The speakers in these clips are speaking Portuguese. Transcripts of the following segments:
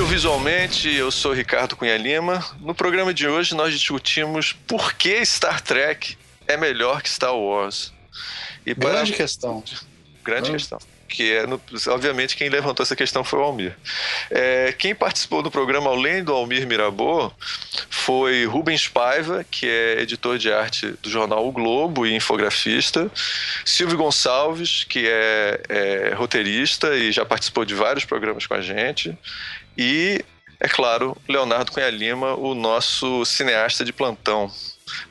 O Visualmente, eu sou Ricardo Cunha Lima. No programa de hoje nós discutimos por que Star Trek é melhor que Star Wars. E Grande para... questão. Grande questão que é, no, obviamente, quem levantou essa questão foi o Almir. É, quem participou do programa, além do Almir Mirabô, foi Rubens Paiva, que é editor de arte do jornal O Globo e infografista, Silvio Gonçalves, que é, é roteirista e já participou de vários programas com a gente, e, é claro, Leonardo Cunha Lima, o nosso cineasta de plantão.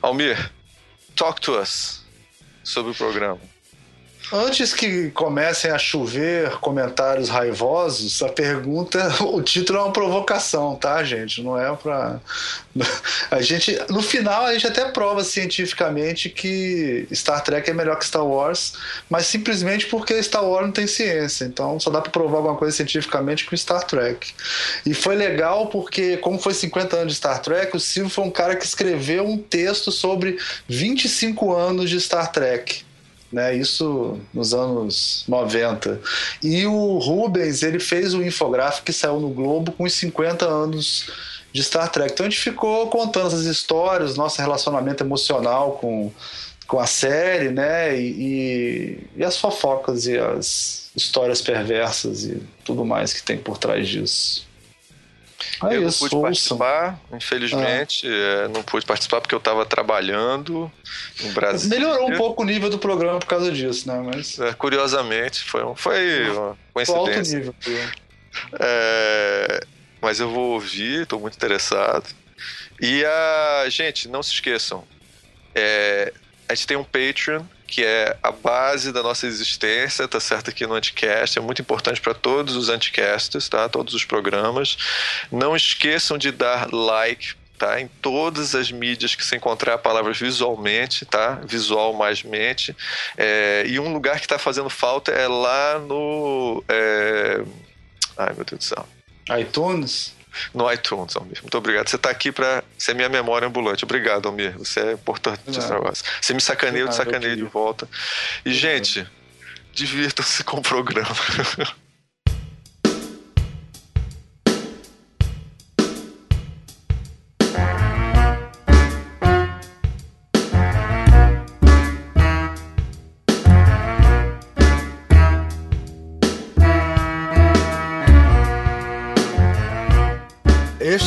Almir, talk to us sobre o programa. Antes que comecem a chover comentários raivosos, a pergunta, o título é uma provocação, tá, gente? Não é para a gente, no final a gente até prova cientificamente que Star Trek é melhor que Star Wars, mas simplesmente porque Star Wars não tem ciência. Então só dá para provar alguma coisa cientificamente com Star Trek. E foi legal porque como foi 50 anos de Star Trek, o Silvio foi um cara que escreveu um texto sobre 25 anos de Star Trek né? Isso nos anos 90. E o Rubens, ele fez um infográfico que saiu no Globo com os 50 anos de Star Trek. Então a gente ficou contando essas histórias, nosso relacionamento emocional com, com a série, né? E, e, e as fofocas e as histórias perversas e tudo mais que tem por trás disso. É eu isso, não pude ouçam. participar, infelizmente. É. é. não pude participar porque eu estava trabalhando no Brasil. Melhorou um pouco o nível do programa por causa disso, né? Mas... É, curiosamente, foi, um, foi uma coincidência. Alto nível. É, mas eu vou ouvir, estou muito interessado. E a gente, não se esqueçam, a gente tem um Patreon que é a base da nossa existência, tá certo aqui no Anticast, é muito importante para todos os Anticasts, tá? Todos os programas. Não esqueçam de dar like tá? Em todas as mídias que se encontrar a palavra visualmente, tá? Visual mais mente. É, e um lugar que está fazendo falta é lá no. É... Ai, meu Deus do céu. iTunes? No iTunes, Almir. Muito obrigado. Você está aqui para ser minha memória ambulante. Obrigado, Almir. Você é importante nesse negócio. Você me sacaneia, eu te sacaneio de volta. E, gente, divirtam-se com o programa.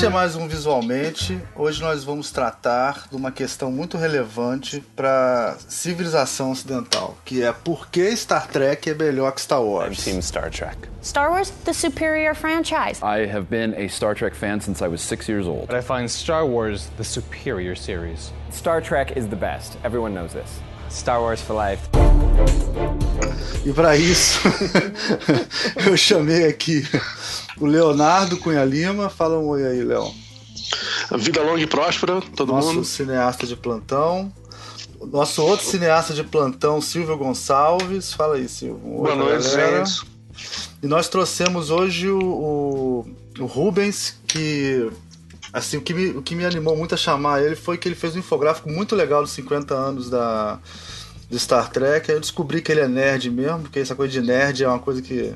é mais um Visualmente. Hoje nós vamos tratar de uma questão muito relevante para civilização ocidental, que é por que Star Trek é melhor que Star Wars. I've seen Star Trek. Star Wars, the superior franchise. I have been a Star Trek fan since I was six years old. But I find Star Wars the superior series. Star Trek is the best. Everyone knows this. Star Wars for life. E para isso, eu chamei aqui o Leonardo Cunha Lima. Fala um oi aí, Leon. Vida longa e próspera, todo Nosso mundo. Nosso cineasta de plantão. Nosso outro cineasta de plantão, Silvio Gonçalves. Fala aí, Silvio. Boa noite, gente. E nós trouxemos hoje o, o, o Rubens, que assim, o que, me, o que me animou muito a chamar ele foi que ele fez um infográfico muito legal dos 50 anos da, de Star Trek. Aí eu descobri que ele é nerd mesmo, porque essa coisa de nerd é uma coisa que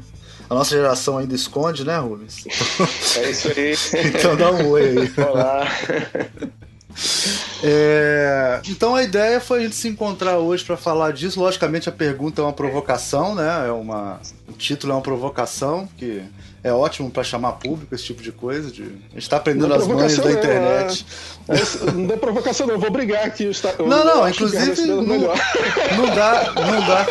a nossa geração ainda esconde, né, Rubens? É isso aí. então dá um oi aí. Olá. É, então a ideia foi a gente se encontrar hoje para falar disso. Logicamente a pergunta é uma provocação, né? É uma, o título é uma provocação que é ótimo para chamar público esse tipo de coisa. De, a gente está aprendendo as manhas da internet. É, é, não é provocação, não. Vou brigar aqui. Não, não. Inclusive não, não dá, não dá.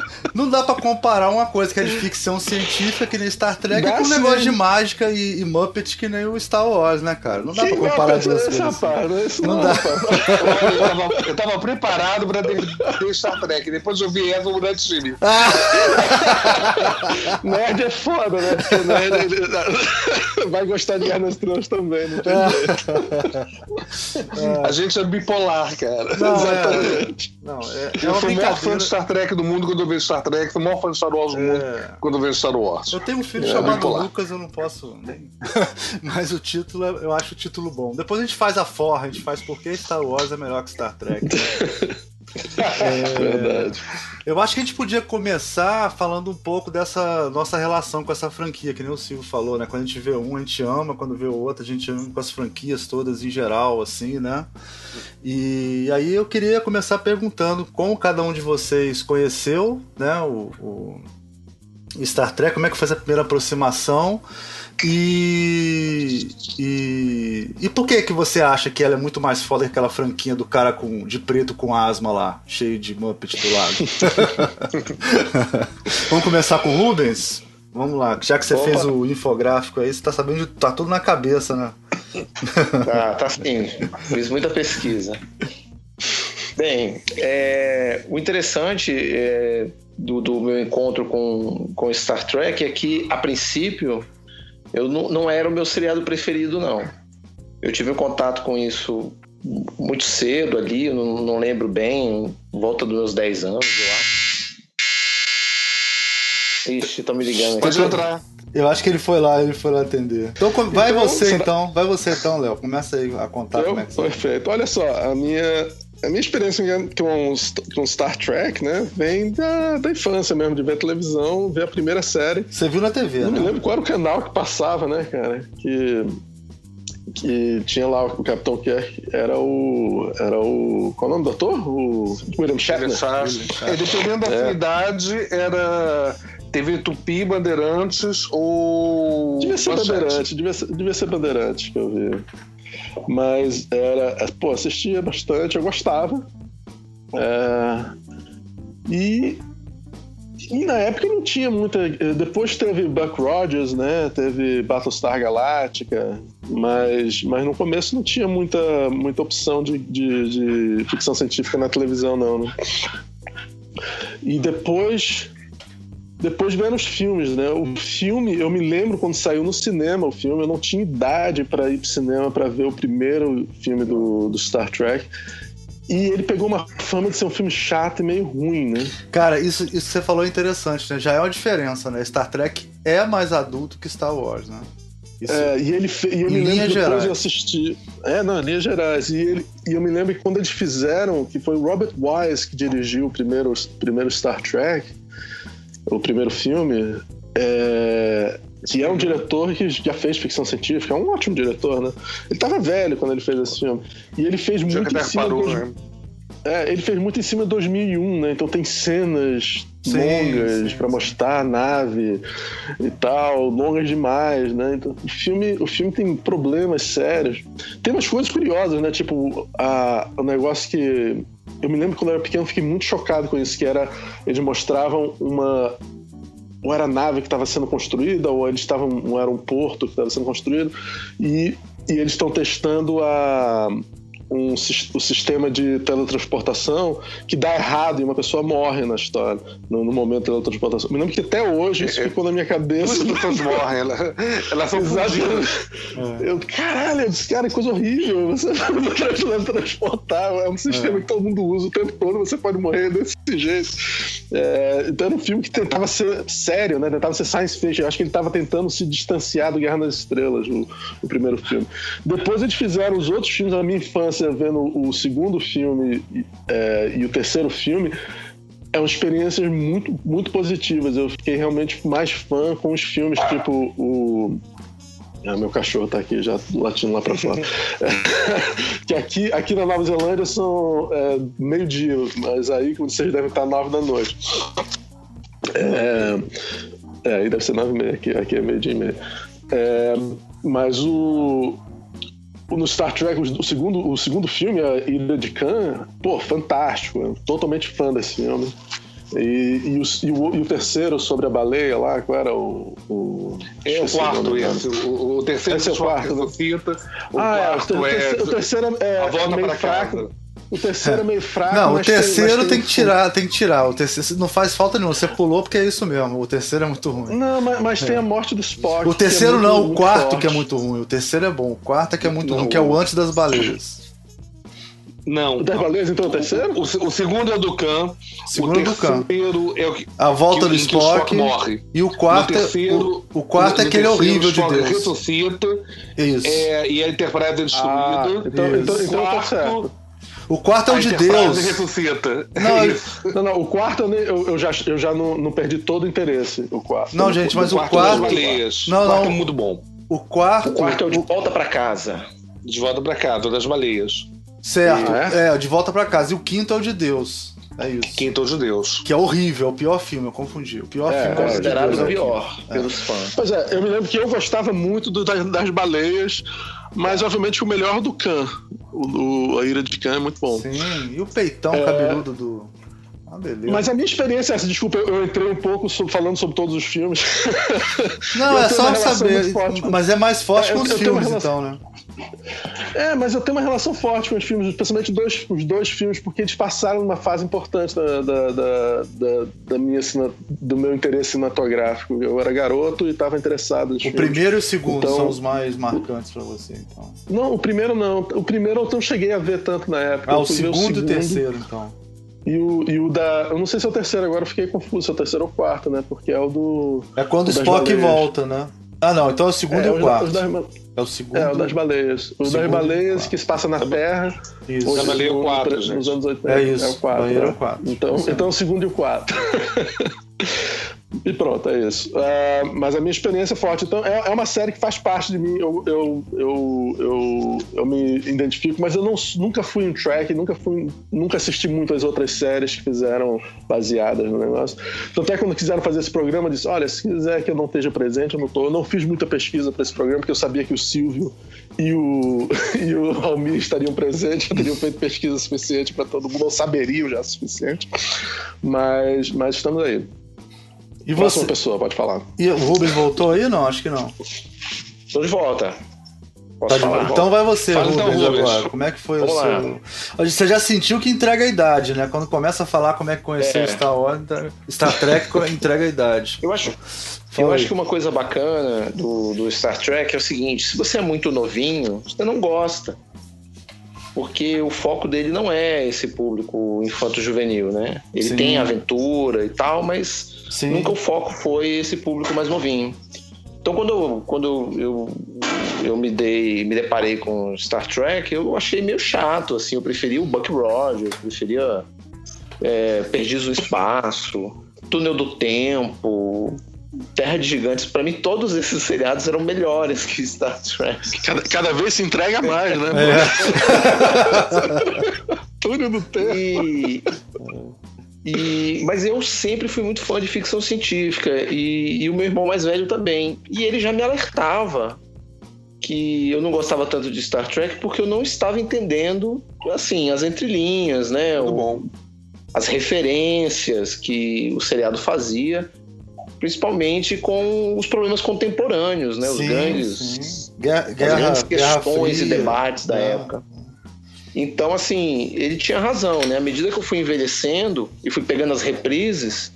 Não dá pra comparar uma coisa que é de ficção científica, que nem Star Trek, dá com um negócio de mágica e, e Muppet que nem o Star Wars, né, cara? Não dá Sim, pra comparar as duas coisas. Assim. não, não, dá. Eu tava, eu tava preparado pra ter, ter Star Trek. Depois eu vi vou mudar de time. Ah. Nerd é foda, né? Nerd vai gostar de Guerra nas Tronos também, não tem jeito. A gente é bipolar, cara. Não, é. Exatamente. É, não, é, eu é fui o maior fã de Star Trek do mundo quando eu vejo Star Trek, o maior fã de Star Wars do é. mundo quando eu vejo Star Wars. Eu tenho um filho é, chamado Lucas, eu não posso. Mas o título, eu acho o título bom. Depois a gente faz a forra, a gente faz porque Star Wars é melhor que Star Trek. Né? É, Verdade. Eu acho que a gente podia começar falando um pouco dessa nossa relação com essa franquia, que nem o Silvio falou, né? Quando a gente vê um, a gente ama, quando vê o outro, a gente ama com as franquias todas em geral, assim, né? E aí eu queria começar perguntando como cada um de vocês conheceu, né? O, o Star Trek, como é que foi essa primeira aproximação? E, e, e por que que você acha que ela é muito mais foda que aquela franquinha do cara com, de preto com asma lá, cheio de Muppet do lado? Vamos começar com o Rubens? Vamos lá, já que você Opa. fez o infográfico aí, você tá sabendo, tá tudo na cabeça, né? Tá, tá sim. Fiz muita pesquisa. Bem, é, o interessante é, do, do, meu encontro com, com Star Trek é que, a princípio, eu não, não era o meu seriado preferido, não. Eu tive um contato com isso muito cedo ali, eu não, não lembro bem, volta dos meus 10 anos, eu acho. Ixi, estão me ligando aqui. Pode entrar. Eu acho que ele foi lá, ele foi lá atender. Então vai então, você então, vai você então, Léo. Começa aí a contar eu, como é que Perfeito. Olha só, a minha a minha experiência com, com Star Trek, né, vem da, da infância mesmo, de ver televisão, ver a primeira série. Você viu na TV, Não né? me lembro qual era o canal que passava, né, cara? Que, que tinha lá o Capitão Kirk, era o. Era o. Qual é o nome do ator? O William Shatner. É, dependendo da é. idade, era. TV Tupi, Bandeirantes ou. Devia ser Bandeirantes, devia ser, devia ser Bandeirantes que eu vi. Mas era. Pô, assistia bastante, eu gostava. É, e. E na época não tinha muita. Depois teve Buck Rogers, né? Teve Battlestar Galactica, mas, mas no começo não tinha muita, muita opção de, de, de ficção científica na televisão, não. Né? E depois depois vendo os filmes, né? O filme, eu me lembro quando saiu no cinema o filme, eu não tinha idade para ir pro cinema para ver o primeiro filme do, do Star Trek. E ele pegou uma fama de ser um filme chato e meio ruim, né? Cara, isso, isso que você falou é interessante, né? Já é uma diferença, né? Star Trek é mais adulto que Star Wars, né? Isso... É, e ele fe... e eu me lembro depois gerais. eu assisti. É, não, em linhas gerais. E, ele... e eu me lembro que quando eles fizeram, que foi o Robert Wise que dirigiu o primeiro, primeiro Star Trek, o primeiro filme, é, que é um diretor que já fez ficção científica, é um ótimo diretor, né? Ele tava velho quando ele fez esse filme. E ele fez muito em cima parou, né? É, ele fez muito em cima de 2001, né? Então tem cenas sim, longas para mostrar a nave e tal, longas demais, né? Então o filme, o filme tem problemas sérios. Tem umas coisas curiosas, né? Tipo, a, o negócio que eu me lembro quando eu era pequeno, fiquei muito chocado com isso, que era eles mostravam uma ou era nave que estava sendo construída, ou eles estavam, ou era um porto que estava sendo construído, e, e eles estão testando a um, o sistema de teletransportação que dá errado e uma pessoa morre na história, no, no momento da teletransportação. Me lembro que até hoje isso é, ficou na minha cabeça. As pessoas morrem, ela, elas são é. Eu, caralho, esse cara é coisa horrível. Você vai transportar, é um sistema é. que todo mundo usa o tempo todo, você pode morrer desse jeito. É, então era um filme que tentava ser sério, né? Tentava ser science fiction. Eu acho que ele estava tentando se distanciar do Guerra nas Estrelas, o, o primeiro filme. Depois eles fizeram os outros filmes da minha infância você vendo o segundo filme é, e o terceiro filme, é uma experiências muito, muito positivas. Eu fiquei realmente mais fã com os filmes, tipo o. Ah, meu cachorro tá aqui já latindo lá pra fora. que aqui, aqui na Nova Zelândia são é, meio-dia, mas aí vocês devem estar nove da noite. É, é, aí deve ser nove e meia, aqui, aqui é meio-dia e meia. É, mas o, no Star Trek, o segundo, o segundo filme, a Ilha de Khan, pô, fantástico. totalmente fã desse filme. E, e, o, e, o, e, o, terceiro sobre a baleia lá, qual era o. o é o quarto, esse. O, o terceiro esse é o quarto. O, ah, é, quarto é, o terceiro é, a volta é meio fraco. Casa. O terceiro é meio fraco. Não, o terceiro tem, tem, que tirar, tem que tirar. O terceiro não faz falta nenhuma. Você pulou porque é isso mesmo. O terceiro é muito ruim. Não, mas, mas é. tem a morte do Spock. O terceiro é muito, não, o quarto forte. que é muito ruim. O terceiro é bom. O quarto é que é muito não, ruim, que é o antes das baleias. Não. O das baleias, então, é o terceiro? O, o, o segundo é do Khan. Segundo o é do Khan. é o que, A volta que, do Spock, Spock, morre. E o quarto, terceiro, o, o quarto é aquele horrível de Deus. ressuscita. Isso. É, e a interpreta destruída. Ah, então, então, então, então tá certo. O quarto é o de Deus. ressuscita. Não, é não, não, o quarto eu, eu já, eu já não, não, perdi todo o interesse. O quarto. Não, gente, mas o quarto. quarto... Não, o quarto é muito bom. O quarto. O quarto é o de volta para casa. De volta para casa, das baleias. Certo. É? é, de volta para casa. E o quinto é o de Deus. É isso. Quinto de Deus. Que é horrível, é o pior filme, eu confundi. O pior é, filme é considerado o pior é. pelos fãs. Pois é, eu me lembro que eu gostava muito do, das, das, baleias, mas obviamente o melhor do Khan. O, o, a Ira de Khan é muito bom. Sim, e o peitão é... cabeludo do. Ah, beleza. Mas a minha experiência é essa, desculpa, eu entrei um pouco falando sobre todos os filmes. Não, é só saber. Mas é mais forte é, com os filmes, relação... então, né? É, mas eu tenho uma relação forte com os filmes, especialmente dois, os dois filmes, porque eles passaram numa fase importante da, da, da, da, da minha, do meu interesse cinematográfico. Eu era garoto e estava interessado. O filmes. primeiro e o segundo então, são os mais marcantes para você, então. Não, o primeiro não. O primeiro eu não cheguei a ver tanto na época. Ah, o segundo, o segundo e o terceiro, então. E o, e o da. Eu não sei se é o terceiro agora, eu fiquei confuso, se é o terceiro ou o quarto, né? Porque é o do. É quando o Spock volta, né? Ah, não, então é o segundo é, e o quarto. Das, é o segundo. É, o das baleias. O das baleias que se passa na Terra. Isso. Hoje, baleia é o 4, nos anos 80. É isso. É o 4. É o 4. Então, então o segundo e o 4. E pronto, é isso. Uh, mas a minha experiência é forte. Então, é, é, uma série que faz parte de mim. Eu, eu, eu, eu, eu me identifico, mas eu não, nunca fui um track, nunca, fui, nunca assisti muitas outras séries que fizeram baseadas no negócio. Então, até quando quiseram fazer esse programa, eu disse: olha, se quiser que eu não esteja presente, eu não tô. Eu não fiz muita pesquisa para esse programa, porque eu sabia que o Silvio e o, e o Almir estariam presentes, já teriam feito pesquisa suficiente para todo mundo, ou saberiam já o suficiente. Mas, mas estamos aí. E você? pessoa, pode falar. E o Rubens voltou aí? Não, acho que não. Tô de volta. Tá de volta. Então vai você, Fala Rubens, então, Rubens, agora. Como é que foi Vamos o seu. Lá. Você já sentiu que entrega a idade, né? Quando começa a falar como é que conheceu é. Star Wars, Star Trek entrega a idade. Eu acho. eu acho que uma coisa bacana do, do Star Trek é o seguinte: se você é muito novinho, você não gosta porque o foco dele não é esse público infanto-juvenil, né? Ele Sim. tem aventura e tal, mas Sim. Nunca o foco foi esse público mais novinho. Então quando eu, quando eu, eu me dei, me deparei com Star Trek, eu achei meio chato, assim, eu preferia o Buck Rogers, preferia é, Perdidos no Espaço, Túnel do Tempo, Terra de Gigantes, para mim todos esses seriados eram melhores que Star Trek. Cada, cada vez se entrega mais, né? É. Túnel do Tempo. E, e, mas eu sempre fui muito fã de ficção científica e, e, o meu irmão mais velho também. E ele já me alertava que eu não gostava tanto de Star Trek porque eu não estava entendendo, assim, as entrelinhas, né? Bom. As referências que o seriado fazia, principalmente com os problemas contemporâneos, né? Os sim, grandes, sim. Guerra, as grandes questões e debates da época. Então, assim, ele tinha razão, né? À medida que eu fui envelhecendo e fui pegando as reprises,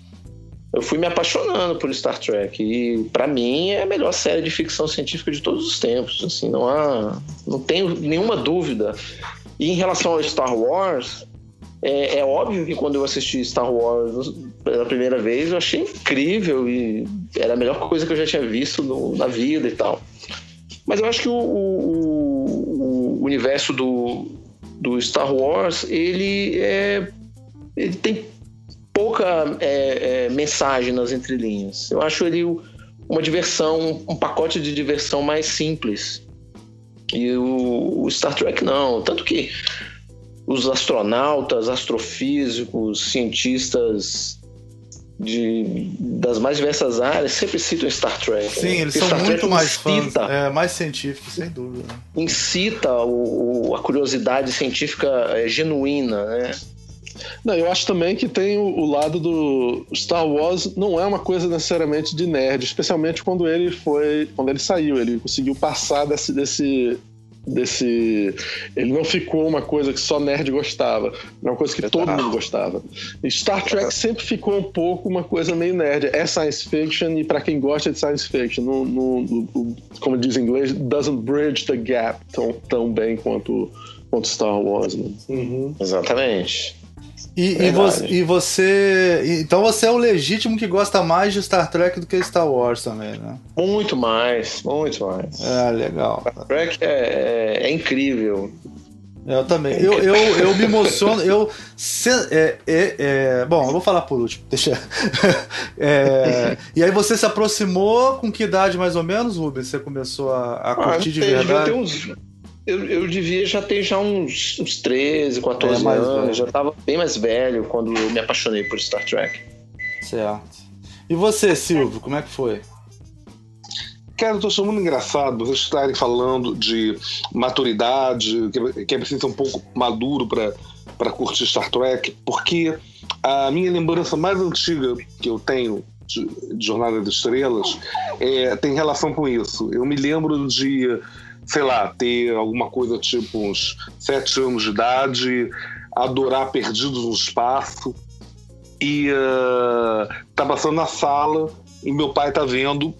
eu fui me apaixonando por Star Trek. E, para mim, é a melhor série de ficção científica de todos os tempos. Assim, não há. Não tenho nenhuma dúvida. E em relação ao Star Wars, é, é, óbvio que quando eu assisti Star Wars pela primeira vez, eu achei incrível e era a melhor coisa que eu já tinha visto no, na vida e tal. Mas eu acho que o, o, o universo do, do Star Wars, ele, é, ele tem pouca é, é, mensagem nas entrelinhas. Eu acho ele uma diversão, um pacote de diversão mais simples. E o, o Star Trek não. Tanto que os astronautas, astrofísicos, cientistas de, das mais diversas áreas sempre citam Star Trek. Sim, né? eles são Star muito Trek mais incita, fãs, é, mais científicos, sem dúvida. Incita o, o, a curiosidade científica é, genuína, né? Não, eu acho também que tem o, o, lado do Star Wars não é uma coisa necessariamente de nerd, especialmente quando ele foi, quando ele saiu, ele conseguiu passar desse, desse desse. Ele não ficou uma coisa que só nerd gostava, é uma coisa que todo mundo gostava. E Star Trek sempre ficou um pouco uma coisa meio nerd. É science fiction e para quem gosta de science fiction, no, no, no, como diz em inglês, doesn't bridge the gap tão, tão bem quanto, quanto Star Wars. Né? Uhum. Exatamente. E, e, você, e, você, Então você é o legítimo que gosta mais de Star Trek do que Star Wars também, né? Muito mais, muito mais. É, legal. Star Trek é, é, é incrível. Eu também. Eu, eu, eu me emociono. Eu, se, é, é, é, bom, eu vou falar por último. Deixa. É, e aí você se aproximou com que idade mais ou menos, Rubens? Você começou a, a ah, curtir ah, de verdade? Uns, eu, eu devia já ter já uns, uns 13, 14 é, anos. Velho. Já estava bem mais velho quando eu me apaixonei por Star Trek. Certo. E você, Silvio, como é que foi? Cara, eu tô achando muito engraçado vocês estarem falando de maturidade, que é preciso ser um pouco maduro para curtir Star Trek, porque a minha lembrança mais antiga que eu tenho de, de Jornada das Estrelas é, tem relação com isso. Eu me lembro de, sei lá, ter alguma coisa tipo uns sete anos de idade, adorar Perdidos no Espaço, e uh, tá passando na sala e meu pai tá vendo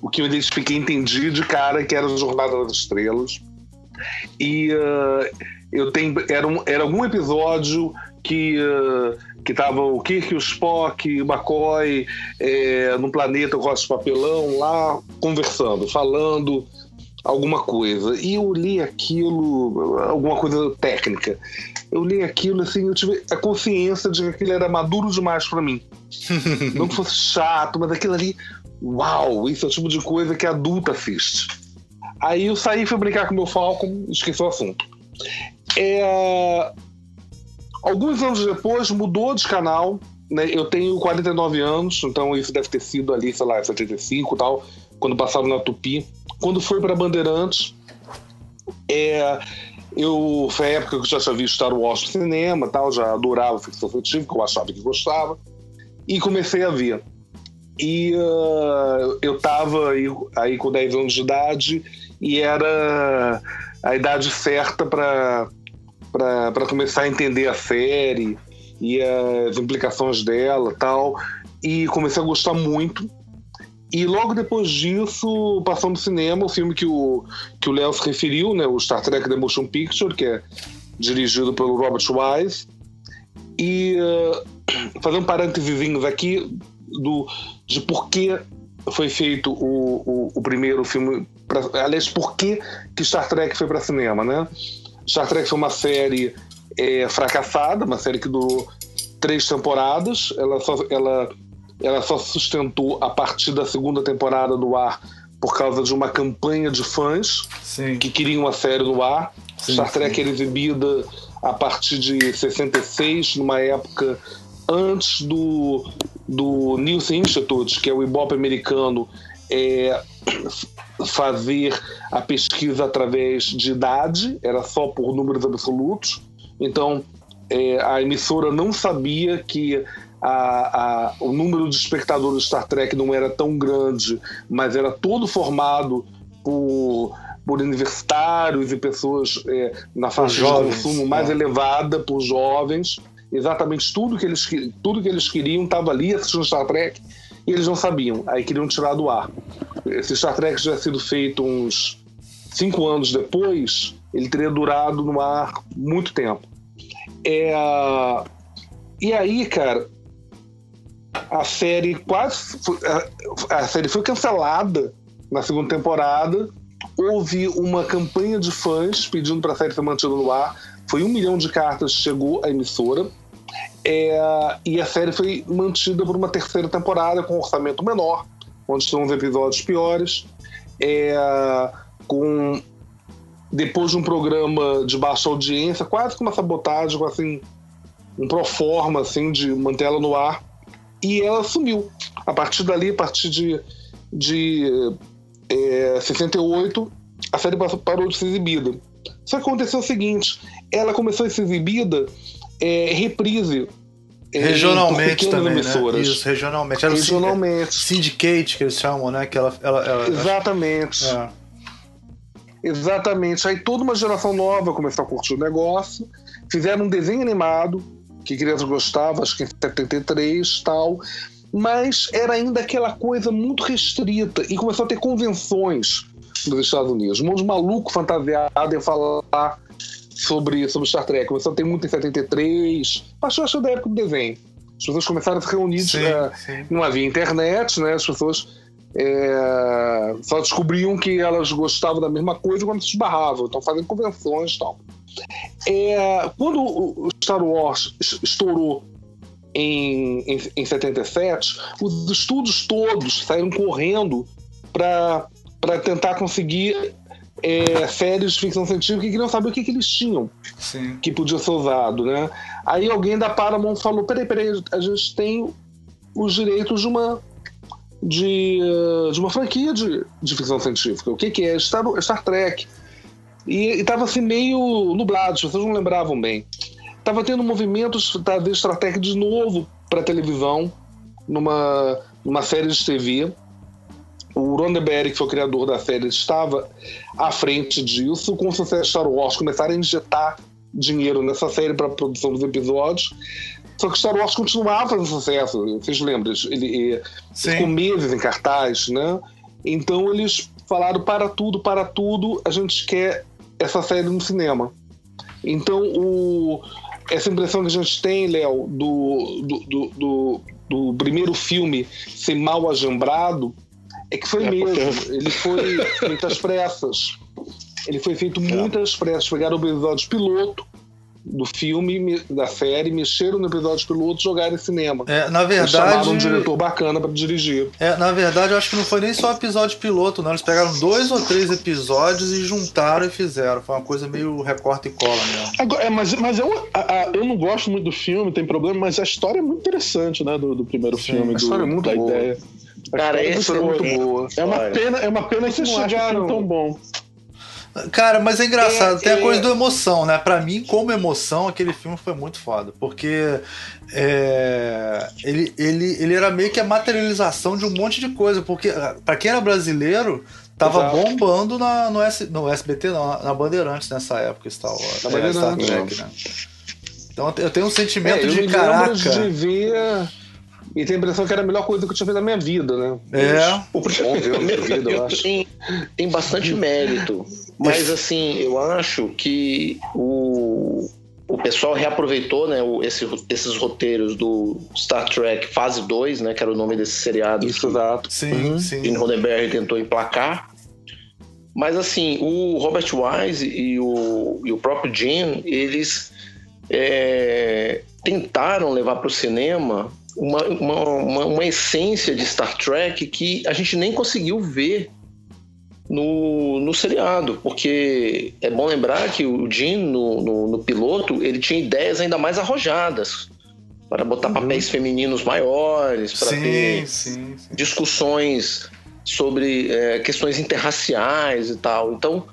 o que eu identifiquei entendi de cara que era Jornada das Estrelas. E uh, eu tenho. Era, um, era algum episódio que. Uh, que tava o Kirk, o Spock, o McCoy é, no planeta com de papelão lá conversando, falando alguma coisa. E eu li aquilo, alguma coisa técnica. Eu li aquilo assim, eu tive a consciência de que aquilo era maduro demais para mim. Não que fosse chato, mas aquilo ali Uau, isso é o tipo de coisa que adulta assiste. Aí eu saí fui brincar com meu Falcon e esqueci o assunto. É... Alguns anos depois mudou de canal. Né? Eu tenho 49 anos, então isso deve ter sido ali, sei lá, 75 e tal, quando passava na Tupi. Quando foi para Bandeirantes, é... eu foi a época que eu já tinha visto Star Wars no cinema, tal, já adorava ficção científica, eu achava que gostava, e comecei a ver. E uh, eu tava aí, aí com 10 anos de idade e era a idade certa para começar a entender a série e as implicações dela tal. E comecei a gostar muito. E logo depois disso, passou no cinema o filme que o que o Léo se referiu, né, o Star Trek The Motion Picture, que é dirigido pelo Robert Wise. E uh, fazer um parênteses aqui, do, de por que foi feito o, o, o primeiro filme. Pra, aliás, por que, que Star Trek foi para cinema, né? Star Trek foi uma série é, fracassada, uma série que durou três temporadas. Ela só, ela, ela só sustentou a partir da segunda temporada do ar por causa de uma campanha de fãs sim. que queriam a série no ar. Sim, Star Trek sim. era exibida a partir de 66, numa época antes do, do Nielsen Institute, que é o Ibope americano, é, fazer a pesquisa através de idade, era só por números absolutos. Então, é, a emissora não sabia que a, a, o número de espectadores de Star Trek não era tão grande, mas era todo formado por, por universitários e pessoas é, na faixa jovens, de consumo mais é. elevada, por jovens exatamente tudo que eles, tudo que eles queriam estava ali assistindo Star Trek e eles não sabiam. Aí queriam tirar do ar. Se Star Trek tivesse sido feito uns cinco anos depois, ele teria durado no ar muito tempo. É... E aí, cara, a série quase. A série foi cancelada na segunda temporada. Houve uma campanha de fãs pedindo para a série ser mantida no ar. Foi um milhão de cartas que chegou à emissora. É, e a série foi mantida por uma terceira temporada com um orçamento menor, onde são uns episódios piores. É, com depois de um programa de baixa audiência, quase que uma sabotagem, com assim, um proforma assim, de manter ela no ar. E ela sumiu. A partir dali, a partir de, de é, 68, a série parou de ser exibida. Só que aconteceu o seguinte: ela começou a ser exibida é, reprise. É, regionalmente também, emissoras. né? Isso, regionalmente. Era regionalmente. Syndicate que eles chamam, né? Que ela, ela, ela Exatamente. É. Exatamente. Aí toda uma geração nova começou a curtir o negócio. Fizeram um desenho animado, que crianças gostavam, acho que em 73 tal. Mas era ainda aquela coisa muito restrita. E começou a ter convenções nos Estados Unidos. Um monte de maluco fantasiado em falar sobre, sobre Star Trek. Começou a ter muito em 73, passou acho da época do desenho. As pessoas começaram a se reunir, sim, uh, sim. não havia internet, né? As pessoas é, só descobriam que elas gostavam da mesma coisa quando se esbarravam, então fazendo convenções e tal. É, quando o Star Wars estourou em, em, em 77, os estudos todos saíram correndo para tentar conseguir é, séries de ficção científica que queriam saber o que, que eles tinham Sim. que podia ser usado, né? Aí alguém da Paramount falou: peraí, peraí, a gente tem os direitos de uma de, de uma franquia de, de ficção científica. O que, que é? Star, Star Trek. E estava assim meio nublado, vocês não lembravam bem. Estava tendo movimentos da Star Trek de novo para televisão, numa, numa série de TV. O Roddenberry, que foi o criador da série, estava à frente disso. Com o sucesso Star Wars, começaram a injetar dinheiro nessa série para a produção dos episódios. Só que Star Wars continuava fazendo sucesso. Vocês lembram? Ele ficou meses em cartaz, né? Então eles falaram para tudo, para tudo, a gente quer essa série no cinema. Então o, essa impressão que a gente tem, Léo, do, do, do, do, do primeiro filme ser mal agembrado é que foi é mesmo. Porque... Ele foi muitas pressas. Ele foi feito é. muitas pressas. Pegaram o episódio piloto do filme, da série, mexeram no episódio piloto e jogaram em cinema. É, na verdade. um diretor bacana para dirigir. É, na verdade, eu acho que não foi nem só episódio piloto, não. Eles pegaram dois ou três episódios e juntaram e fizeram. Foi uma coisa meio recorte e cola mesmo. Agora, é, mas mas eu, a, a, eu não gosto muito do filme, tem problema, mas a história é muito interessante, né? Do, do primeiro Sim, filme. A história do, é muito da boa. ideia. Cara, esse é muito boa. É uma pena, é uma pena que vocês chegaram tão bom. Cara, mas é engraçado, é, tem a coisa é... do emoção, né? Pra mim, como emoção, aquele filme foi muito foda. Porque é, ele, ele, ele era meio que a materialização de um monte de coisa. Porque, ah, pra quem era brasileiro, tava Exato. bombando na, no, S, no SBT, não, na Bandeirantes nessa época, Star Wars. Na é, Bandeirantes. Star Trek, né? Então eu tenho um sentimento é, de caraca. De ver e tem a impressão que era a melhor coisa que eu tinha feito na minha vida, né? É. O primeiro minha vida, eu acho. Tem, tem bastante mérito. Mas assim, eu acho que o, o pessoal reaproveitou né, esse, esses roteiros do Star Trek Fase 2, né? Que era o nome desse seriado. Isso, exato. Sim, uhum. sim. Gene Roddenberry tentou emplacar. Mas assim, o Robert Wise e o, e o próprio Gene, eles é, tentaram levar para o cinema uma, uma, uma, uma, essência de Star Trek que a gente nem conseguiu ver no, no seriado, porque é bom lembrar que o Jim, no, no, no piloto, ele tinha ideias ainda mais arrojadas para botar uhum. papéis femininos maiores, para ter sim, sim. discussões sobre é, questões interraciais e tal. Então,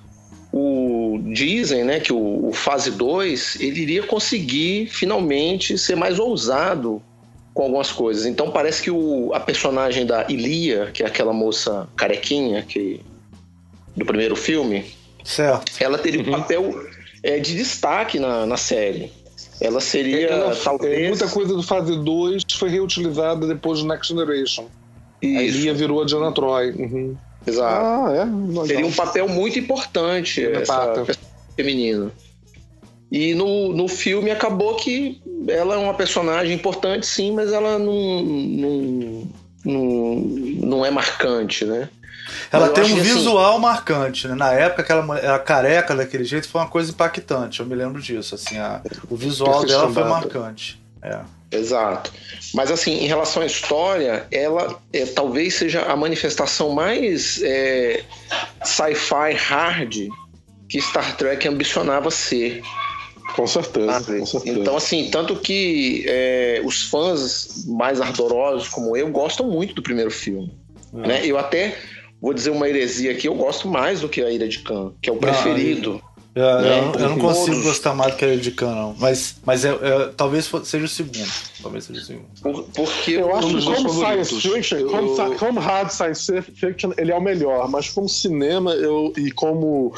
o, dizem né, que o, o Fase 2 ele iria conseguir finalmente ser mais ousado com algumas coisas. Então parece que o, a personagem da Ilia, que é aquela moça carequinha que, do primeiro filme, certo. ela teria um uhum. papel é, de destaque na, na série. Ela seria ela, talvez. É, muita coisa do fase 2 foi reutilizada depois do Next Generation. Isso. A Ilia virou a Diana Troy. Uhum. Exato. Ah, é? Seria um papel muito importante essa feminina. E no, no filme acabou que ela é uma personagem importante, sim, mas ela não, não, não, não é marcante, né? Ela tem um assim, visual assim, marcante, né? Na época que ela era careca daquele jeito foi uma coisa impactante, eu me lembro disso. Assim, a, o visual dela foi marcante. É. Exato. Mas assim, em relação à história, ela é, talvez seja a manifestação mais é, sci-fi hard que Star Trek ambicionava ser. Com certeza, ah, com certeza. Então, assim, tanto que é, os fãs mais ardorosos como eu gostam muito do primeiro filme. É. Né? Eu até vou dizer uma heresia aqui, eu gosto mais do que a Ira de Khan, que é o preferido. Eu, né? eu, eu, não consigo gostar mais do que a Ira de Khan, não. Mas, mas é, é, talvez seja o segundo. Talvez seja o segundo. Por, porque eu acho que como science fiction, como, como hard science fiction, ele é o melhor. Mas como cinema eu, e como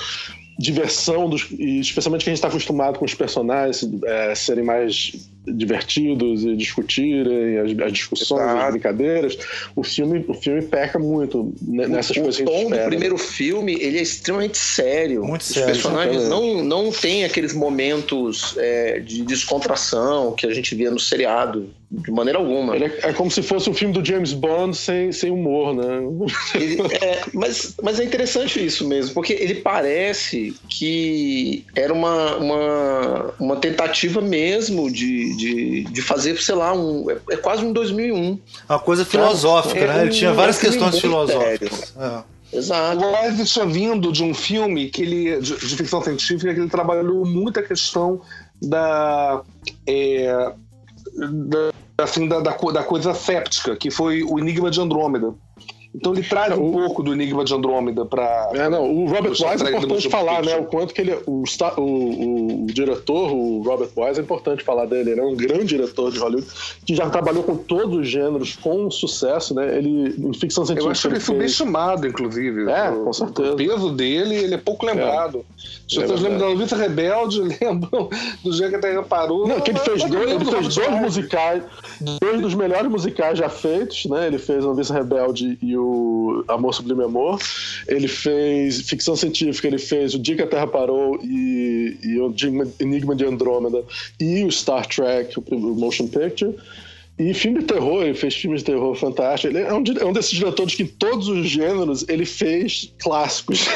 diversão, dos, e especialmente que a gente está acostumado com os personagens é, serem mais divertidos e discutirem as, as discussões, Exato. as brincadeiras, o filme, o filme peca muito nessas o, coisas. O tom do primeiro filme ele é extremamente sério. Muito os sério. Os personagens não, não têm aqueles momentos é, de descontração que a gente via no seriado. de maneira alguma. É, é, como se fosse um filme do James Bond sem, sem humor, né? Ele, é, mas, mas é interessante isso mesmo, porque ele parece que era uma, uma, uma tentativa mesmo de, de, de fazer, sei lá, um, é, é quase um 2001. Uma coisa filosófica, né? Ele tinha várias questões filosóficas. É. Exato. O Wise tinha vindo de um filme que ele, de, de, ficção científica que ele trabalhou muito a questão da, é, da assim, da, da, da coisa séptica, que foi o Enigma de Andrômeda. Então ele traz um pouco do Enigma de Andrômeda para. É, não, o Robert Wise é importante falar, né? O quanto que ele. O, o, o, o, diretor, o Robert Wise, é importante falar dele. Ele é um grande diretor de Hollywood que já trabalhou com todos os gêneros com sucesso, né? Ele, em ficção científica. Eu acho ele, ele subestimado, inclusive. É, o, com certeza. O peso dele, ele é pouco lembrado. É. As pessoas é lembram da Noviça Rebelde, lembram do dia que a Terra parou. Não, que ele fez dois, ele fez dois musicais, dois dos melhores musicais já feitos, né? Ele fez a Noviça Rebelde e o o Amor Sublime Amor. Ele fez ficção científica, ele fez O Dia que a Terra Parou e, e o Enigma de Andrômeda e o Star Trek, o motion picture. E filme de terror, ele fez filmes de terror fantástico. Ele é um, é um desses diretores que em todos os gêneros ele fez clássicos.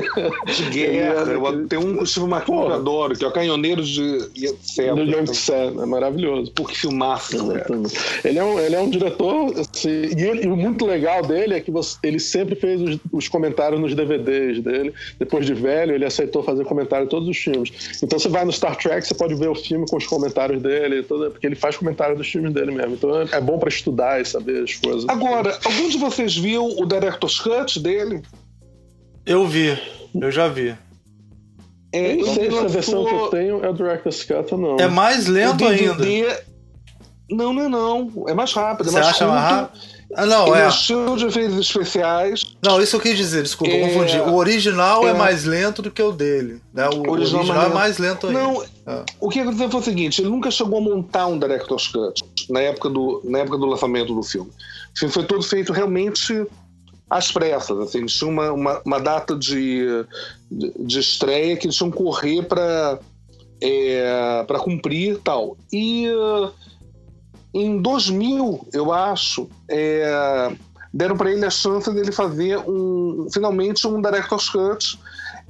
De guerra. eu, tem um Steve McQueen que eu adoro, que é o Canhoneiro de Yetsen. Do Young é maravilhoso. Pô, que filmaço, né? Ele é um, ele é um diretor, assim, e, ele, e, o muito legal dele é que você, ele sempre fez os, os, comentários nos DVDs dele. Depois de velho, ele aceitou fazer comentário em todos os filmes. Então você vai no Star Trek, você pode ver o filme com os comentários dele, porque ele faz comentário dos filmes dele mesmo. Então é bom para estudar e saber as coisas. Agora, algum de vocês viu o Director's Cut dele? Eu vi, eu já vi. É, não sei se a versão que eu tenho é o Director's Cut ou não. É mais lento ainda. Não, não é não. É mais rápido. É Você mais acha curto. mais rápido? Ah, não, é. estilo de efeitos especiais. Não, isso eu quis dizer, desculpa, é... confundi. O original é... é... mais lento do que o dele. Né? O, o original, original é mais lento ainda. Não, é. o que aconteceu foi o seguinte: ele nunca chegou a montar um Director's Cut na época do, na época do lançamento do filme. O filme foi todo feito realmente às pressas. Assim, eles tinham uma, uma, uma data de, de, de, estreia que eles tinham que correr para é, para cumprir tal. E. Uh, em 2000, eu acho, é, deram para ele a chance dele fazer um, finalmente um Director's Cut.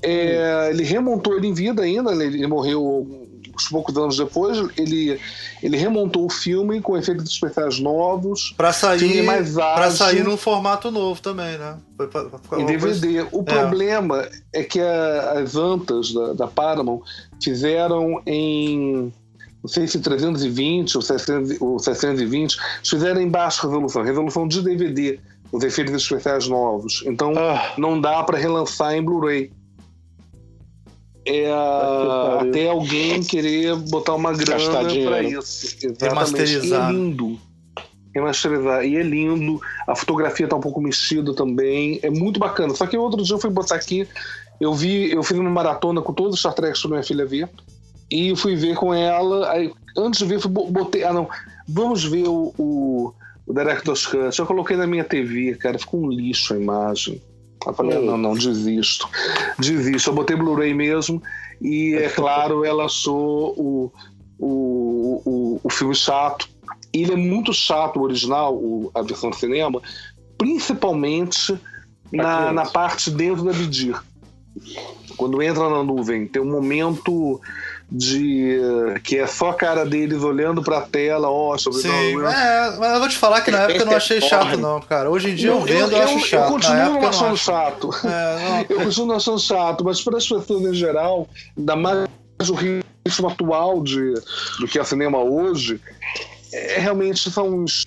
É, ele remontou ele em vida ainda, ele morreu uns poucos anos depois, ele, ele remontou o filme com efeitos especiais novos. Para sair mais para sair num formato novo também, né? Foi pra, pra em DVD. Coisa... O é. problema é que a, as antas da, da Paramount fizeram em não sei se 320 ou, 600, ou 620, fizeram em baixa resolução, resolução de DVD, os efeitos especiais novos. Então ah. não dá para relançar em Blu-ray. É até alguém querer botar uma grana para isso. Exatamente. Remasterizar. E é lindo. Remasterizar. E é lindo. A fotografia tá um pouco mexida também. É muito bacana. Só que outro dia eu fui botar aqui. Eu vi, eu fiz uma maratona com todos os Star Trek para minha filha ver. E fui ver com ela. Aí, antes de ver, fui, botei. Ah, não. Vamos ver o, o, o Director's Cut. Eu coloquei na minha TV, cara. Ficou um lixo a imagem. Eu falei, não, não, desisto. Desisto. Eu botei Blu-ray mesmo. E, é claro, ela achou o, o, o, o filme chato. Ele é muito chato, o original, o, a versão de cinema, principalmente na, na parte dentro da Bidir. Quando entra na nuvem, tem um momento de que é só a cara deles olhando pra tela, ó, oh, sobre Sim, é, mas eu vou te falar que na época eu não achei chato, não, cara. Hoje em dia não, eu vendo, eu, eu, acho chato. Eu continuo achando chato. É, eu continuo achando chato, mas para as pessoas em geral, ainda mais o ritmo atual de, do que é cinema hoje, é, realmente são uns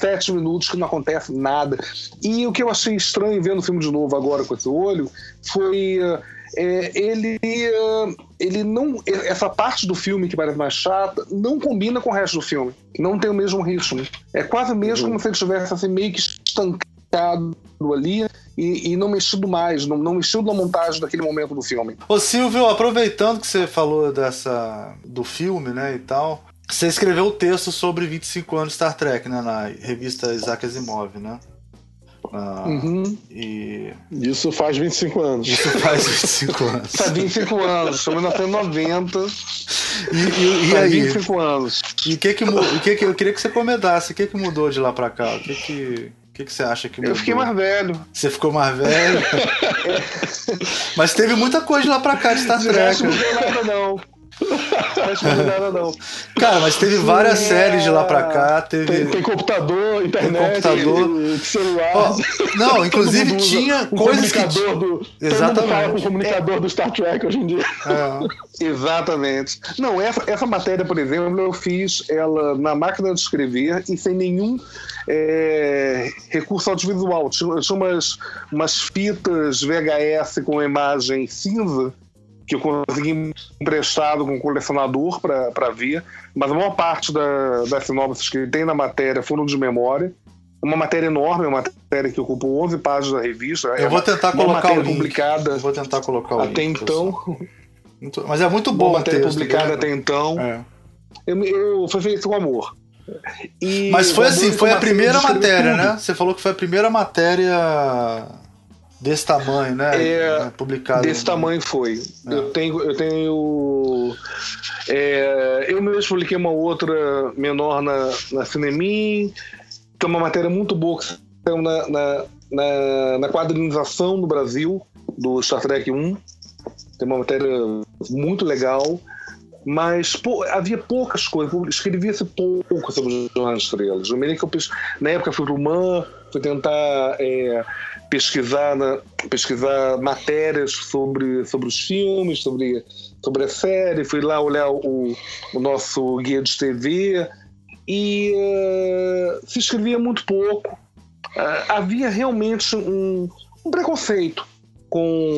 sete minutos que não acontece nada. E o que eu achei estranho vendo o filme de novo agora com esse olho foi. Uh, é, ele, ele não. Essa parte do filme que parece mais chata não combina com o resto do filme. Não tem o mesmo ritmo. É quase mesmo uhum. como se ele estivesse assim, meio que estancado ali e, e, não mexido mais, não, não mexido na montagem daquele momento do filme. Ô Silvio, aproveitando que você falou dessa do filme, né, e tal, você escreveu o um texto sobre 25 anos de Star Trek, né, na revista Isaac Asimov, né? Ah, uhum. e... Isso faz 25 anos. Isso faz 25 anos. faz 25 anos, estamos em 1990. E, e, e faz aí? 25 anos. E o que que, o que que eu queria que você comentasse? O que que mudou de lá pra cá? O que que, o que, que você acha que mudou? Eu fiquei mais velho. Você ficou mais velho? Mas teve muita coisa de lá pra cá de Star Trek. Não mudou nada, não. Não nada, não. Cara, mas teve várias é... séries de lá pra cá. Teve... Tem, tem computador, internet, tem computador. celular. Oh, não, inclusive tinha coisas que. Do, Exatamente. com o comunicador é. do Star Trek hoje em dia. É. Exatamente. Não, essa, essa matéria, por exemplo, eu fiz ela na máquina de escrever e sem nenhum é, recurso audiovisual. Tinha, tinha umas, umas fitas VHS com imagem cinza que eu consegui emprestado com um colecionador para ver, mas a maior parte da, das sinopses que tem na matéria foram de memória. Uma matéria enorme, uma matéria que ocupou 11 páginas da revista. Eu é vou tentar uma, colocar uma o link. publicada. Vou tentar colocar o até link. Até então. Mas é muito bom. Uma matéria publicada até então. É. Eu, eu, foi feito com amor. E Mas foi assim, foi a primeira matéria, né? Você falou que foi a primeira matéria desse tamanho, né? É, publicado. Desse tamanho foi. É. Eu tenho, eu tenho, é, eu mesmo publiquei uma outra menor na, na Cinemin, que é uma matéria muito boa que saiu na, na, na, na quadrinização no Brasil do Star Trek 1. Tem uma matéria muito legal mas pô, havia poucas coisas, escrevia-se pouco sobre os Jornais Estrelas. Eu me lembro que eu, na época fui para o MAN, fui tentar é, pesquisar, pesquisar matérias sobre, sobre os filmes, sobre, sobre a série, fui lá olhar o, o nosso guia de TV e uh, se escrevia muito pouco. Uh, havia realmente um, um, preconceito com,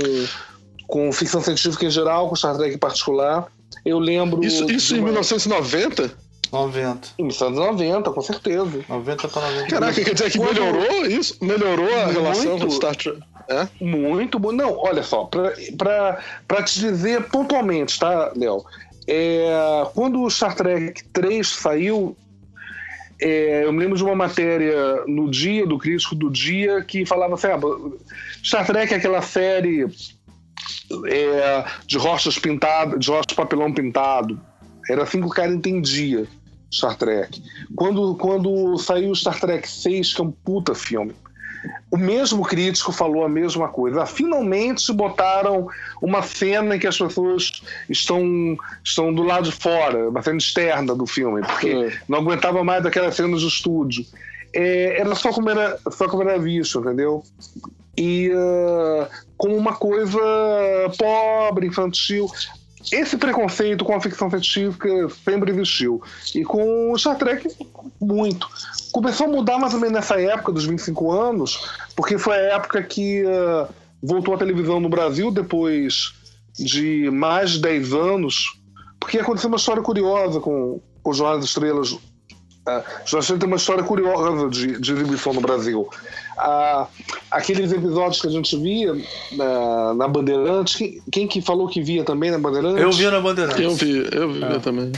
com ficção científica em geral, com Star Trek em particular. Eu lembro. Isso, isso em 1990? 90. Em 1990, com certeza. 90 para 90. Caraca, quer dizer que Quando... melhorou isso? Melhorou a muito, relação com Star Trek? É? Muito bom. Não, olha só, para te dizer pontualmente, tá, Léo? É, quando o Star Trek 3 saiu, é, eu me lembro de uma matéria no dia, do crítico do dia, que falava assim: ah, Star Trek é aquela série é, de rochas pintadas, de rochas de papelão pintado. Era assim que o cara entendia Star Trek. Quando, quando saiu Star Trek 6, que é um puta filme, o mesmo crítico falou a mesma coisa. Ah, finalmente botaram uma cena em que as pessoas estão, estão do lado de fora, uma cena externa do filme, porque é. não aguentava mais aquelas cenas do estúdio. É, era só como era, só como era visto, entendeu? E uh, como uma coisa pobre, infantil esse preconceito com a ficção científica sempre existiu. E com o Star Trek, muito. Começou a mudar mais ou menos nessa época dos 25 anos, porque foi a época que uh, voltou a televisão no Brasil depois de mais de 10 anos. Porque aconteceu uma história curiosa com, com o Jornal das Estrelas. Uh, Jornal tem uma história curiosa de, de exibição no Brasil a, aqueles episódios que a gente via na, na Bandeirantes, quem, quem, que falou que via também na Bandeirantes? Eu via na Bandeirantes. Eu vi, eu vi ah. também.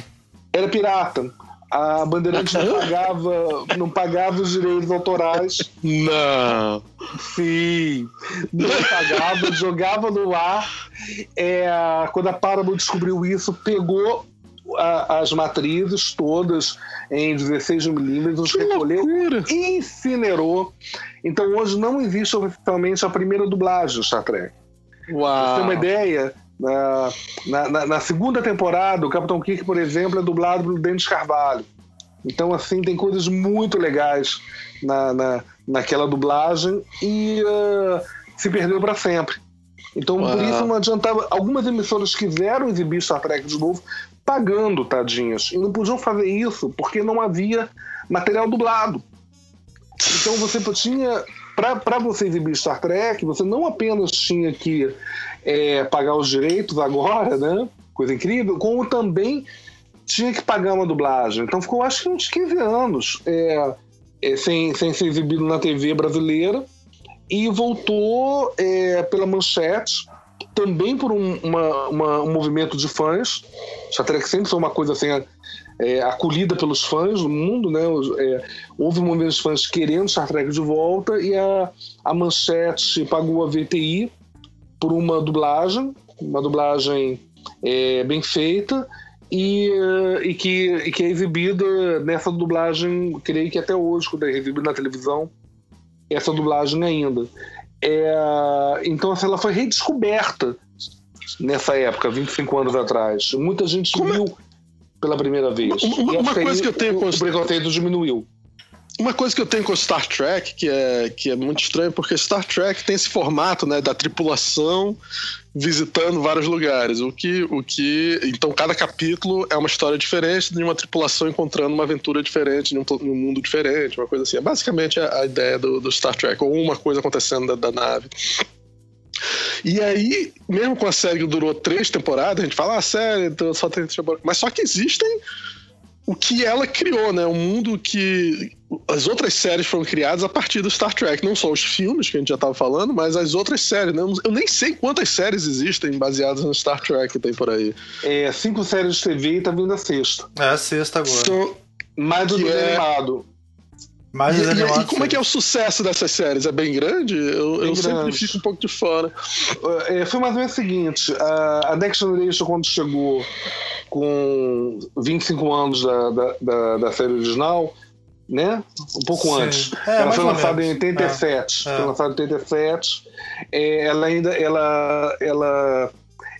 Era pirata. A Bandeirantes não pagava, não pagava os direitos autorais. Não. Sim. Não pagava, jogava no ar. É, quando a Paramount descobriu isso, pegou a, as matrizes todas em 16 milímetros, recolheu e incinerou. Então hoje não existe oficialmente a primeira dublagem do Star Trek. Uau. Pra ter uma ideia, na, na, na, segunda temporada, o Capitão Kirk, por exemplo, é dublado pelo Dennis Carvalho. Então, assim, tem coisas muito legais na, na, naquela dublagem e uh, se perdeu para sempre. Então, Uau. por isso não adiantava. Algumas emissoras quiseram exibir Star Trek de novo, pagando, tadinhas. E não podiam fazer isso porque não havia material dublado. Então você tinha. Para você exibir Star Trek, você não apenas tinha que é, pagar os direitos agora, né? Coisa incrível, como também tinha que pagar uma dublagem. Então ficou, acho que uns 15 anos é, é, sem, sem ser exibido na TV brasileira e voltou é, pela Manchete também por um, uma, uma, um movimento de fãs. Star Trek sempre foi uma coisa assim, é, acolhida pelos fãs do mundo, né? É, houve um movimento de fãs querendo Star Trek de volta e a, a Manchete pagou a VTI por uma dublagem, uma dublagem é, bem feita e, e, que, e que é exibida nessa dublagem, creio que até hoje, quando é exibida na televisão, essa dublagem ainda. É, então, assim, ela foi redescoberta nessa época, 25 anos atrás. Muita gente Como é? viu é? pela primeira vez. Uma, uma coisa que eu tenho com o preconceito diminuiu. Uma coisa que eu tenho com Star Trek, que é, que é muito estranho, porque Star Trek tem esse formato né, da tripulação visitando vários lugares. O que, o que. Então, cada capítulo é uma história diferente de uma tripulação encontrando uma aventura diferente, em um, um mundo diferente, uma coisa assim. É basicamente a, a ideia do, do, Star Trek, ou uma coisa acontecendo da, da nave. E aí, mesmo com a série que durou três temporadas, a gente fala, ah, a série só tem temporadas. Mas só que existem o que ela criou, né? Um mundo que as outras séries foram criadas a partir do Star Trek, não só os filmes que a gente já estava falando, mas as outras séries, né? Eu nem sei quantas séries existem baseadas no Star Trek que tem por aí. É, cinco séries de TV e tá vindo a sexta. É, a sexta agora. So, mais do que é... Mais e, e, e, como é que é o sucesso dessas séries? É bem grande? Eu, bem eu grande. sempre fico um pouco de fora. É, foi mais ou menos o seguinte: a, a Next Generation, quando chegou com 25 anos da, da, da, da série original, né? Um pouco Sim. antes. É, ela foi lançada em 87. É, é. Foi lançada em 87. É, ela ainda. Ela, ela, é,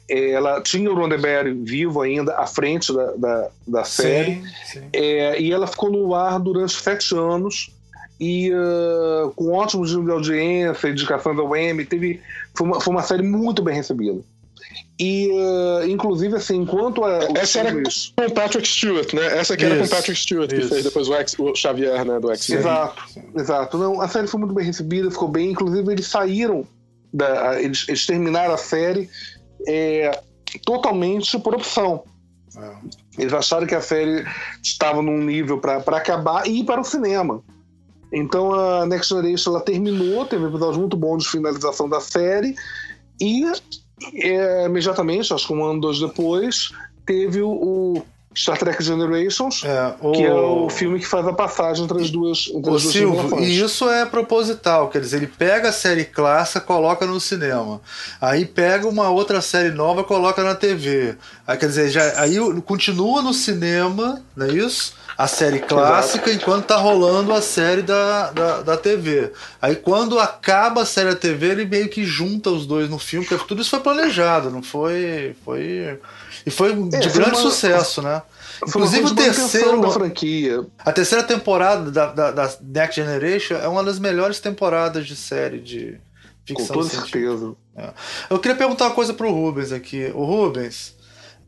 ela tinha o Roddenberry vivo ainda à frente da, da, da série. Sim, sim. É, e ela ficou no ar durante sete anos. E uh, com ótimos níveis de audiência, indicação da UEM, teve, foi, uma, foi uma série muito bem recebida. E, uh, inclusive, assim, enquanto a, Essa filmes... era com Patrick Stewart, né? Essa aqui isso, era com Patrick Stewart, isso. que fez depois o, X, o Xavier, né, do X. Exato, exato. Não, a série foi muito bem recebida, ficou bem. Inclusive, eles saíram, da, eles, eles terminaram a série é, totalmente por opção. É. Eles acharam que a série estava num nível para acabar e ir para o cinema. Então a Next Generation ela terminou, teve um episódio muito bom de finalização da série e é, imediatamente, acho que um ano, dois depois, teve o, o Star Trek Generations, é, o... que é o filme que faz a passagem entre as duas, entre o as duas Silvio, E isso é proposital, quer dizer, ele pega a série clássica, coloca no cinema. Aí pega uma outra série nova, coloca na TV. Aí, quer dizer, já, aí continua no cinema, não é isso? a série clássica Exato. enquanto tá rolando a série da, da, da, TV. Aí quando acaba a série da TV, ele meio que junta os dois no filme, porque tudo isso foi planejado, não foi. foi e foi é, de grande uma, sucesso, né? Inclusive o terceiro. Da franquia. A terceira temporada da, da, da, Next Generation é uma das melhores temporadas de série de ficção. Com toda certeza. É. Eu queria perguntar uma coisa pro Rubens aqui. O Rubens.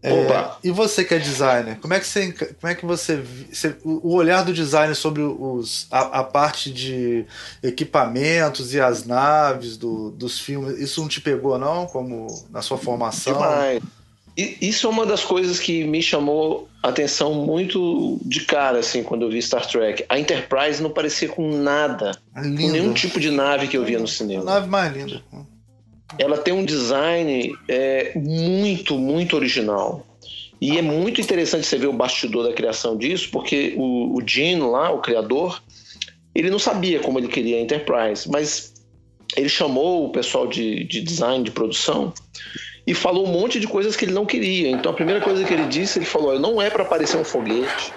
É, e você que é designer, como é que você, como é que você, você o olhar do designer sobre os, a, a, parte de equipamentos e as naves do, dos filmes, isso não te pegou não, como na sua formação? Demais. Isso é uma das coisas que me chamou a atenção muito de cara, assim, quando eu vi Star Trek. A Enterprise não parecia com nada, é com nenhum tipo de nave que eu via no cinema. A nave mais linda ela tem um design é, muito, muito original. E é muito interessante você ver o bastidor da criação disso, porque o, o Gene lá, o criador, ele não sabia como ele queria a Enterprise, mas ele chamou o pessoal de, de design, de produção, e falou um monte de coisas que ele não queria. Então a primeira coisa que ele disse, ele falou: não é para parecer um foguete,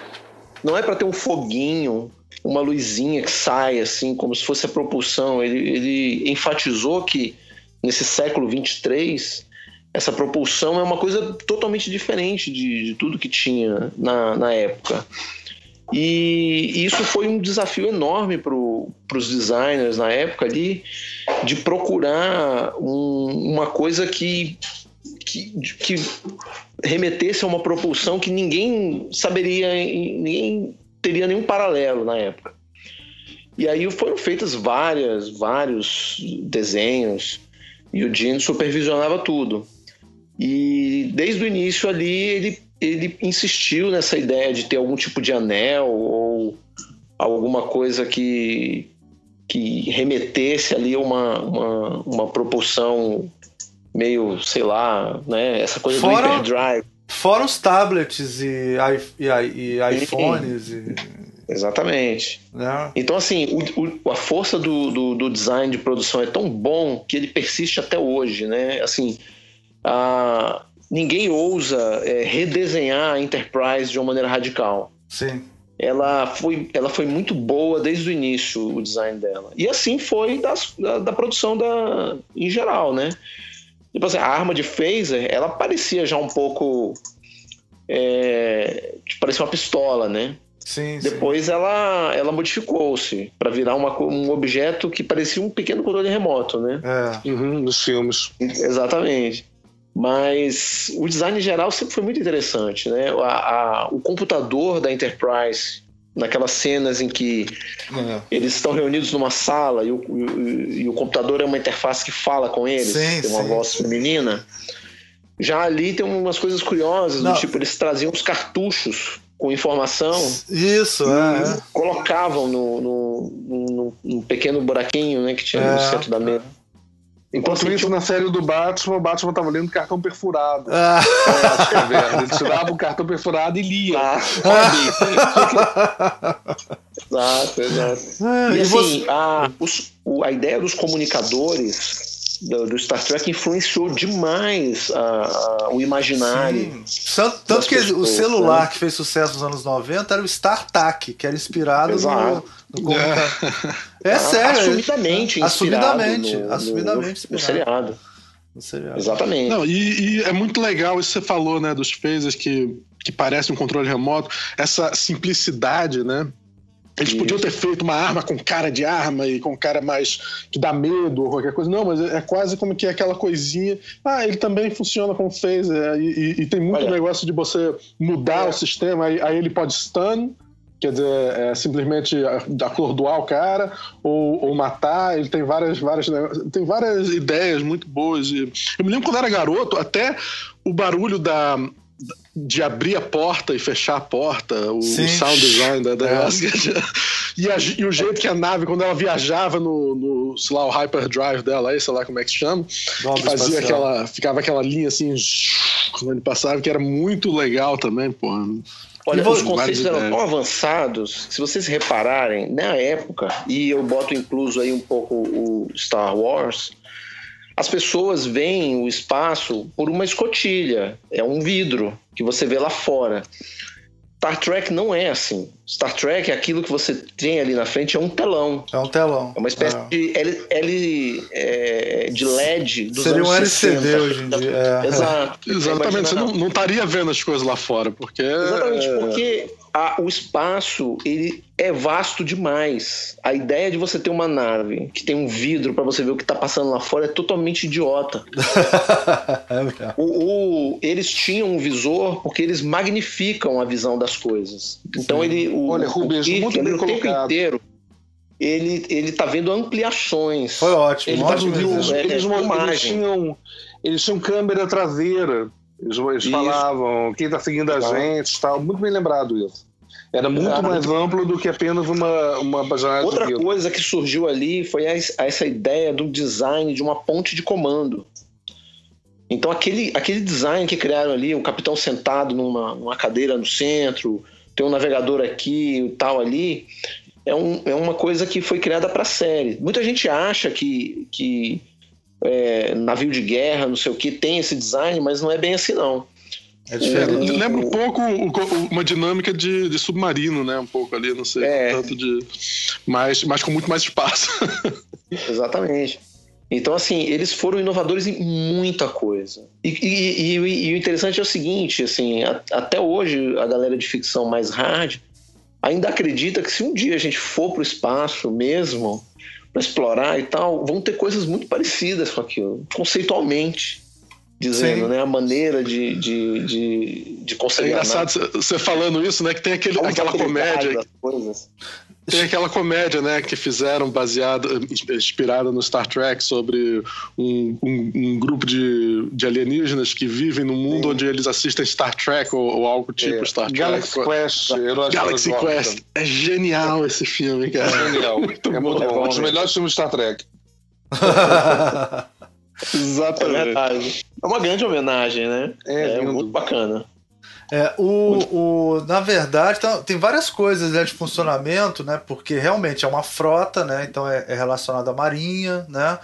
não é para ter um foguinho, uma luzinha que sai assim, como se fosse a propulsão. Ele, ele enfatizou que nesse século 23, essa propulsão é uma coisa totalmente diferente de, de tudo que tinha na, na época. E, isso foi um desafio enorme para os designers na época ali, de procurar um, uma coisa que, que, que remetesse a uma propulsão que ninguém saberia, ninguém teria nenhum paralelo na época. E aí foram feitas várias, vários desenhos, e o Gene supervisionava tudo. E desde o início ali ele, ele insistiu nessa ideia de ter algum tipo de anel ou alguma coisa que, que remetesse ali a uma, uma, uma propulsão meio, sei lá, né? Essa coisa Fora... do hyperdrive. Fora os tablets e, e, e iPhones. E... Exatamente. É. Então, assim, o, o, a força do, do, do, design de produção é tão bom que ele persiste até hoje, né? Assim, a, ninguém ousa é, redesenhar a Enterprise de uma maneira radical. Sim. Ela foi, ela foi muito boa desde o início, o design dela. E assim foi das, da, da produção da, em geral, né? Tipo assim, a arma de phaser, ela parecia já um pouco. É, parecia uma pistola, né? Sim, Depois sim. ela, ela modificou-se para virar uma, um objeto que parecia um pequeno controle remoto, né? É. Uhum, nos filmes. Exatamente. Mas o design em geral sempre foi muito interessante, né? A, a, o computador da Enterprise naquelas cenas em que é. eles estão reunidos numa sala e o, e, e o, computador é uma interface que fala com eles, sim, tem uma sim. voz feminina. Já ali tem umas coisas curiosas, do tipo, eles traziam os cartuchos com informação. Isso, é. Colocavam no, no, no, no, pequeno buraquinho né, que tinha é, no centro da mesa. Enquanto isso, na série do Batman, o Batman tava lendo cartão perfurado. Ah. É, Ele tirava o cartão perfurado e lia. Ah. exato, exato. Ah, e, e assim, você... a, os, a ideia dos comunicadores do, do, Star Trek influenciou demais a, a, o imaginário. Tanto, tanto que pessoas, o celular né? que fez sucesso nos anos 90 era o StarTAC, que era inspirado Exato. no, no É, é sério. Assumidamente assumidamente, no, assumidamente no, no seriado. No seriado. Exatamente. Não, e, e, é muito legal isso que você falou, né, dos phasers que, que parece um controle remoto, essa simplicidade, né? Eles Isso. podiam ter feito uma arma com cara de arma e com cara mais que dá medo ou qualquer coisa. Não, mas é quase como que é aquela coisinha. Ah, ele também funciona como phaser. E, e, e tem muito Olha. negócio de você mudar é. o sistema. Aí, aí, ele pode stun, quer dizer, é simplesmente da cor doar o cara, ou, ou, matar. Ele tem várias, várias, tem várias ideias muito boas. eu me lembro quando era garoto, até o barulho da de abrir a porta e fechar a porta, o, o sound design da, da é. e, a, e, o jeito que a nave, quando ela viajava no, no sei lá, o hyperdrive dela aí, sei lá como é que se chama, que fazia aquela, ficava aquela linha assim, quando ele passava, que era muito legal também, pô. Olha, os conceitos eram tão avançados, se vocês repararem, na época, e eu boto incluso aí um pouco o Star Wars, as pessoas veem o espaço por uma escotilha, é um vidro que você vê lá fora. Star Trek não é assim. Star Trek é aquilo que você tem ali na frente, é um telão. É um telão. É uma espécie é. de L, L é, de LED dos Seria anos um LCD 60. hoje em dia. É. Exato. Exatamente, você não, não estaria vendo as coisas lá fora, porque. Exatamente, porque a, o espaço ele é vasto demais. A ideia de você ter uma nave que tem um vidro para você ver o que tá passando lá fora é totalmente idiota. é o, o, eles tinham um visor porque eles magnificam a visão das coisas. Então Sim. ele. O, Olha, Rubens, o muito bem o tempo inteiro ele, ele tá vendo ampliações. Foi ótimo. Ele tá ótimo eles, é, eles, eles, tinham, eles tinham câmera traseira. Eles, eles falavam quem está seguindo a gente tal. Muito bem lembrado isso. Era muito mais amplo do que apenas uma, uma janela Outra coisa que surgiu ali foi essa ideia do design de uma ponte de comando. Então aquele, aquele design que criaram ali, o capitão sentado numa, numa cadeira no centro, tem um navegador aqui e tal ali, é, um, é uma coisa que foi criada para série. Muita gente acha que, que é, navio de guerra, não sei o que, tem esse design, mas não é bem assim não. É diferente. É, lembra um pouco uma dinâmica de, de, submarino, né? Um pouco ali, não sei, é. tanto de. Mas, mas com muito mais espaço. Exatamente. Então, assim, eles foram inovadores em muita coisa. E, e, e, e o interessante é o seguinte, assim, a, até hoje a galera de ficção mais hard ainda acredita que se um dia a gente for para o espaço mesmo, para explorar e tal, vão ter coisas muito parecidas com aquilo, conceitualmente dizendo, Sim. né? A maneira de, de, de, de conseguir. É engraçado você falando isso, né? Que tem aquele, aquela comédia. Tem aquela comédia, né, que fizeram baseada, inspirada no Star Trek sobre um, um, um grupo de, de alienígenas que vivem num mundo Sim. onde eles assistem Star Trek ou, ou algo tipo é. Star Trek. Galaxy Quest. Galaxy Quest. É genial esse filme, cara. É genial. muito é muito bom. Um dos melhores filmes de Star Trek. Exatamente. É. É uma grande homenagem, né? É, é muito bacana. É, o, o, na verdade, tá, tem várias coisas né, de funcionamento, né? Porque realmente é uma frota, né? Então é, é relacionado à marinha, né?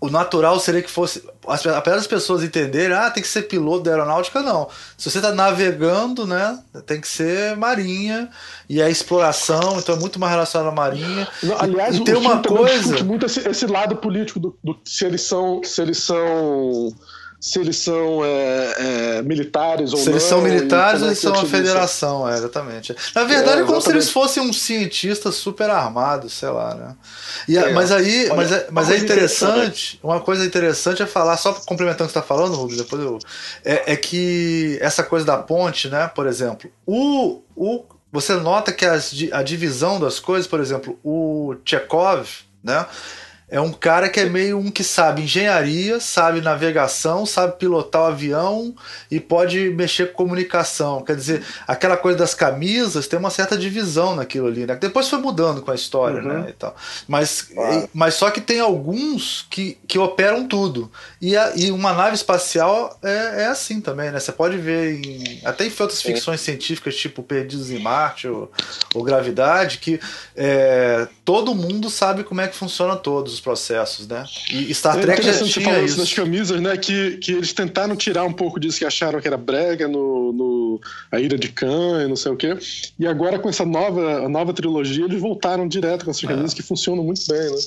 O natural seria que fosse. Apesar das pessoas entenderem, ah, tem que ser piloto da aeronáutica, não. Se você está navegando, né, tem que ser marinha e a exploração, então é muito mais relacionado à marinha. Não, aliás, e, e tem uma coisa. muito esse, esse, lado político do, do se eles são. Se eles são se eles são é, é, militares ou se não. Se eles são militares ou é eles são uma federação, é, exatamente. Na verdade, é, como se eles fossem um cientista super armado, sei lá, né? E, é, mas aí, olha, mas é, mas é interessante, interessante, uma coisa interessante é falar, só complementando o que você está falando, Rubens, depois eu. É, é que essa coisa da ponte, né, por exemplo, o, o, você nota que as, a divisão das coisas, por exemplo, o Chekhov, né? É um cara que é meio um que sabe engenharia, sabe navegação, sabe pilotar o avião e pode mexer com comunicação. Quer dizer, aquela coisa das camisas tem uma certa divisão naquilo ali, né? Depois foi mudando com a história, uhum. né? E tal. Mas, claro. mas só que tem alguns que, que operam tudo. E, a, e uma nave espacial é, é assim também, né? Você pode ver em, até em outras ficções científicas, tipo Perdidos em Marte ou, ou Gravidade, que é, todo mundo sabe como é que funciona todos processos, né? E Star Trek é já tinha isso. das camisas, né? Que, que eles tentaram tirar um pouco disso que acharam que era brega no, no A Ira de Khan e não sei o quê. E agora com essa nova, nova trilogia, eles voltaram direto com essas camisas é. que funcionam muito bem, né?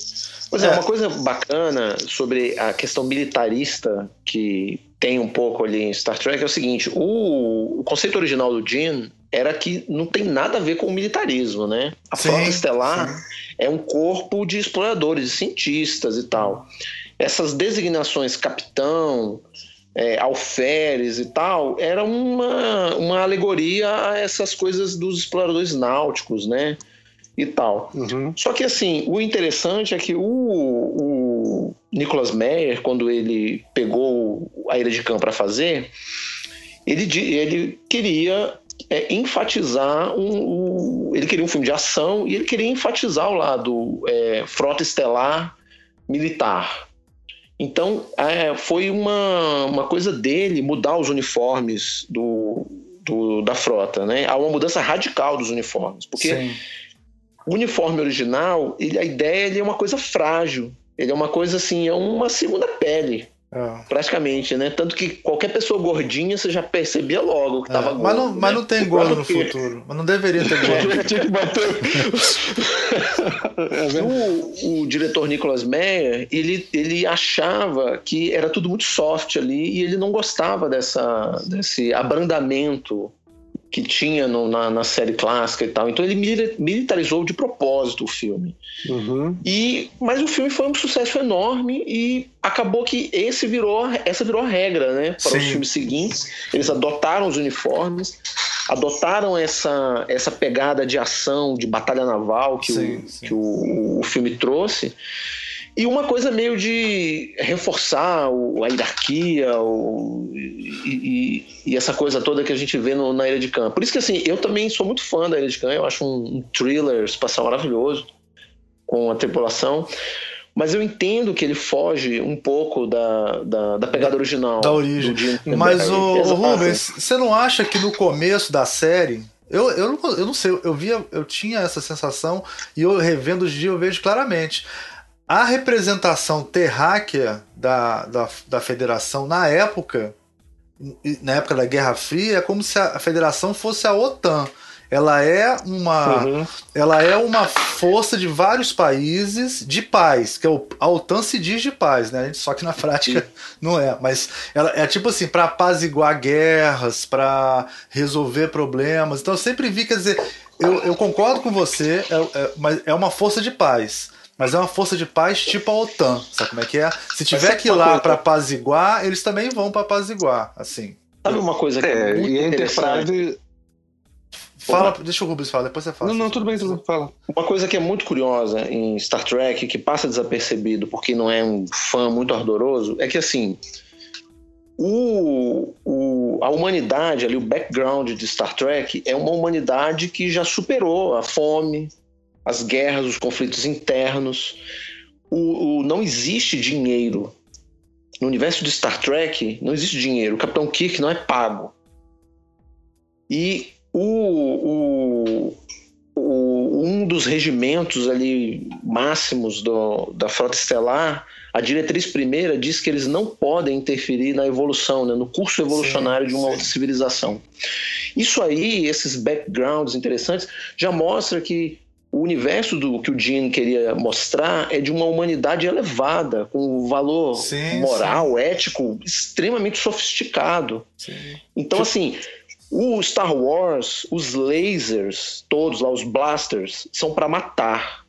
Pois é, é, uma coisa bacana sobre a questão militarista que tem um pouco ali em Star Trek é o seguinte: o, o conceito original do Gene era que não tem nada a ver com o militarismo, né? A sim, Frota Estelar sim. é um corpo de exploradores, de cientistas e tal. Essas designações capitão, é, alferes e tal, era uma, uma alegoria a essas coisas dos exploradores náuticos, né? E tal. Uhum. Só que assim, o interessante é que o, o Nicholas Meyer, quando ele pegou a Ilha de Khan para fazer, ele, ele queria é, enfatizar um, um, ele queria um filme de ação e ele queria enfatizar o lado é, frota estelar militar. Então é, foi uma, uma coisa dele mudar os uniformes do, do, da frota, né? Há uma mudança radical dos uniformes, porque Sim. o uniforme original, ele, a ideia ele é uma coisa frágil, ele é uma coisa assim, é uma segunda pele. É. Praticamente, né? Tanto que qualquer pessoa gordinha você já percebia logo que é. tava gordo. Mas não, né? mas não tem gordo no futuro. Mas não deveria ter gordo. Que bater. o, o diretor Nicholas Meyer, ele, ele achava que era tudo muito soft ali e ele não gostava dessa, desse abrandamento que tinha no, na, na, série clássica e tal. Então ele militarizou de propósito o filme. Uhum. E, mas o filme foi um sucesso enorme e acabou que esse virou, essa virou a regra né, para Sim. os filmes seguintes. Eles adotaram os uniformes, adotaram essa, essa pegada de ação, de batalha naval que, sim, o, sim. que o, o filme trouxe. E uma coisa meio de reforçar o, a hierarquia o, e, e, e, essa coisa toda que a gente vê no, na Ilha de Khan. Por isso que assim, eu também sou muito fã da Ilha de Khan, eu acho um, um thriller espacial maravilhoso com a tripulação. Mas eu entendo que ele foge um pouco da, da, da pegada original. Da origem. Mas, o, o Rubens, você não acha que no começo da série eu, eu, eu não sei, eu via, eu tinha essa sensação e eu revendo os dias eu vejo claramente a representação terráquea da, da, da federação na época, na época da Guerra Fria, é como se a federação fosse a OTAN. Ela é uma, uhum. ela é uma força de vários países de paz, que é a OTAN se diz de paz, né? Só que na prática não é. Mas ela é tipo assim para apaziguar guerras, para resolver problemas. Então eu sempre vi, quer dizer, eu, eu concordo com você, é, é, mas é uma força de paz. Mas é uma força de paz tipo a OTAN, sabe como é que é? Se tiver que ir lá para apaziguar, eles também vão para apaziguar, assim. Sabe uma coisa que é, é muito e a Enterprise... Fala, deixa o Rubens falar, depois você fala. Não, não, tudo bem, tudo bem, fala. Uma coisa que é muito curiosa em Star Trek, que passa desapercebido porque não é um fã muito ardoroso, é que assim, o, o, a humanidade ali, o background de Star Trek é uma humanidade que já superou a fome, as guerras, os conflitos internos. O, o não existe dinheiro. no universo de Star Trek não existe dinheiro. O Capitão Kirk não é pago. E o, o, um dos regimentos ali máximos do, da frota estelar, a diretriz primeira diz que eles não podem interferir na evolução, né, no curso evolucionário sim, de uma sim. outra civilização. Isso aí, esses backgrounds interessantes, já mostra que o universo do que o Gene queria mostrar é de uma humanidade elevada, com um valor sim, moral, sim. ético extremamente sofisticado. Sim. Então, assim, o Star Wars, os lasers, todos lá, os blasters, são para matar.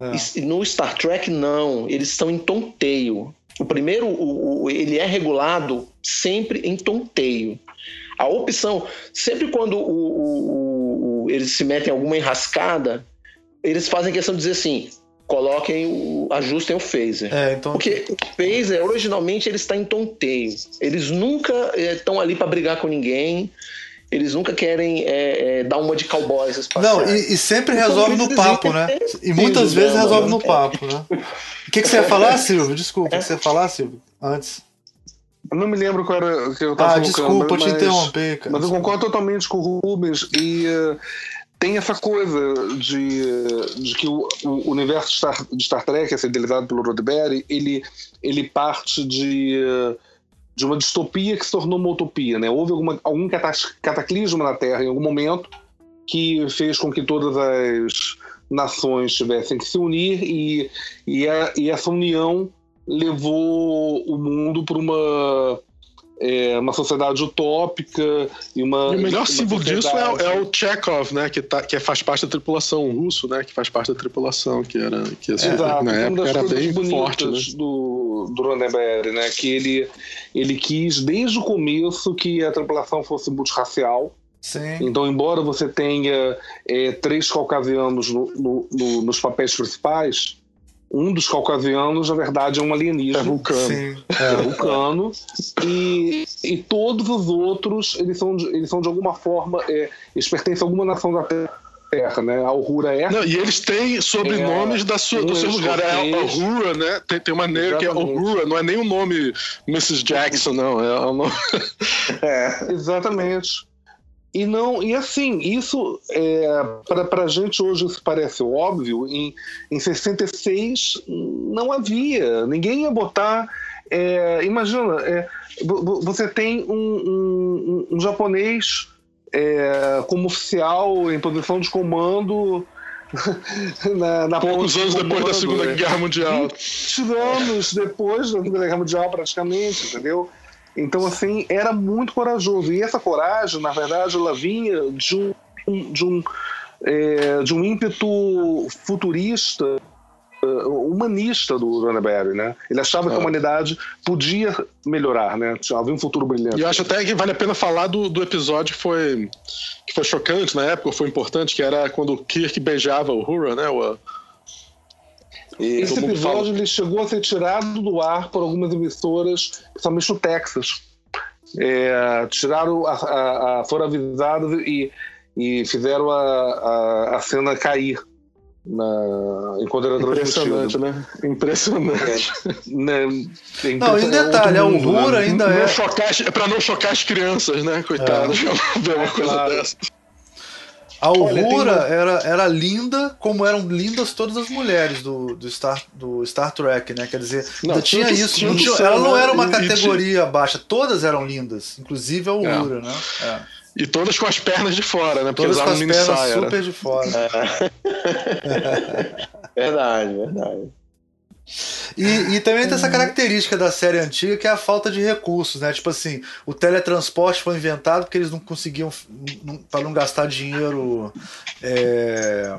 É. E no Star Trek, não. Eles estão em tonteio. O primeiro, o, o, ele é regulado sempre em tonteio. A opção, sempre quando o, eles se metem em alguma enrascada, eles fazem questão de dizer assim: coloquem o. ajustem o phaser. É, então... Porque o phaser, originalmente, ele está em tonteio. Eles nunca estão é, ali para brigar com ninguém. Eles nunca querem é, é, dar uma de cowboys espaciais. Não, e, e sempre então, resolve no papo, né? E muitas vezes resolve no papo, né? O que, que você ia falar, Silvio? Desculpa, o que você ia falar, Silvio? Antes. Não me lembro qual era o que eu estava Ah, desculpa mas, te interromper, cara. Mas eu concordo totalmente com o Rubens e uh, tem essa coisa de, de que o, o universo de Star, de Star Trek, assim, idealizado pelo Roddenberry, ele, ele parte de, de uma distopia que se tornou uma utopia. Né? Houve alguma, algum cataclismo na Terra em algum momento que fez com que todas as nações tivessem que se unir e, e, a, e essa união levou o mundo para uma é, uma sociedade utópica e uma. E o melhor símbolo disso é, é, o Chekhov, né? Que, tá, que faz parte da tripulação russo, né? Que faz parte da tripulação, que era que assim, Exato, na época era bem forte, né? do do Ronenberg, né? Que ele ele quis desde o começo que a tripulação fosse multirracial. Sim. Então, embora você tenha é, três caucasianos no, no, no, nos papéis principais, um dos caucasianos, na verdade, é um alienígena. É vulcano. Sim. É vulcano. e, e todos os outros, eles são, de, eles são de alguma forma, é, eles pertencem a alguma nação da Terra. né? A Aurora é. Não, e eles têm sobrenomes é, da sua, do seu lugar. É a Aurora, né? Tem, tem uma negra que é Aurora, não é nem o nome Mrs. Jackson, não. É o nome. é, exatamente. E não, e assim, isso é, para a gente hoje isso parece óbvio. Em, em 66 não havia, ninguém ia botar. É, imagina, é, você tem um, um, um japonês é, como oficial em posição de comando na, na poucos anos de depois da Segunda né? Guerra Mundial. 20 anos depois da Segunda Guerra Mundial, praticamente, entendeu? Então, assim, era muito corajoso. E essa coragem, na verdade, ela vinha de um, de um, é, de um ímpeto futurista, é, humanista do Ronneberry, né? Ele achava é. que a é. humanidade podia melhorar, né? Havia um futuro brilhante. E eu acho até que vale a pena falar do, do episódio que foi, que foi chocante na época, foi importante, que era quando o Kirk beijava o Hura, né? O, e Esse episódio ele chegou a ser tirado do ar por algumas emissoras, principalmente no Texas. É, tiraram, a, a, a, foram avisados e, e fizeram a, a, a cena cair na, enquanto era Impressionante, né? Impressionante. É, né? É não, e detalhe, a Uhura né? ainda é. Chocar, é pra não chocar as crianças, né? Coitadas, é. ver uma coisa claro. dessa. A Aurora era, era linda como eram lindas todas as mulheres do, do, Star, do Star Trek, né? Quer dizer, não, tinha isso. Tinha, não tinha, ela não era uma categoria baixa, toas eram lindas, inclusive a Aurora, é. né? É. E todas com as pernas de fora, né? Porque todas com as pernas saia, super né? de fora. É. verdade, verdade. E, e, também tem essa característica da série antiga que é a falta de recursos, né? Tipo assim, o teletransporte foi inventado porque eles não conseguiam, para não gastar dinheiro é,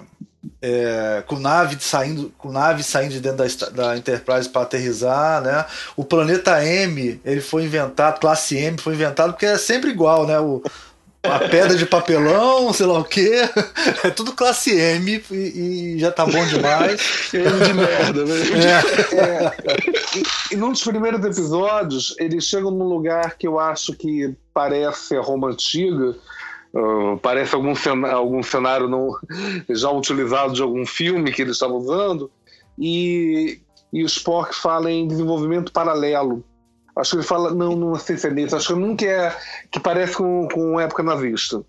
é, com nave saindo, com nave saindo de dentro da, da Enterprise para aterrizar, né? O planeta M ele foi inventado, classe M foi inventado porque é sempre igual, né? O, a pedra de papelão, sei lá o quê. É tudo classe M e, e já tá bom demais. M de merda, né? É. É. E, e num dos primeiros episódios, eles chegam num lugar que eu acho que parece a Roma Antiga. Uh, parece algum cenário, algum cenário não, já utilizado de algum filme que eles estavam usando. E e o Spock fala em desenvolvimento paralelo. Acho que ele fala, não, não sei se é nisso, acho que nunca é que parece com, com época nazista.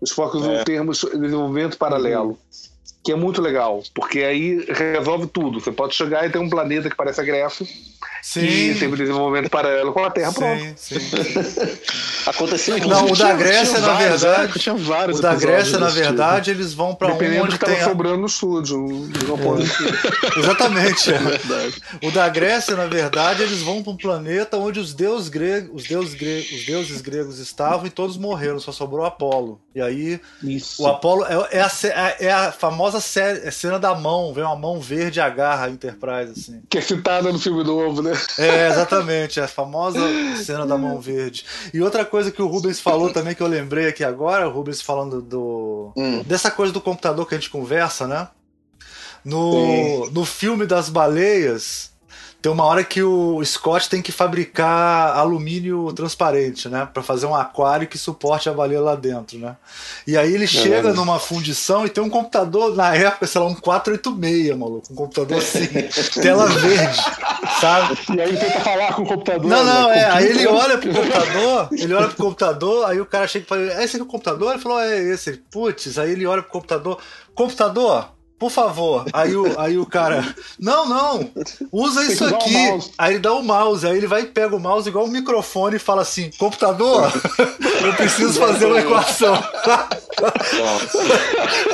O Spock usa é. o termo desenvolvimento paralelo. Uhum que é muito legal, porque aí resolve tudo. Você pode chegar e ter um planeta que parece a Grécia sim. e teve desenvolvimento paralelo com a Terra, pronto. Sim, sim. Aconteceu Não, o da Grécia, na vários, verdade. É, tinha vários o da Grécia, na verdade, tipo. eles vão para um onde tem. sobrando no estúdio. É. Exatamente. É. O da Grécia, na verdade, eles vão para um planeta onde os deuses gregos, os deuses gregos, os deuses gregos estavam e todos morreram, só sobrou Apolo. E aí, Isso. o Apolo é, é, a, é a famosa cena da mão, vem uma mão verde e agarra a Enterprise, assim. Que é citada no filme novo, né? É, exatamente, a famosa cena da mão verde. E outra coisa que o Rubens falou também, que eu lembrei aqui agora, o Rubens falando do. Hum. dessa coisa do computador que a gente conversa, né? No, no filme das baleias, tem uma hora que o Scott tem que fabricar alumínio transparente, né? Para fazer um aquário que suporte a baleia lá dentro, né? E aí ele é chega numa fundição e tem um computador, na época, sei lá, um 486, maluco. Um computador assim, tela verde, sabe? E aí ele tenta falar com o computador. Não, não, né? é. Aí ele olha pro computador, ele olha pro computador, aí o cara chega e fala: É esse aqui é o computador? Ele falou: É esse. Putz, aí ele olha pro computador: Computador, por favor. Aí o, aí o cara, não, não, usa isso aqui. Aí ele dá o mouse, aí ele vai e pega o mouse igual um microfone e fala assim: computador, eu preciso fazer uma equação.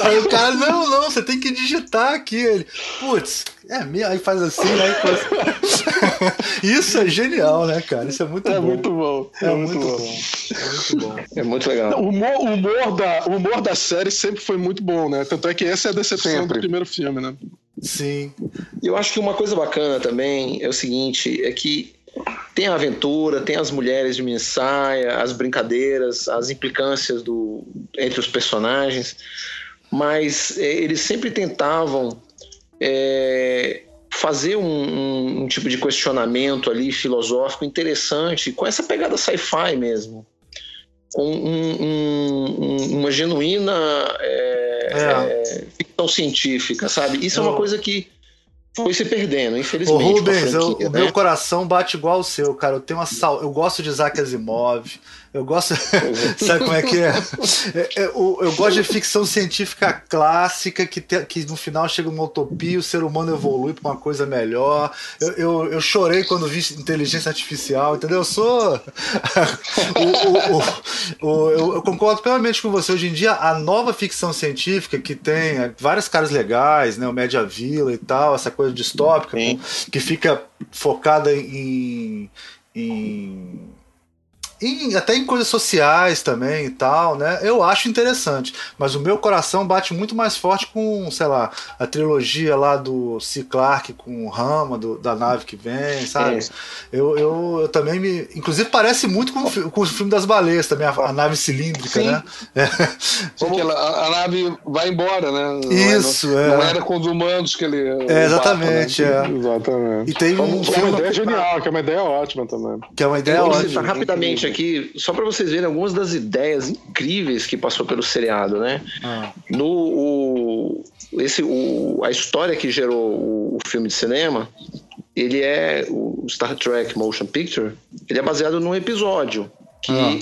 aí o cara, não, não, você tem que digitar aqui. Ele, putz, é, aí faz assim, aí faz... Isso é genial, né, cara? Isso é muito é bom. Muito bom. É, é muito, bom. bom. É muito bom. É muito legal. O humor, o humor, da, o humor da série sempre foi muito bom, né? Tanto é que essa é a decepção sempre. do primeiro filme, né? Sim. Eu acho que uma coisa bacana também é o seguinte, é que tem a aventura, tem as mulheres de minissaia, as brincadeiras, as implicâncias do, entre os personagens, mas é, eles sempre tentavam é, fazer um, um, um, tipo de questionamento ali filosófico interessante, com essa pegada sci-fi mesmo. Com um, uma genuína é, é. ficção científica, sabe? Isso é uma coisa que foi se perdendo, infelizmente. Ô, Rubens, eu, né? o meu coração bate igual o seu, cara. Eu tenho uma sal... eu gosto de Isaac Asimov. Eu gosto. Sabe como é que é? Eu, eu, eu, gosto de ficção científica clássica que, te, que no final chega uma utopia, o ser humano evolui para uma coisa melhor. Eu, eu, eu, chorei quando vi inteligência artificial, entendeu? Eu sou. o, o, eu, concordo plenamente com você. Hoje em dia, a nova ficção científica que tem é, vários caras legais, né? O Média Vila e tal, essa coisa distópica, que fica focada em, em em, até em coisas sociais também e tal, né? Eu acho interessante. Mas o meu coração bate muito mais forte com, sei lá, a trilogia lá do C. Clarke com o Rama, do, da nave que vem, sabe? É. Eu, eu, eu, também me. Inclusive parece muito com, com o filme das baleias também, a, a nave cilíndrica, Sim. né? É. Porque ela, a, a, nave vai embora, né? Não é Isso, é. Não era com os humanos que ele. É, exatamente, né? é. Exatamente. E tem um. Que é uma ideia genial, que é uma ideia ótima também. Que é uma ideia ótima. Rapidamente aqui, só para vocês verem algumas das ideias incríveis que passou pelo seriado, né? Ah. No o, esse o, a história que gerou o, o, filme de cinema, ele é o Star Trek Motion Picture, ele é baseado num episódio que ah.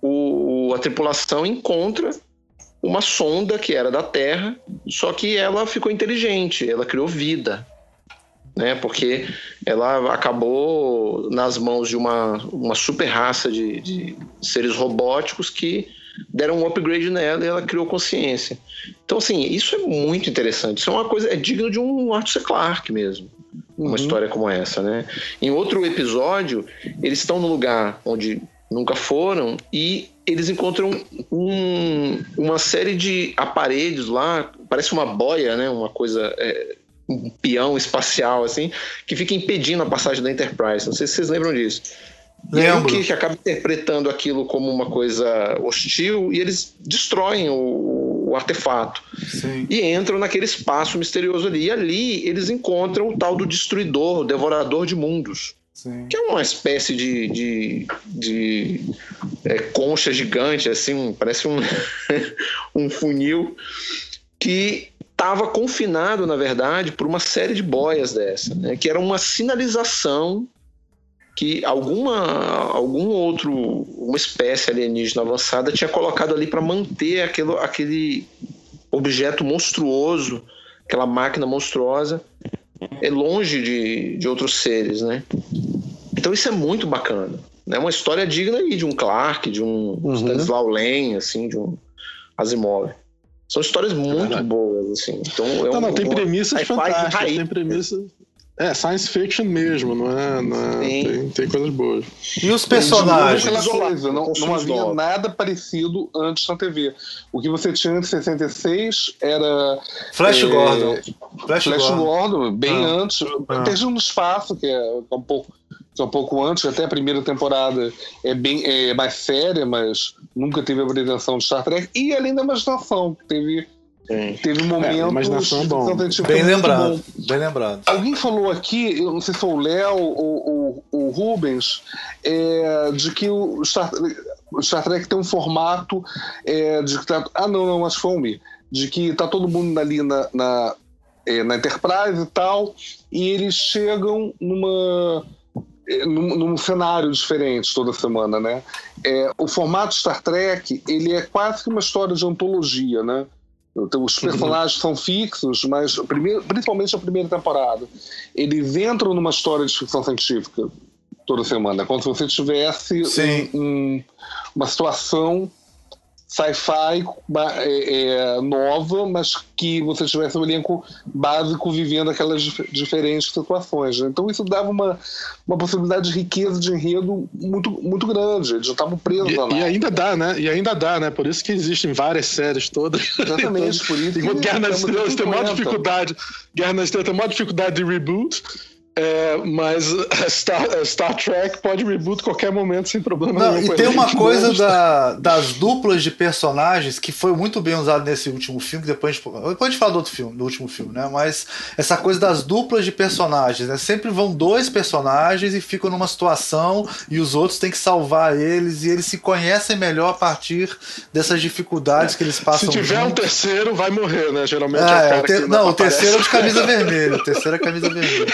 o, a tripulação encontra uma sonda que era da Terra, só que ela ficou inteligente, ela criou vida né? Porque ela acabou nas mãos de uma, uma super raça de, de seres robóticos que deram um upgrade nela e ela criou consciência. Então, assim, isso é muito interessante. Isso é uma coisa, é digno de um Arthur C. Clarke mesmo. Uma uhum. história como essa, né? Em outro episódio, eles estão no lugar onde nunca foram e eles encontram um, uma série de aparelhos lá, parece uma boia, né? Uma coisa é, um peão espacial, assim, que fica impedindo a passagem da Enterprise. Não sei se vocês lembram disso. Lembro. E aí o Kirk acaba interpretando aquilo como uma coisa hostil e eles destroem o, o artefato. Sim. E entram naquele espaço misterioso ali. E ali eles encontram o tal do destruidor, o devorador de mundos. Sim. Que é uma espécie de, de, de é, concha gigante, assim, parece um, um funil, que estava confinado, na verdade, por uma série de boias dessa, né? que era uma sinalização que alguma algum outro uma espécie alienígena avançada tinha colocado ali para manter aquele, aquele objeto monstruoso, aquela máquina monstruosa, é longe de, de outros seres, né? Então isso é muito bacana. É né? uma história digna aí de um Clark, de um uhum. Stanislaw Lem, assim, de um Asimov. São histórias muito é boas, assim. Então, é não, um, não, tem premissas fantásticas, tem premissas... É, science fiction mesmo, não é? Não é tem, tem, coisas boas. E os personagens? Aquela coisa, não, não havia nada parecido antes na TV. O que você tinha antes de 66 era. Flash é, Gordon. Flash, Flash Gordon. Gordon. bem ah. antes. Ah. Teve um espaço, que é um pouco que é um pouco antes, até a primeira temporada é bem é mais séria, mas nunca teve a pretensão de Star Trek. E além da imaginação, que teve Teve um é, momento. É, imaginação bom. Bem lembrado. Bom. Bem lembrado. Alguém falou aqui, eu não sei se foi o Léo ou o Rubens, é, de que o Star, o Star Trek tem um formato é, de. Tá, ah, não, não, acho que foi o Mi. De que tá todo mundo ali na, na, é, na Enterprise e tal, e eles chegam numa. É, num, num, cenário diferente toda semana, né? É, o formato Star Trek ele é quase que uma história de antologia, né? Então, os personagens uhum. são fixos, mas primeiro, principalmente a primeira temporada. Eles entram numa história de ficção científica toda semana, como se você tivesse um, um, uma situação sci-fi é, é, nova, mas que você tivesse um elenco básico vivendo aquelas dif diferentes situações. Né? Então isso dava uma, uma possibilidade de riqueza de enredo muito, muito grande. Eles já estavam presos e, lá. E ainda dá, né? E ainda dá, né? Por isso que existem várias séries todas. Exatamente, por isso. Guerra nas Estrelas tem maior dificuldade. Guerra nas Estrelas tem maior dificuldade de reboot. É, mas Star, Star Trek pode reboot qualquer momento sem problema Não, nenhum. E tem uma coisa da, das duplas de personagens que foi muito bem usado nesse último filme, depois a gente, depois a gente fala do outro filme, do último filme, né? Mas essa coisa das duplas de personagens, né? Sempre vão dois personagens e ficam numa situação e os outros têm que salvar eles e eles se conhecem melhor a partir dessas dificuldades que eles passam. Se tiver juntos. um terceiro, vai morrer, né? Geralmente é, é o cara Não, não o terceiro é de camisa vermelha. O terceiro é camisa vermelha.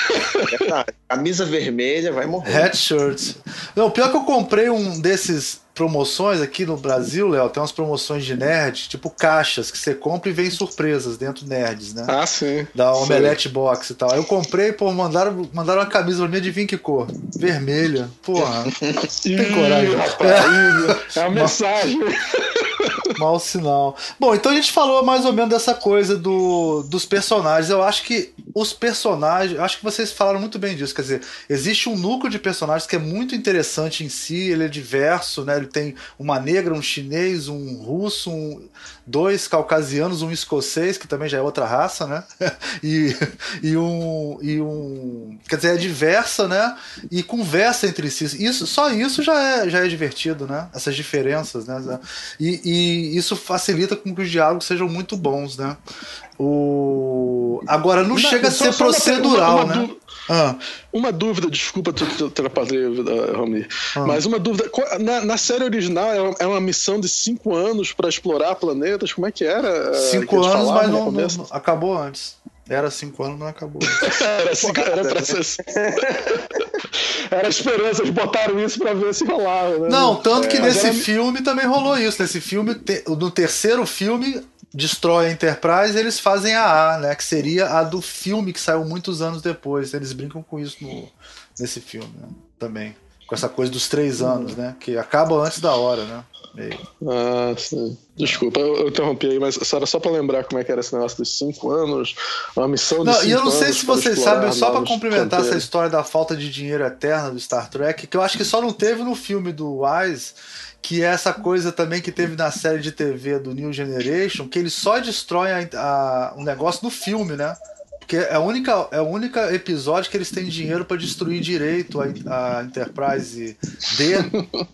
Camisa vermelha vai morrer. Hat shirts. Não, pior que eu comprei um desses promoções aqui no Brasil, Léo, tem umas promoções de nerd, tipo caixas, que você compra e vem surpresas dentro nerds, né? Ah, sim. Da Omelette sim. Box e tal. Eu comprei, pô, mandaram, mandaram uma camisa pra mim, adivinha que cor? Vermelha. Porra. tem coragem. Rapaz, é, é a mensagem. Mau sinal. Bom, então a gente falou mais ou menos dessa coisa do, dos personagens. Eu acho que os personagens. Acho que vocês falaram muito bem disso. Quer dizer, existe um núcleo de personagens que é muito interessante em si, ele é diverso, né? Ele tem uma negra, um chinês, um russo, um, dois caucasianos, um escocês, que também já é outra raça, né? e, e, um, e um. Quer dizer, é diversa, né? E conversa entre si. Isso, só isso já é, já é divertido, né? Essas diferenças, né? E, e isso facilita com que os diálogos sejam muito bons, né? O... Agora, não, não chega a ser procedural, uma, uma né? Ah. Uma dúvida, desculpa te atrapalhar, Romy, ah. mas uma dúvida. Na, na, série original é uma missão de cinco anos para explorar planetas? Como é que era? Eh, cinco que anos, mas não, não, acabou antes. Era cinco anos, não acabou. era, cinco, era pra ser. era a esperança, eles botaram isso pra ver se rolava. Né? Não, tanto que é, nesse era... filme também rolou isso. Nesse filme, no terceiro filme, destrói a Enterprise, eles fazem a A, né? Que seria a do filme que saiu muitos anos depois. Eles brincam com isso no, nesse filme né? também. Com essa coisa dos três anos, né? Que acaba antes da hora, né? Meio. Ah, sim. Desculpa, eu, eu interrompi aí, mas era só para lembrar como é que era esse negócio dos cinco anos, uma missão de não, E eu não sei se vocês sabem, só para complementar essa história da falta de dinheiro eterna do Star Trek, que eu acho que só não teve no filme do Wise, que é essa coisa também que teve na série de TV do New Generation, que ele só destrói a, um negócio no filme, né? Porque é, a única, é o único episódio que eles têm dinheiro para destruir direito a, a Enterprise D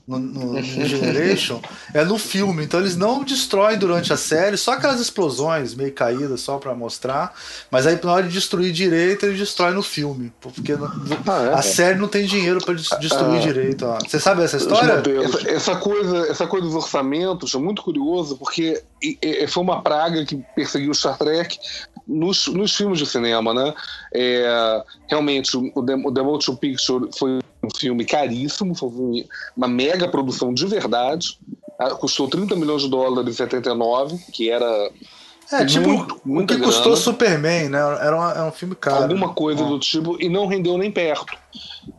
no, no, no, Generation é no filme. Então eles não destroem durante a série, só aquelas explosões meio caídas só para mostrar. Mas aí na hora de destruir direito, eles destroem no filme. Porque ah, é? a série não tem dinheiro para destruir ah, direito. Ó. Você sabe essa história? Essa, essa, coisa, essa coisa dos orçamentos é muito curioso, porque foi uma praga que perseguiu o Star Trek nos, nos filmes de cinema, né? É, realmente, o The, o The Motion Picture foi um filme caríssimo, foi uma mega produção de verdade. Ah, custou 30 milhões de dólares em 79, que era é, tipo, muito, o que grana. custou Superman, né? Era, uma, era um filme caro. Alguma coisa do tipo, e não rendeu nem perto.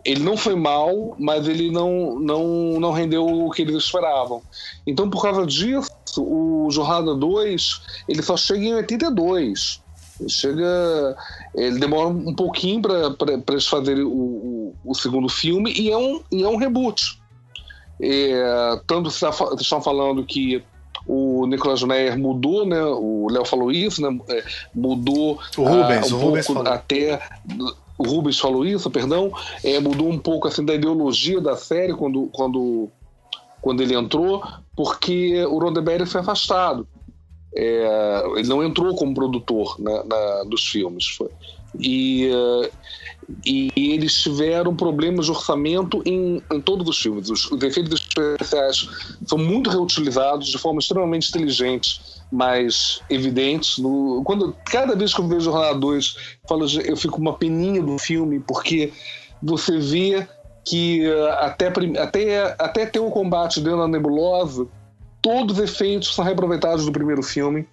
Ele não foi mal, mas ele não, não, não rendeu o que eles esperavam. Então, por causa disso, o Jornada 2, ele só chega em 82. Chega. Ele demora um pouquinho para eles fazerem o, o, o, segundo filme e é um, e é um reboot. É, tanto vocês estão falando que o Nicolas Meyer mudou, né? O Léo falou isso, né? É, mudou o Rubens, ah, um o Rubens pouco até o Rubens falou isso, perdão, é, mudou um pouco assim da ideologia da série quando, quando, quando ele entrou, porque o Roddenberry foi afastado. É, ele não entrou como produtor na, na, dos filmes. Foi. E, uh, e eles tiveram problemas de orçamento em, em todos os filmes. Os, os, efeitos especiais são muito reutilizados de forma extremamente inteligente, mas evidentes. No, quando, cada vez que eu vejo Jornada 2, eu fico uma peninha do filme, porque você vê que uh, até, até, até ter o um combate dentro da nebulosa, todos os efeitos são reaproveitados do primeiro filme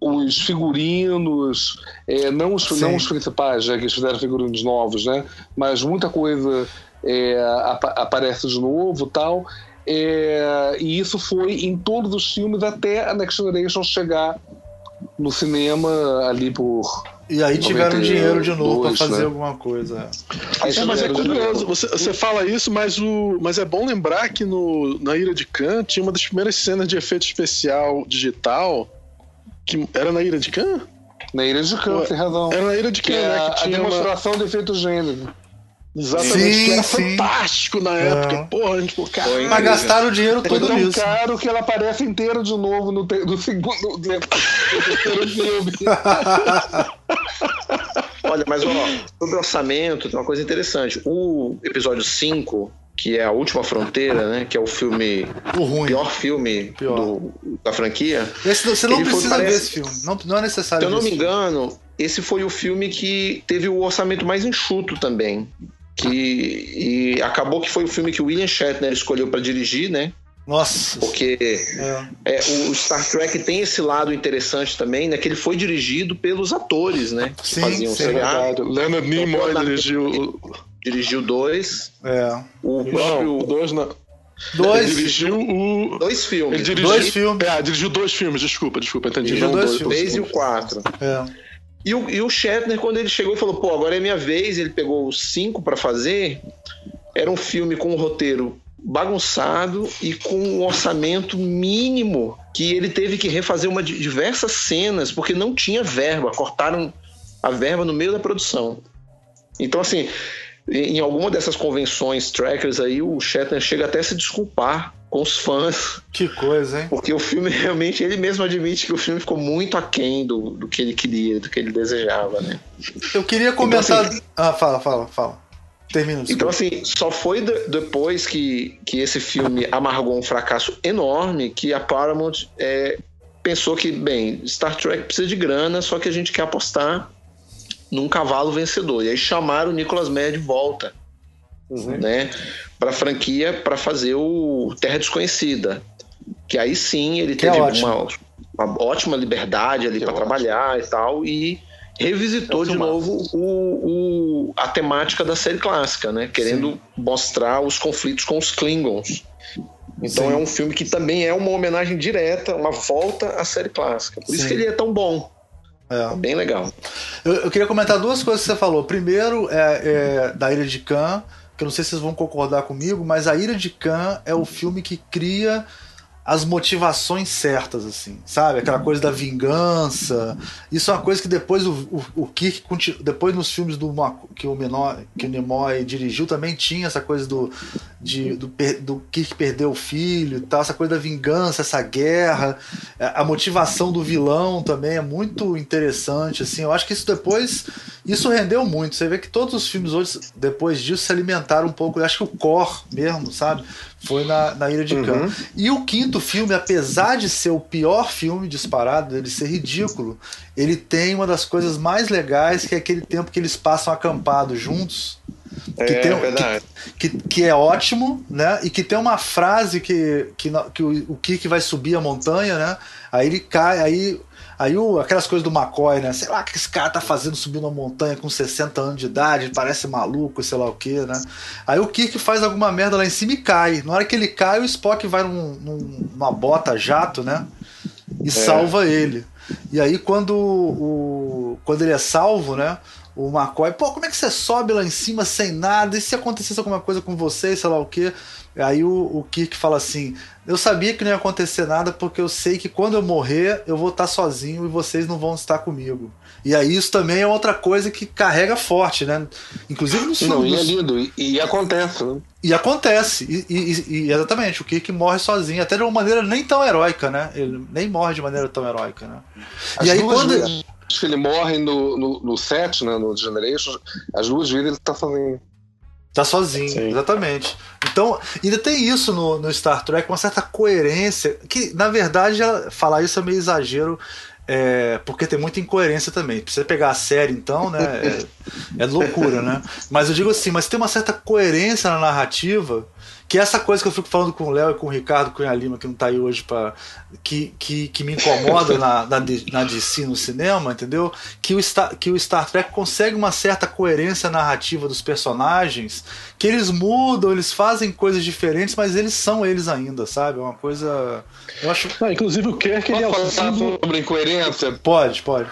os figurinos, é, não, os, não os principais, já que eles fizeram figurinos novos, né? Mas muita coisa é, ap aparece de novo tal. É, e isso foi em todos os filmes até a Next Generation chegar no cinema ali por. E aí tiveram dinheiro de novo para fazer né? alguma coisa. É, mas é curioso, você, você fala isso, mas, o, mas é bom lembrar que no, na Ira de Khan tinha uma das primeiras cenas de efeito especial digital que era na Ilha de Khan? Na Ilha de Khan, tem razão. Era na Ilha de Khan, né? Que a, tinha a demonstração uma... do efeito gênero. Exatamente, sim, que era sim. fantástico na época. É. Porra, a gente ficou, cara. Mas gastaram o dinheiro todo é nisso. tão caro que ela aparece inteira de novo no, te, no segundo no terceiro filme. Olha, mas ó, sobre orçamento, tem uma coisa interessante. O episódio 5 que é A Última Fronteira, né? Que é o filme. O ruim. pior filme pior. Do, da franquia. Esse, você não precisa foi, parece, ver esse filme. Não, não é necessário. Se eu não me engano, esse foi o filme que teve o orçamento mais enxuto também. Que, e acabou que foi o filme que o William Shatner escolheu para dirigir, né? Nossa. Porque é. É, o Star Trek tem esse lado interessante também, né? Que ele foi dirigido pelos atores, né? Sim, que faziam sim, verdade. Leonard Nimoy dirigiu dirigiu dois. É. O próprio. Não, dois não. Dois. Ele dirigiu o. Dois filmes. Ele dirigiu... Dois filmes. É, dirigiu dois filmes, desculpa, desculpa, entendi. Dirigiu dois, dois filmes. Três e o quatro. É. E o, e o Shatner, quando ele chegou falou, pô, agora é minha vez, ele pegou cinco para fazer. Era um filme com um roteiro bagunçado e com um orçamento mínimo que ele teve que refazer uma diversas cenas porque não tinha verba, cortaram a verba no meio da produção. Então assim, em alguma dessas convenções trackers aí, o Shatner chega até a se desculpar com os fãs. Que coisa, hein? Porque o filme realmente, ele mesmo admite que o filme ficou muito aquém do, do que ele queria, do que ele desejava, né? Eu queria comentar. Então, assim, ah, fala, fala, fala. Termina. Então, assim, só foi de, depois que, que esse filme amargou um fracasso enorme que a Paramount é, pensou que, bem, Star Trek precisa de grana, só que a gente quer apostar num cavalo vencedor. E aí chamaram o Nicolas Meyer de volta, uhum. né, para a franquia para fazer o Terra Desconhecida, que aí sim ele que é teve é uma, uma, ótima liberdade ali para trabalhar e tal e revisitou é de novo o, o, a temática da série clássica, né, querendo sim. mostrar os conflitos com os Klingons. Então Sim. é um filme que também é uma homenagem direta, uma volta à série clássica. Por Sim. isso que ele é tão bom. É. Bem legal. Eu, eu, queria comentar duas coisas que você falou. Primeiro, é, é, da Ilha de Khan, que eu não sei se vocês vão concordar comigo, mas A Ilha de Khan é o filme que cria as motivações certas, assim, sabe? Aquela coisa da vingança. Isso é uma coisa que depois o, o, o Kirk, depois nos filmes do que o menor, que o Nimoy dirigiu, também tinha essa coisa do, de, do, do Kirk perder o filho tal, essa coisa da vingança, essa guerra, a motivação do vilão também é muito interessante, assim. Eu acho que isso depois, isso rendeu muito. Você vê que todos os filmes hoje, depois disso, se alimentaram um pouco. Eu acho que o core mesmo, sabe? Foi na, na Ilha de Khan. Uhum. E o quinto filme, apesar de ser o pior filme disparado, ele ser ridículo, ele tem uma das coisas mais legais, que é aquele tempo que eles passam acampados juntos. Que, é, tem, verdade. Que, que, que, é ótimo, né? E que tem uma frase que, que, que o, o Kirk vai subir a montanha, né? Aí ele cai, aí Aí o, aquelas coisas do McCoy, né? Sei lá o que esse cara tá fazendo subindo uma montanha com 60 anos de idade, parece maluco, sei lá o que, né? Aí o Kirk faz alguma merda lá em cima e cai. Na hora que ele cai, o Spock vai num, num, numa bota jato, né? E é. salva ele. E aí quando o, quando ele é salvo, né? O McCoy, pô, como é que você sobe lá em cima sem nada? E se acontecesse alguma coisa com você, sei lá o que? Aí o, o Kirk fala assim: Eu sabia que não ia acontecer nada porque eu sei que quando eu morrer eu vou estar sozinho e vocês não vão estar comigo. E aí isso também é outra coisa que carrega forte, né? Inclusive no filme. Não, e é lindo, e, e acontece, né? E acontece, e, e, e, exatamente, o Kirk morre sozinho, até de uma maneira nem tão heróica, né? Ele nem morre de maneira tão heróica, né? As e aí quando. Vezes que ele morre no, no, no set, né, no Generation, as duas vezes ele tá sozinho. Tá sozinho, Sim. exatamente. Então, ainda tem isso no, no, Star Trek, uma certa coerência, que na verdade falar isso é meio exagero, é, porque tem muita incoerência também. Você pegar a série, então, né? É, é loucura, né? Mas eu digo assim, mas tem uma certa coerência na narrativa que é essa coisa que eu fico falando com o Léo e com o Ricardo Cunha Lima, que não está aí hoje, para que, que, que me incomoda na, na, na DC no cinema, entendeu? Que o, Star, que o Star Trek consegue uma certa coerência narrativa dos personagens, que eles mudam, eles fazem coisas diferentes, mas eles são eles ainda, sabe? É uma coisa. Eu acho. Ah, inclusive o Kirk ele é o símbolo... sobre incoerência? Pode, pode.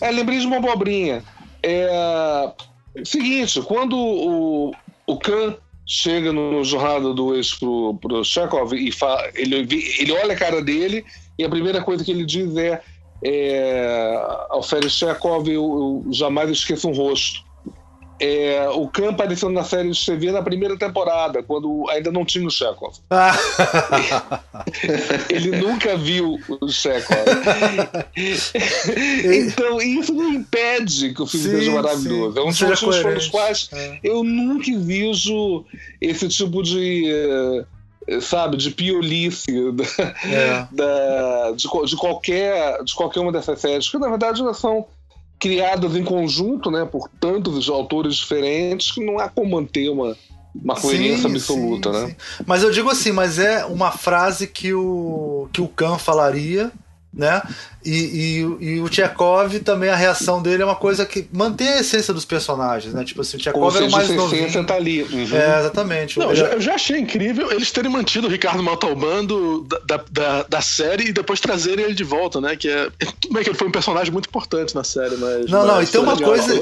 É, lembrei de uma abobrinha. É. Seguinte, quando o, o Khan chega no jornada do ex pro, pro Chekhov e ele, ele olha a cara dele e a primeira coisa que ele diz é, é Chekhov, eu, eu jamais esqueço um rosto é, o Khan apareceu na série de TV na primeira temporada, quando ainda não tinha o Chekhov. Ah. Ele nunca viu o Chekhov. então, isso não impede que o filme sim, seja maravilhoso. Sim. É um dos motivos pelos quais é. eu nunca vejo esse tipo de. Sabe, de piolice é. da, de, de, qualquer, de qualquer uma dessas séries, que na verdade elas são criadas em conjunto, né, por tantos autores diferentes, que não há como manter uma, uma coerência sim, absoluta, sim, né? Sim. Mas eu digo assim, mas é uma frase que o que o Khan falaria né? E, e, e, o Tchekov também, a reação dele é uma coisa que mantém a essência dos personagens, né? Tipo assim, o Tchekov era o mais novinho. Tá ali. Uhum. É, exatamente. Não, eu, já, eu já achei incrível eles terem mantido o Ricardo Montalbán da, da, da, série e depois trazerem ele de volta, né? Que é, tudo bem que ele foi um personagem muito importante na série, mas... Não, não, e tem uma coisa...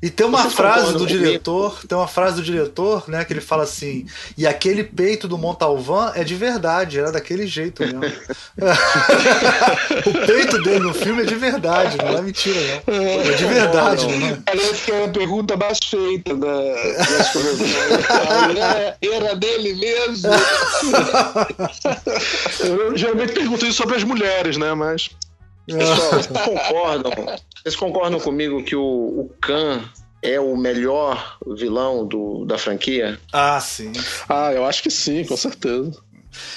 E tem uma Vocês frase do diretor, tem uma frase do diretor, né? Que ele fala assim, e aquele peito do Montalvão é de verdade, era daquele jeito mesmo. o peito dele no filme é de verdade, não é mentira, não. É de verdade, não, não. Parece que é a pergunta mais feita da, das era dele mesmo. Eu geralmente pergunto isso sobre as mulheres, né? Mas. Pessoal, vocês concordam? Vocês concordam comigo que o, o Khan é o melhor vilão do, da franquia? Ah, sim. Ah, eu acho que sim, com certeza.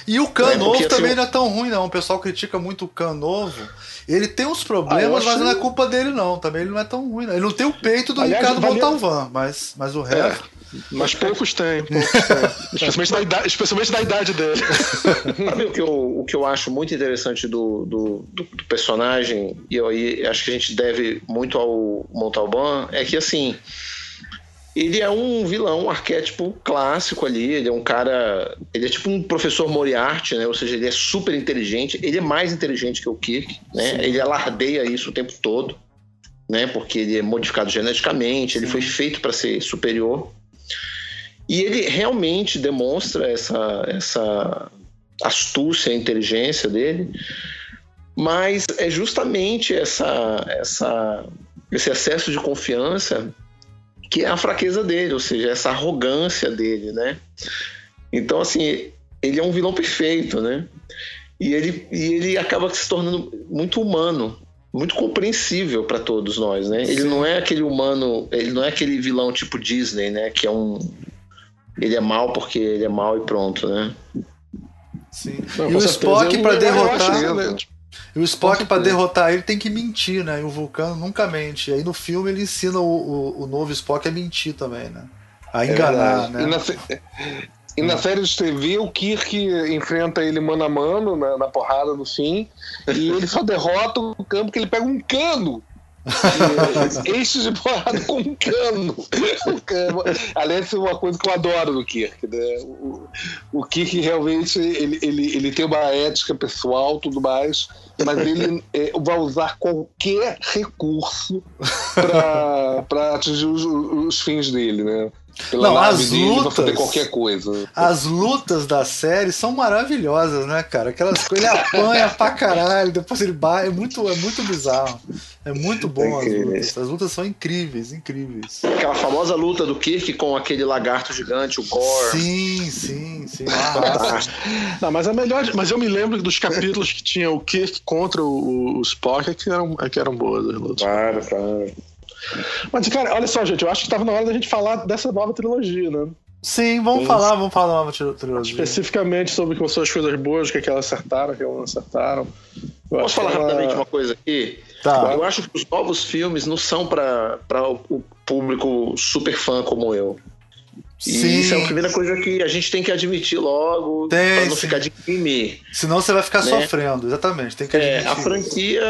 E o Khan é, novo também assim... não é tão ruim, não. O pessoal critica muito o Khan novo. Ele tem uns problemas, ah, mas não é culpa dele, não. Também ele não é tão ruim. Não. Ele não tem o peito do Aliás, Ricardo valeu... Montalvan, mas, mas o é, resto. É. Mas poucos têm, poucos têm. especialmente, da idade, especialmente da idade dele. Sabe o que eu, o que eu acho muito interessante do, do, do, do personagem, e eu e acho que a gente deve muito ao Montalban, é que assim ele é um vilão, um arquétipo clássico ali. Ele é um cara. Ele é tipo um professor Moriarty, né? Ou seja, ele é super inteligente. Ele é mais inteligente que o Kirk, né? Sim. Ele alardeia isso o tempo todo, né? Porque ele é modificado geneticamente, ele foi feito para ser superior. E ele realmente demonstra essa, essa astúcia e inteligência dele. Mas é justamente essa, essa, esse excesso de confiança que é a fraqueza dele, ou seja, essa arrogância dele, né? Então, assim, ele é um vilão perfeito, né? E ele, e ele acaba se tornando muito humano, muito compreensível para todos nós, né? Ele não é aquele humano, ele não é aquele vilão tipo Disney, né? Que é um. Ele é mal porque ele é mal e pronto, né? Sim. Não, e o Spock para derrotar. E o Spock, para derrotar ele, tem que mentir, né? E o Vulcano nunca mente. E aí no filme ele ensina o, o, o novo Spock a mentir também, né? A é enganar, é né? E na, e na série de TV, o Kirk enfrenta ele mano a mano na, na porrada no fim. E ele só derrota o campo que ele pega um cano Eixos de porrada com um cano. Aliás, é uma coisa que eu adoro do Kirk. Né? O, o Kirk realmente ele, ele, ele tem uma ética pessoal tudo mais, mas ele é, vai usar qualquer recurso para atingir os, os fins dele. Né? Pela não, as lutas, fazer qualquer coisa. As lutas da série são maravilhosas, né, cara? Aquelas coisas, ele apanha pra caralho, depois ele bate, é muito, é muito bizarro. É muito bom as lutas. As lutas são incríveis, incríveis. Aquela famosa luta do Kirk com aquele lagarto gigante, o Gore. Sim, sim, sim. não, mas a melhor, mas eu me lembro dos capítulos que tinha o Kirk contra o, o Spock é que eram, é que eram boas as lutas. Claro, claro. Mas, cara, olha só, gente, eu acho que estava na hora da gente falar dessa nova trilogia, né? Sim, vamos falar, vamos falar da nova trilogia. Especificamente sobre quais são as coisas boas, o que, é que elas acertaram, o que elas não acertaram. Eu Posso falar ela... rapidamente uma coisa aqui? Tá. Eu acho que os novos filmes não são para o público super fã como eu. E sim. isso é a primeira coisa que a gente tem que admitir logo para não sim. ficar de mimimi. Senão você vai ficar né? sofrendo, exatamente. Tem que é, a franquia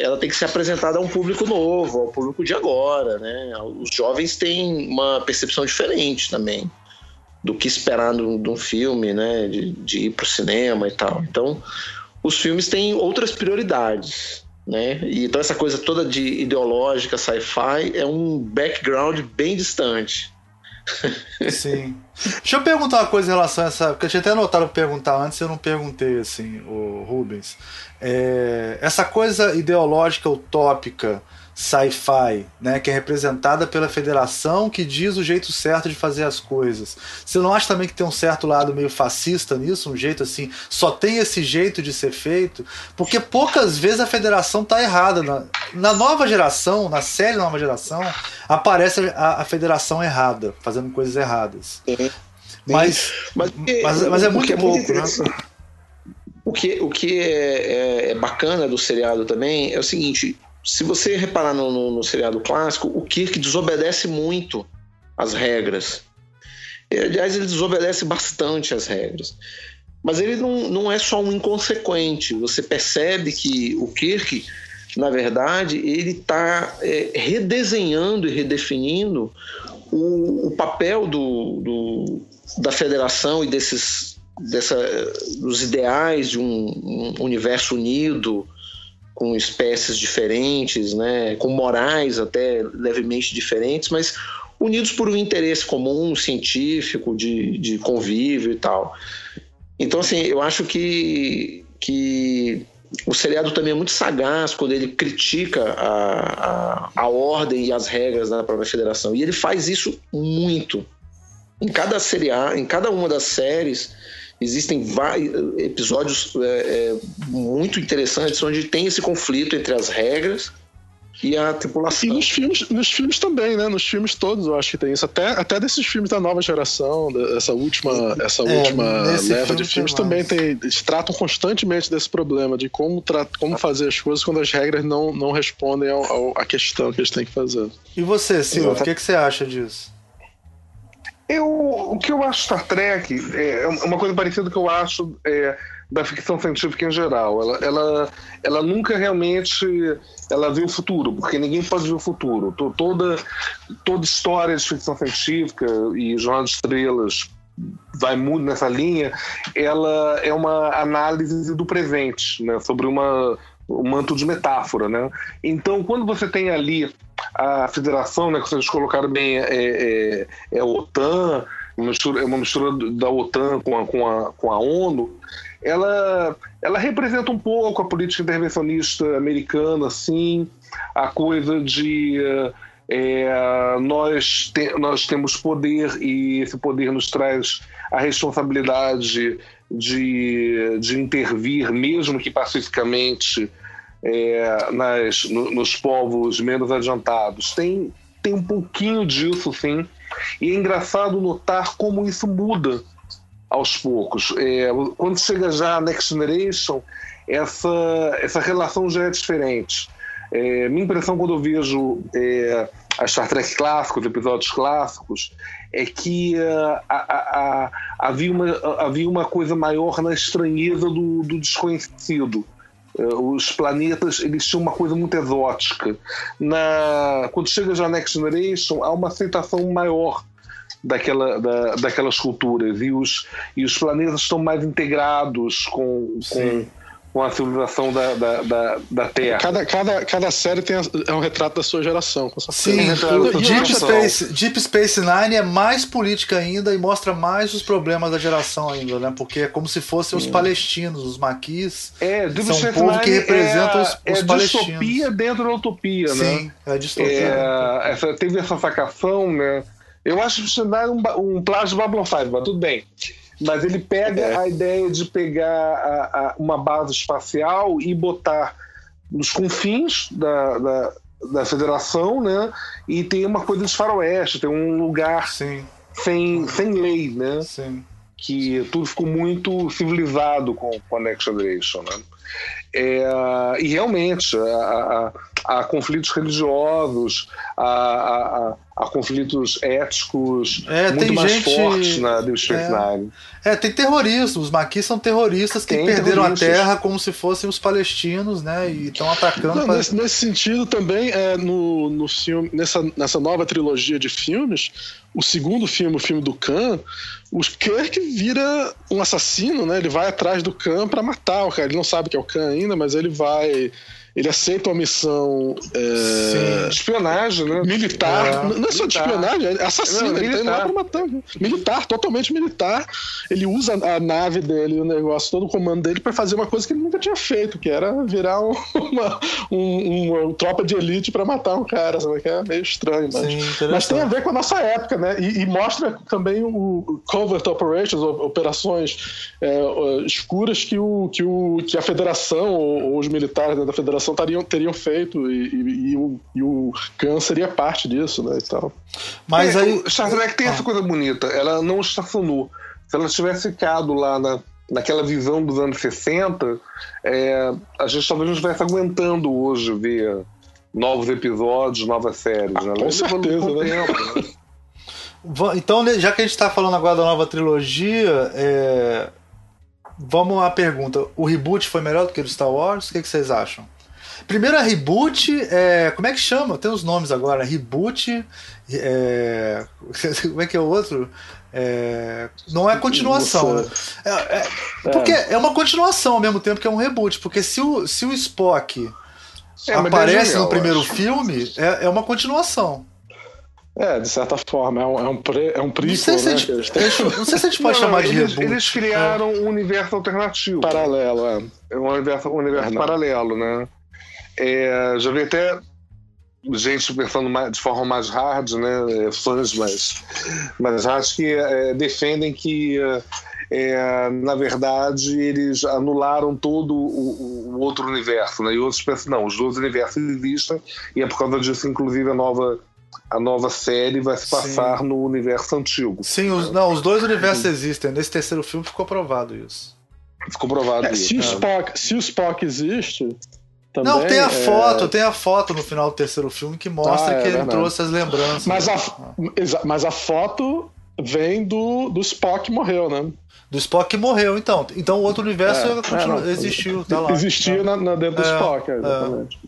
ela tem que ser apresentada a um público novo, ao público de agora. Né? Os jovens têm uma percepção diferente também do que esperar de um filme, né? de, de ir para o cinema e tal. Então, os filmes têm outras prioridades. Né? E então essa coisa toda de ideológica, sci-fi, é um background bem distante. Sim. Deixa eu perguntar uma coisa em relação a essa. Porque eu tinha até anotado pra perguntar antes, eu não perguntei assim, o Rubens. É, essa coisa ideológica utópica sci-fi, né, que é representada pela federação que diz o jeito certo de fazer as coisas. Você não acha também que tem um certo lado meio fascista nisso, um jeito assim, só tem esse jeito de ser feito? Porque poucas vezes a federação tá errada. Na, na nova geração, na série nova geração, aparece a, a federação errada, fazendo coisas erradas. Mas, mas, mas, mas, é muito é pouco, muito né? O que, o que é, é, é bacana do seriado também é o seguinte: se você reparar no, no, no seriado clássico, o Kirk desobedece muito as regras. E, aliás, ele desobedece bastante as regras. Mas ele não, não é só um inconsequente. Você percebe que o Kirk, na verdade, ele está é, redesenhando e redefinindo o, o papel do, do, da federação e desses dessa, dos ideais de um, um universo unido, com espécies diferentes, né, com morais até levemente diferentes, mas unidos por um interesse comum, científico, de, de convívio e tal. Então, assim, eu acho que, que o seriado também é muito sagaz quando ele critica a, a, a ordem e as regras da própria federação. E ele faz isso muito. Em cada seriado, em cada uma das séries, existem vários episódios é, é, muito interessantes onde tem esse conflito entre as regras e a tripulação. E nos filmes, nos filmes também, né? Nos filmes todos eu acho que tem isso. Até, até desses filmes da nova geração, essa última, essa é, última leva de filmes também tem. Eles tratam constantemente desse problema de como, como fazer as coisas quando as regras não, não respondem à questão que eles têm que fazer. E você, Silvio, o que, que você acha disso? Eu, o que eu acho Star Trek é uma coisa parecida que eu acho é, da ficção científica em geral. Ela, ela, ela nunca realmente ela vê o futuro, porque ninguém pode ver o futuro. Toda, toda história de ficção científica e Jornal de Estrelas vai muito nessa linha, ela é uma análise do presente, né, sobre uma, um manto de metáfora. Né? Então, quando você tem ali a federação, né, que vocês colocaram bem, é, é, é a OTAN, mistura, é uma mistura da OTAN com a, com a, com a ONU, ela, ela representa um pouco a política intervencionista americana, assim, a coisa de é, nós, te, nós temos poder e esse poder nos traz a responsabilidade de, de intervir, mesmo que pacificamente, é, nas, no, nos povos menos adiantados. Tem, tem um pouquinho disso, sim. E é engraçado notar como isso muda aos poucos. É, quando chega já a Next Generation, essa, essa relação já é diferente. É, minha impressão quando eu vejo é, a Star Trek clássicos, episódios clássicos, é que uh, a, a, a, havia, uma, havia uma coisa maior na estranheza do, do desconhecido. Uh, os planetas eles tinham uma coisa muito exótica. Na, quando chega já Next Generation, há uma aceitação maior daquela, da, daquelas culturas e os, e os planetas estão mais integrados com, com, com a civilização da, da, da, da, Terra. Cada, cada, cada série tem, é um retrato da sua geração. Sim, um Deep, Space, Deep Space Nine é mais política ainda e mostra mais os problemas da geração ainda, né? Porque é como se fossem os palestinos, os maquis. É, Deep são Space um povo Nine que representa é, os, os é palestinos. É distopia dentro da utopia, Sim, né? Sim, é distopia. É, essa, teve essa sacação, né? Eu acho que é um, um plágio de Babylon 5, mas tudo bem. Mas ele pega é. a ideia de pegar a, a, uma base espacial e botar nos confins da, da, da federação, né? E tem uma coisa de faroeste, tem um lugar Sim. Sem, sem lei, né? Sim. Que tudo ficou muito civilizado com, com a Next Generation, né? É, e realmente há, há, conflitos religiosos, há, há, conflitos éticos é, muito mais gente, fortes na Space é. É, tem terrorismo. Os maquis são terroristas que tem perderam terroristas. a terra como se fossem os palestinos, né? E estão atacando. Não, pra... nesse, nesse, sentido também, é, no, no filme, nessa, nessa nova trilogia de filmes, o segundo filme, o filme do Khan, o Kirk vira um assassino, né? Ele vai atrás do Khan para matar o cara. Ele não sabe que é o Khan ainda, mas ele vai ele aceita uma missão é, espionagem, né? Militar. É, não é só de espionagem, é assassino. Não, ele militar. tá lá pra matar. Né? Militar, totalmente militar. Ele usa a nave dele, o negócio, todo o comando dele para fazer uma coisa que ele nunca tinha feito, que era virar um, uma, um, uma tropa de elite para matar um cara, sabe? Que é meio estranho, mas, Sim, mas tem a ver com a nossa época, né? E, e mostra também o covert operations, operações é, escuras que, o, que, o, que a federação ou, ou os militares da federação teriam, teriam feito e, e, e, o, e o Khan seria parte disso, né, e tal. Mas é, aí... Star Trek tem ah. essa coisa bonita, ela não estacionou. Se ela tivesse ficado lá na, naquela visão dos anos 60, é, a gente talvez não estivesse aguentando hoje ver novos episódios, novas séries. Ah, né? Com certeza, né? Tempo, né? Então, né, já que a gente está falando agora da nova trilogia, é... vamos à pergunta: o reboot foi melhor do que o Star Wars? O que, que vocês acham? Primeiro a Reboot, é, como é que chama? Tem os nomes agora. Reboot. É, como é que é o outro? É, não é continuação. Né? É, é, porque é uma continuação ao mesmo tempo que é um reboot. Porque se o, se o Spock é, aparece no primeiro filme, é, é uma continuação. É, de certa forma, é um, é um, pre, é um prequel, não sei se né? A gente, não sei se a gente pode não, chamar de eles, reboot. Eles criaram um universo alternativo. Paralelo, é. É um universo, um universo paralelo, né? É, já vi até gente pensando mais, de forma mais hard, né, fãs mais, mais hard que é, defendem que é, na verdade eles anularam todo o, o, outro universo, né, e outros pensam não, os dois universos existem e é por causa disso inclusive a nova a nova série vai se passar Sim. no universo antigo. Sim, os, não, os dois universos existem. Nesse terceiro filme ficou provado isso. Ficou provado é, isso. Se, o Spock, se o Spock existe, também, não, tem a é... foto, tem a foto no final do terceiro filme que mostra ah, é, que ele verdade. trouxe as lembranças. Mas a, mas a foto vem do, do Spock que morreu, né? Do Spock que morreu, então. Então o outro universo é, continua, é, existiu, tá lá. Existia tá. na, na, dentro do é, Spock, exatamente.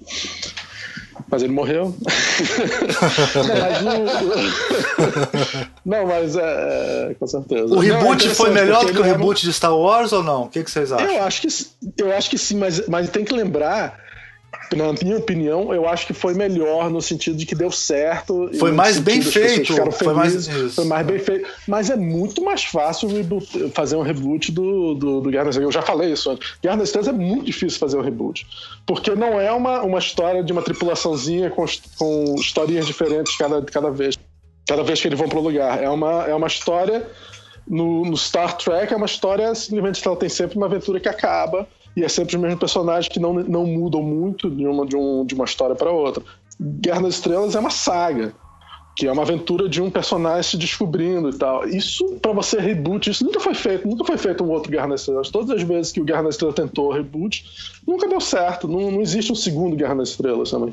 Mas ele morreu. não, mas é, com certeza. O reboot não, é foi melhor do que o reboot de Star Wars ou não? O que, que vocês acham? Eu acho que, eu acho que sim, mas, mas tem que lembrar na minha opinião, eu acho que foi melhor no sentido de que deu certo. Foi mais bem feito. Foi mais, foi mais bem feito. Mas é muito mais fácil fazer um reboot do, do, do Guerra nas Estrelas. Eu já falei isso antes. Guerra nas Estrelas é muito difícil fazer um reboot. Porque não é uma, uma história de uma tripulaçãozinha com, com historinhas diferentes cada, cada vez. Cada vez que eles vão para o lugar. É uma, é uma história. No, no Star Trek é uma história simplesmente que ela tem sempre uma aventura que acaba e é sempre os mesmos personagens que não, não mudam muito de uma, de, um, de uma história para outra. Guerra das Estrelas é uma saga. que é uma aventura de um personagem se descobrindo e tal. Isso, para você reboot, isso nunca foi feito, nunca foi feito um outro Guerra nas Estrelas. Todas as vezes que o Guerra nas Estrelas tentou reboot, nunca deu certo. Não, não existe um segundo Guerra nas Estrelas, sabe?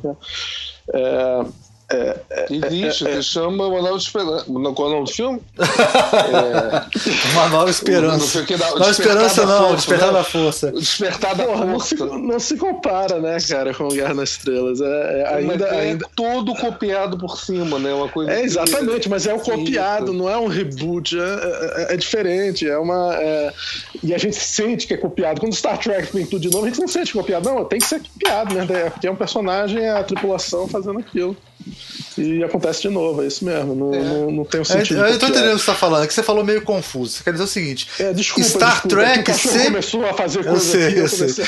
É, é, Existe, é, é, se chama Uma Nova Esperança. Qual é o nome do filme? é... Uma Nova Esperança. Não, Nova Esperança não, Despertar né? da Força. Despertar da Porra, Força. Não se, não se, compara, né, cara, com Guerra nas Estrelas. É, é ainda, é ainda... todo copiado por cima, né? Uma coisa é, exatamente, mas é o copiado, não é um reboot. É, diferente, é uma. E a gente sente que é copiado. Quando Star Trek vem tudo de novo, a gente não sente copiado. Não, tem que ser copiado, né? Porque é um personagem, a tripulação fazendo aquilo. E acontece de novo, é isso mesmo. Não, é. não, não tem um sentido. É, eu tô entendendo o que você tá falando, é que você falou meio confuso. Você quer dizer o seguinte: é, desculpa, Star desculpa, Trek sempre. começou a fazer coisa eu sei, aqui, eu, eu comecei...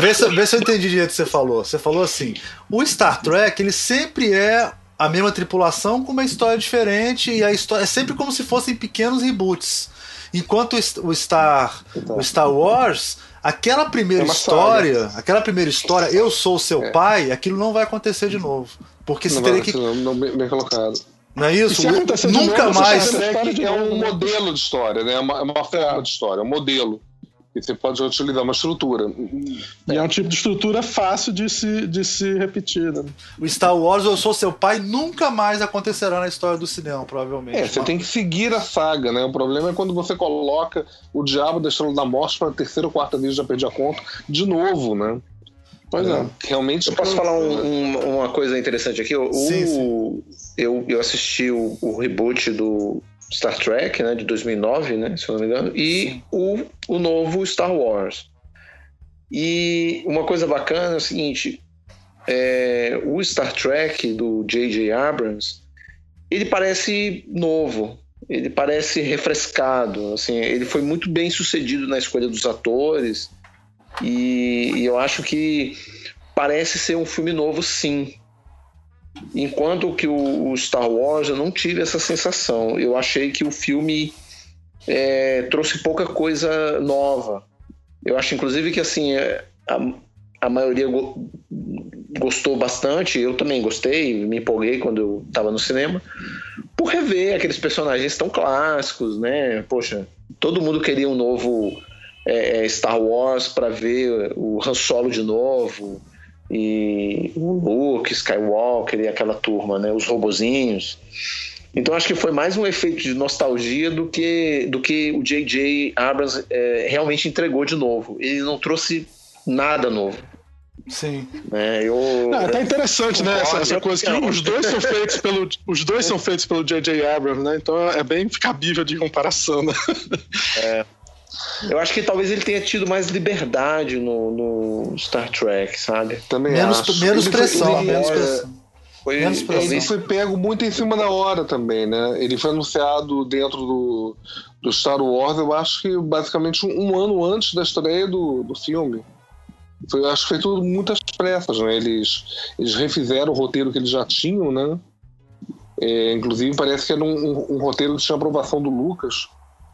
vê, se, vê se eu entendi direito o que você falou. Você falou assim: o Star Trek, ele sempre é a mesma tripulação com uma história diferente e a história é sempre como se fossem pequenos reboots. Enquanto o Star, o Star Wars, aquela primeira é história, saga. aquela primeira história, eu sou o seu é. pai, aquilo não vai acontecer de novo. Porque você teria que. Não, não, bem colocado. Não é isso? Nunca novo, mais. É um modelo de história, né? É uma, é uma forma de história, é um modelo. E você pode utilizar uma estrutura. E é um tipo de estrutura fácil de se, de se repetir. Né? O Star Wars, Eu Sou Seu Pai, nunca mais acontecerá na história do cinema, provavelmente. É, você tem que seguir a saga, né? O problema é quando você coloca o Diabo da Estrela da Morte para a terceira ou quarta vez, já perdi a conta, de novo, né? Pois é. Realmente. Eu posso falar um, um, uma coisa interessante aqui? O, sim, sim. Eu, eu assisti o, o, reboot do Star Trek, né, de 2009, né, se eu não me engano, e o, o novo Star Wars. E uma coisa bacana é o seguinte: é, o Star Trek do J.J. Abrams, ele parece novo, ele parece refrescado, assim, ele foi muito bem sucedido na escolha dos atores e, e eu acho que parece ser um filme novo, sim. Enquanto que o, Star Wars eu não tive essa sensação. Eu achei que o filme é, trouxe pouca coisa nova. Eu acho, inclusive, que assim é, a, a maioria go, gostou bastante. Eu também gostei, me empolguei quando eu estava no cinema por rever aqueles personagens tão clássicos, né? Poxa, todo mundo queria um novo é, é, Star Wars para ver o Han Solo de novo e o Luke, Skywalker e aquela turma, né? Os robozinhos. Então acho que foi mais um efeito de nostalgia do que do que o J.J. Abrams é, realmente entregou de novo. Ele não trouxe nada novo. Sim. É, eu, não, tá interessante, né? Essa, essa coisa que os dois são feitos pelo os dois são feitos pelo J.J. Abrams, né? Então é bem cabível de comparação. Né? É. Eu acho que talvez ele tenha tido mais liberdade no, no Star Trek, sabe? Também menos, acho. Menos pressão, ele, menos pressão. Foi, menos pressão. Ele foi pego muito em cima da hora também, né? Ele foi anunciado dentro do, do Star Wars, eu acho que basicamente um, um ano antes da estreia do, do filme. Foi, acho que foi tudo muitas pressas, né? Eles, eles refizeram o roteiro que eles já tinham, né? É, inclusive parece que era um, um, um roteiro que tinha aprovação do Lucas.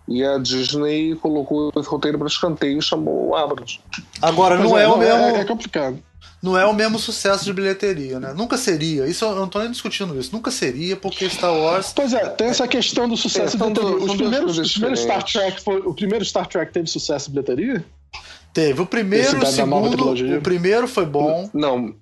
E a Disney colocou esse roteiro para escanteio e chamou o Abrams. Agora, não é, é, o mesmo. É, é, complicado. Não é o mesmo sucesso de bilheteria, né? Nunca seria. Isso eu não tô nem discutindo isso. Nunca seria, porque Star Wars. Pois é, tem essa questão do sucesso de bilheteria. Os primeiros, os primeiros Star Trek foi, o primeiro Star Trek teve sucesso de bilheteria? Teve. O primeiro, o segundo. O primeiro foi bom. Não,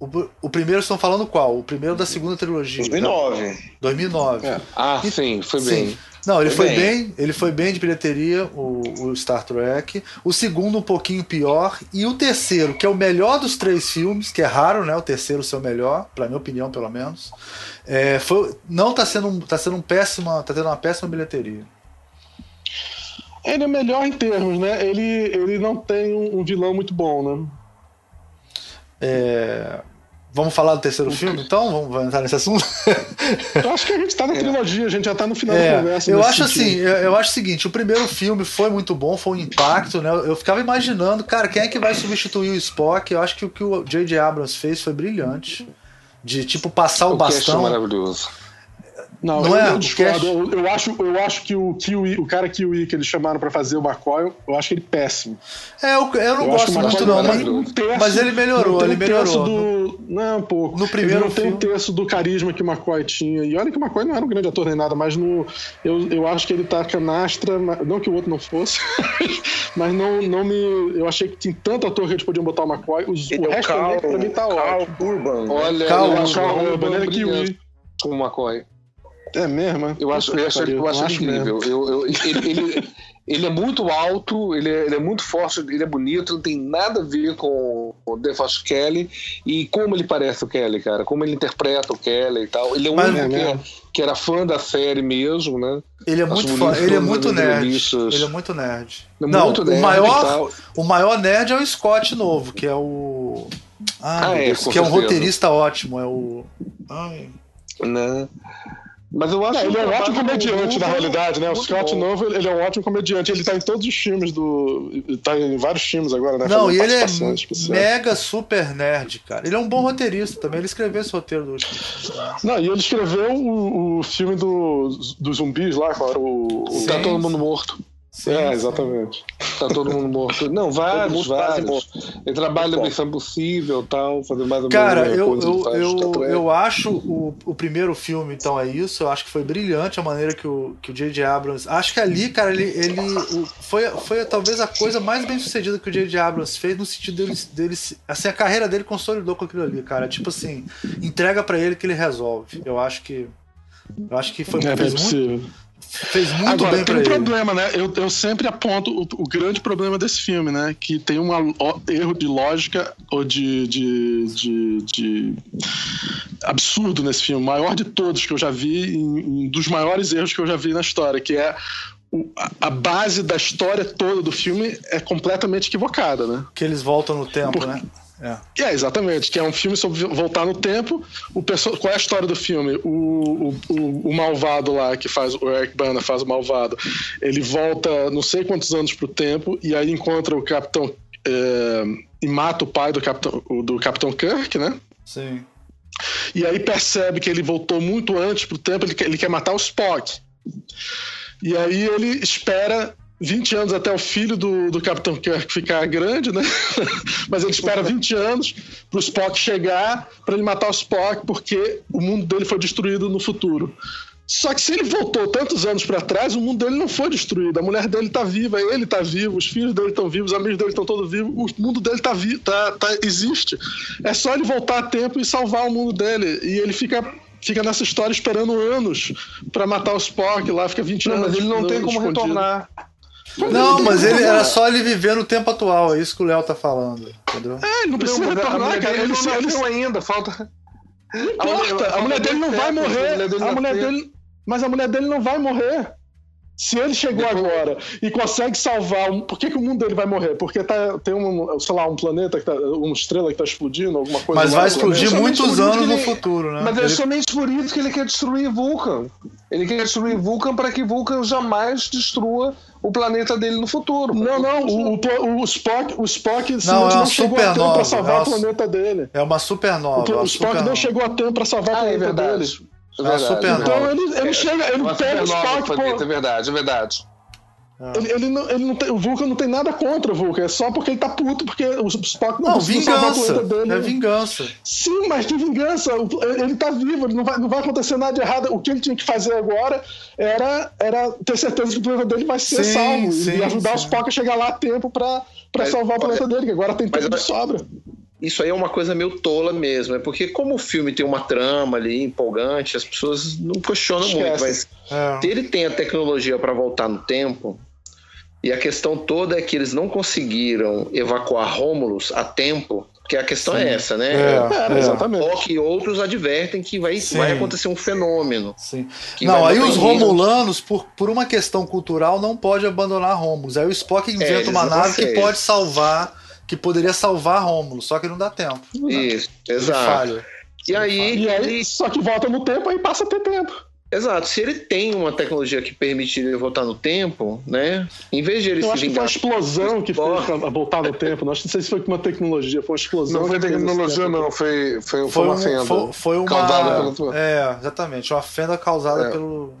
o, o, primeiro estão falando qual? O primeiro da segunda trilogia. 2009. 2009. É. Ah, e, sim, foi bem. Sim. Não, ele foi, foi bem. bem. ele foi bem de bilheteria, o, o, Star Trek. O segundo um pouquinho pior e o terceiro, que é o melhor dos três filmes, que é raro, né, o terceiro ser o melhor, para minha opinião, pelo menos. É, foi, não está sendo, tá sendo um péssima, tá tendo uma péssima bilheteria. Ele é melhor em termos, né? Ele, ele não tem um, um vilão muito bom, né? É, Vamos falar do terceiro filme, então? Vamos entrar nesse assunto? eu acho que a gente tá na é. trilogia, a gente já tá no final é, da conversa. Eu acho sentido. assim, eu, eu, acho o seguinte: o primeiro filme foi muito bom, foi um impacto, né? Eu ficava imaginando, cara, quem é que vai substituir o Spock? Eu acho que o que o J.J. Abrams fez foi brilhante. De tipo passar o, o bastão. maravilhoso. Não, não eu, é, eu discordo. Eu, eu, acho, eu acho que o Kiwi, o cara Kiwi que eles chamaram para fazer o McCoy, eu acho ele péssimo. É, eu, eu não eu gosto muito não, mas, um terço, mas ele melhorou, ele melhorou. Do, não, um pouco. No primeiro ele não filme. tem um terço do carisma que o McCoy tinha. E olha que o McCoy não era um grande ator nem nada, mas no, eu, eu acho que ele tá canastra, não que o outro não fosse, mas não, não me... Eu achei que tinha tanto ator que eles podiam botar o McCoy, os, o resto é o Cal, pra mim tá ótimo. Urban. Olha, Cal Urban, ele é Kiwi. Com o McCoy. É mesmo? Eu acho, eu acho, eu acho, acho incrível. Eu, eu, ele, ele, ele, é muito alto, ele é, ele é, muito forte, ele é bonito, não tem nada a ver com o DeFast Kelly e como ele parece o Kelly, cara, como ele interpreta o Kelly e tal. Ele é um Mas, único é, que, que, era fã da série mesmo, né? Ele é muito fã, ele é muito nerd. Ele é muito nerd. É não, muito nerd o maior, o maior nerd é o Scott novo, que é o ah, ah é, que é um roteirista ótimo, é o Ai. Né? Mas eu acho ele é um ótimo comediante, na realidade, né? O Scott bom. Novo, ele é um ótimo comediante. Ele tá em todos os filmes do. tá em vários filmes agora, né? Não, e ele é mega super nerd, cara. Ele é um bom roteirista também. Ele escreveu esse roteiro do último. Não, e ele escreveu o, o filme do, dos zumbis lá, cara. O, o Tá Todo Mundo Morto. Sim, é, exatamente. Tá todo mundo morto. Não, vários, vários. Ele trabalha na Missão Possível tal, fazendo mais ou menos. Cara, eu, eu, eu, eu acho o, o primeiro filme, então, é isso. Eu acho que foi brilhante a maneira que o que o J.J. Abrams. Acho que ali, cara, ele. ele o, foi, foi talvez a coisa mais bem sucedida que o J.J. Abrams fez, no sentido dele, dele. Assim, a carreira dele consolidou com aquilo ali, cara. Tipo assim, entrega para ele que ele resolve. Eu acho que. Eu acho que foi é, fez muito, Fez muito Agora, bem tem um ele. problema, né? Eu, eu sempre aponto o, o, grande problema desse filme, né? Que tem um erro de lógica ou de, de, de, de, absurdo nesse filme, o maior de todos que eu já vi, um dos maiores erros que eu já vi na história, que é a base da história toda do filme é completamente equivocada, né? Que eles voltam no tempo, Por... né? É. é, exatamente. Que é um filme sobre voltar no tempo. O perso... Qual é a história do filme? O, o, o, o, malvado lá, que faz o Eric Bana faz o malvado, ele volta não sei quantos anos pro tempo e aí encontra o Capitão. É... e mata o pai do Capitão, do Capitão Kirk, né? Sim. E aí percebe que ele voltou muito antes pro tempo, ele quer, ele quer matar o Spock. E aí ele espera 20 anos até o filho do, do Capitão Kirk ficar grande, né? Mas ele espera 20 anos para o Spock chegar, para ele matar o Spock, porque o mundo dele foi destruído no futuro. Só que se ele voltou tantos anos para trás, o mundo dele não foi destruído. A mulher dele está viva, ele está vivo, os filhos dele estão vivos, os amigos dele estão todos vivos, o mundo dele tá, vi tá, tá, existe. É só ele voltar a tempo e salvar o mundo dele. E ele fica fica nessa história esperando anos para matar o Spock lá, fica 20 não, anos. Mas ele não tem como escondido. retornar. Não, mas ele era só ele viver no tempo atual, é isso que o Léo tá falando, entendeu? É, ele não precisa não, retornar, cara. Ele não nasceu ainda, falta. Não importa, a mulher dele não vai morrer. A mulher dele, mas a mulher dele não vai morrer. Se ele chegou agora e consegue salvar, por que, que o mundo dele vai morrer? Porque tá, tem um, sei lá, um planeta, que tá, uma estrela que está explodindo, alguma coisa. Mas vai explodir muitos anos ele, no futuro, né? Mas é ele... é somente por isso que ele quer destruir Vulcan. Ele quer destruir Vulcan para que Vulcan jamais destrua o planeta dele no futuro. Não, não, o, o, o Spock, o Spock não, é não chegou a tempo para salvar é uma, o planeta dele. É uma supernova. O, o Spock supernova. não chegou a tempo para salvar ah, o é planeta é dele. É verdade, então ele, ele chega, ele é pega o Spock. É verdade, é verdade. Ah. Ele, ele, não, ele não tem, o Vulcan não tem nada contra o Vulcan, é só porque ele tá puto, porque o Spock não, não vingança, dele. É vingança. Sim, mas de vingança, ele tá vivo, ele não vai, não vai acontecer nada de errado. O que ele tinha que fazer agora era, era ter certeza que o planeta dele vai ser sim, salvo sim, e ajudar sim. o Spock a chegar lá a tempo pra, pra mas, salvar o planeta dele, que agora tem tempo de sobra isso aí é uma coisa meio tola mesmo. É porque, como o filme tem uma trama ali empolgante, as pessoas não questionam Esquece. muito. Mas é. se ele tem a tecnologia para voltar no tempo, e a questão toda é que eles não conseguiram evacuar Rômulus a tempo, porque a questão é Sim. é essa, né? É, é, exatamente. E outros advertem que vai, vai acontecer um fenômeno. Sim. Não, aí os Romulanos, por, por uma questão cultural, não pode abandonar Rômulus. Aí o Spock inventa é, uma nave que pode salvar que poderia salvar Rômulo, só que não dá tempo. Isso, exato. Falha. E aí, e aí, só que volta no tempo aí passa a ter tempo. Exato. Se ele tem uma tecnologia que permite ele voltar no tempo, né? Em vez de ele eu se acho vingar. Que foi a explosão que fez pra voltar no tempo. Não, acho não sei se foi uma tecnologia, foi uma explosão. Não foi tecnologia, não. Foi, foi, foi, uma fenda. Foi, foi uma. Causada pelo... É, exatamente. Uma fenda causada é. pelo.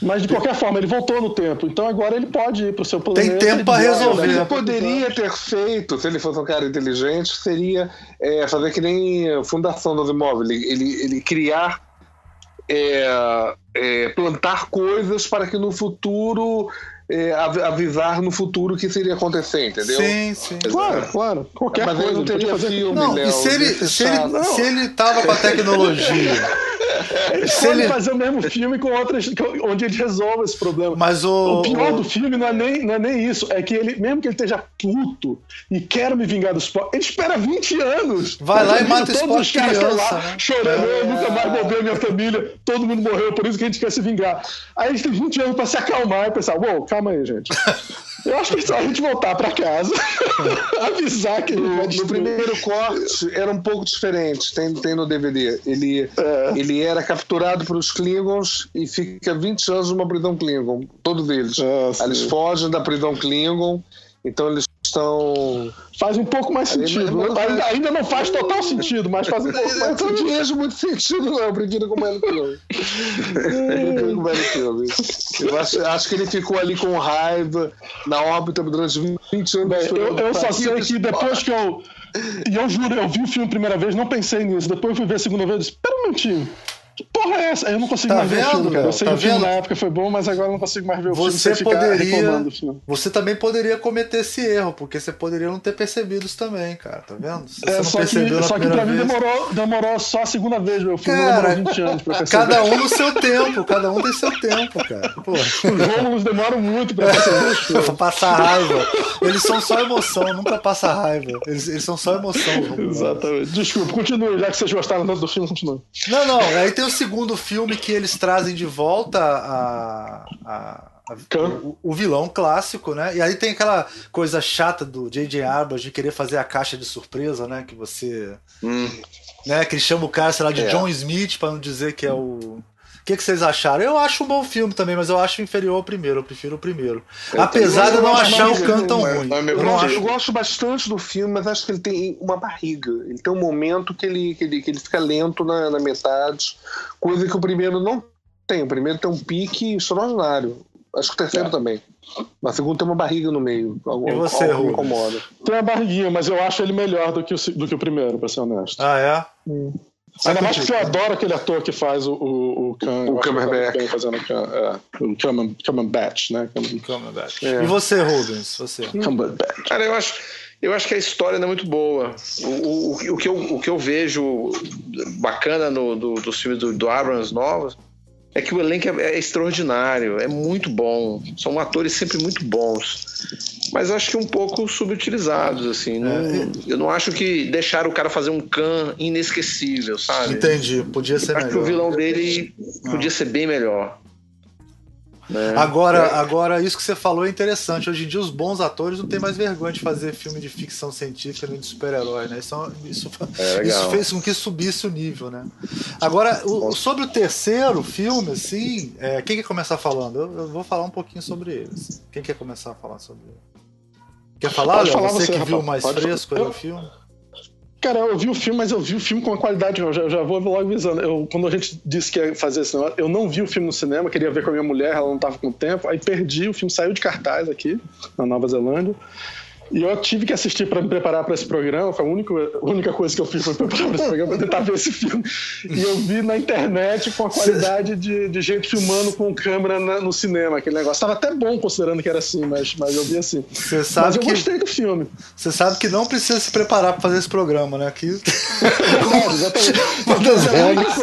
Mas de qualquer forma, ele voltou no tempo. Então agora ele pode ir pro seu planeta. Tem tempo para resolver. Ele poderia ter feito, se ele fosse um cara inteligente, seria é, fazer que nem Fundação dos Imóveis. Ele, ele, ele criar é, é, plantar coisas para que no futuro é, avisar no futuro o que seria acontecer, entendeu? Sim, sim. Claro, claro. Qualquer Mas coisa. Mas não teria fazer... filme, não, Léo, e se ele, se, ele, se ele tava com a tecnologia... Ele se pode ele... fazer o mesmo filme com outras, onde ele resolve esse problema. Mas o, o pior o... do filme não é, nem, não é nem isso, é que ele, mesmo que ele esteja puto e quer me vingar do Spock, ele espera 20 anos. Vai lá e mata o Spock os caras criança, lá, né? chorando, é... eu nunca mais vou ver minha família, todo mundo morreu, por isso que a gente quer se vingar. Aí a gente tem 20 anos pra se acalmar e pensar, uou, calma aí, gente. Eu acho que é só a gente voltar para casa, avisar que no, no primeiro corte era um pouco diferente. Tem, tem no DVD. Ele, é. ele era capturado pelos Klingons e fica 20 anos numa prisão Klingon, todos eles. É, eles fogem da prisão Klingon, então eles estão. Faz um pouco mais sentido. ainda, ainda, não faz total sentido, mas faz um pouco mais sentido. Eu não vejo muito sentido, não. Prefiro com o Melo Eu acho, acho que ele ficou ali com raiva na órbita durante 20 anos. Eu, eu só sei que depois que eu. E eu juro, eu vi o filme a primeira vez, não pensei nisso. Depois eu fui ver a segunda vez e disse: Espera um minutinho. Que porra é essa? Eu não consigo tá mais vendo, ver o filme, cara. Eu sei tá que o filme na época foi bom, mas agora eu não consigo mais ver o você filme. Poderia, você também poderia cometer esse erro, porque você poderia não ter percebido isso também, cara. Tá vendo? Se é, só, que, só que pra mim demorou, demorou só a segunda vez o filme. Cara, demorou 20 anos pra perceber. Cada um no seu tempo, cada um tem seu tempo, cara. Pô. Os jogos demoram muito pra perceber. pra passar raiva. Eles são só emoção, nunca passa raiva. Eles, eles são só emoção. Exatamente. Desculpa, continue, já que vocês gostaram tanto do filme, continue. Não, não. Aí tem o segundo filme que eles trazem de volta a, a, a o, o, vilão clássico, né? E aí tem aquela coisa chata do J.J. Abrams de querer fazer a caixa de surpresa, né? Que você. Hum. Né, que ele chama o cara, sei lá, de é. John Smith, para não dizer que é o que, que vocês acharam? Eu acho um bom filme também, mas eu acho inferior ao primeiro. Eu prefiro o primeiro. Eu Apesar de eu não achar o canto tão ruim. Eu, eu, acho... eu, gosto bastante do filme, mas acho que ele tem uma barriga. Ele tem um momento que ele, que ele, que ele fica lento na, na metade, coisa que o primeiro não tem. O primeiro tem um pique extraordinário. Acho que o terceiro é. também. Mas o segundo tem uma barriga no meio. Algum, e você, me incomoda. Tem uma barriguinha, mas eu acho ele melhor do que o, do que o primeiro, pra ser honesto. Ah, é? Hum. Ainda mais porque eu adoro aquele ator que faz o, o, o Khan. O Cumberbatch. Fazendo é, o Cumberbatch, né? Cumberbatch. É. E você, Rubens? Você? Cumberbatch. Cara, eu acho, eu acho que a história não é muito boa. O, o, o, que, eu, o que eu vejo bacana no, do, dos filmes do, do Abrams novos é que o elenco é, é, extraordinário, é muito bom. São atores sempre muito bons mas acho que um pouco subutilizados, assim. Não, é. Eu não acho que deixaram o cara fazer um can inesquecível, sabe? Entendi, podia ser acho melhor. que o vilão dele podia ser bem melhor. Né? Agora, é. agora, isso que você falou é interessante. Hoje em dia, os bons atores não têm mais vergonha de fazer filme de ficção científica nem de super-herói, né? Isso, é isso, é isso, fez com que subisse o nível, né? Agora, o, sobre o terceiro filme, assim, é, quem quer começar falando? Eu, eu, vou falar um pouquinho sobre eles. Quem quer começar a falar sobre ele? Quer falar, Léo? Você, você, que viu mais fresco aí o filme? Cara, eu vi o filme, mas eu vi o filme com uma qualidade. Eu já, já vou logo avisando. Eu, quando a gente disse que ia fazer esse negócio, eu não vi o filme no cinema, queria ver com a minha mulher, ela não tava com tempo. Aí perdi, o filme saiu de cartaz aqui, na Nova Zelândia. E eu tive que assistir para me preparar para esse programa. Foi a única, a única coisa que eu fiz foi preparar para esse programa, para tentar ver esse filme. E eu vi na internet com a qualidade de, de gente filmando com câmera na, no cinema, aquele negócio. Estava até bom considerando que era assim, mas, mas eu vi assim. Você sabe mas eu que, gostei do filme. Você sabe que não precisa se preparar para fazer esse programa, né? Aqui... Claro, exatamente. uma, das regras,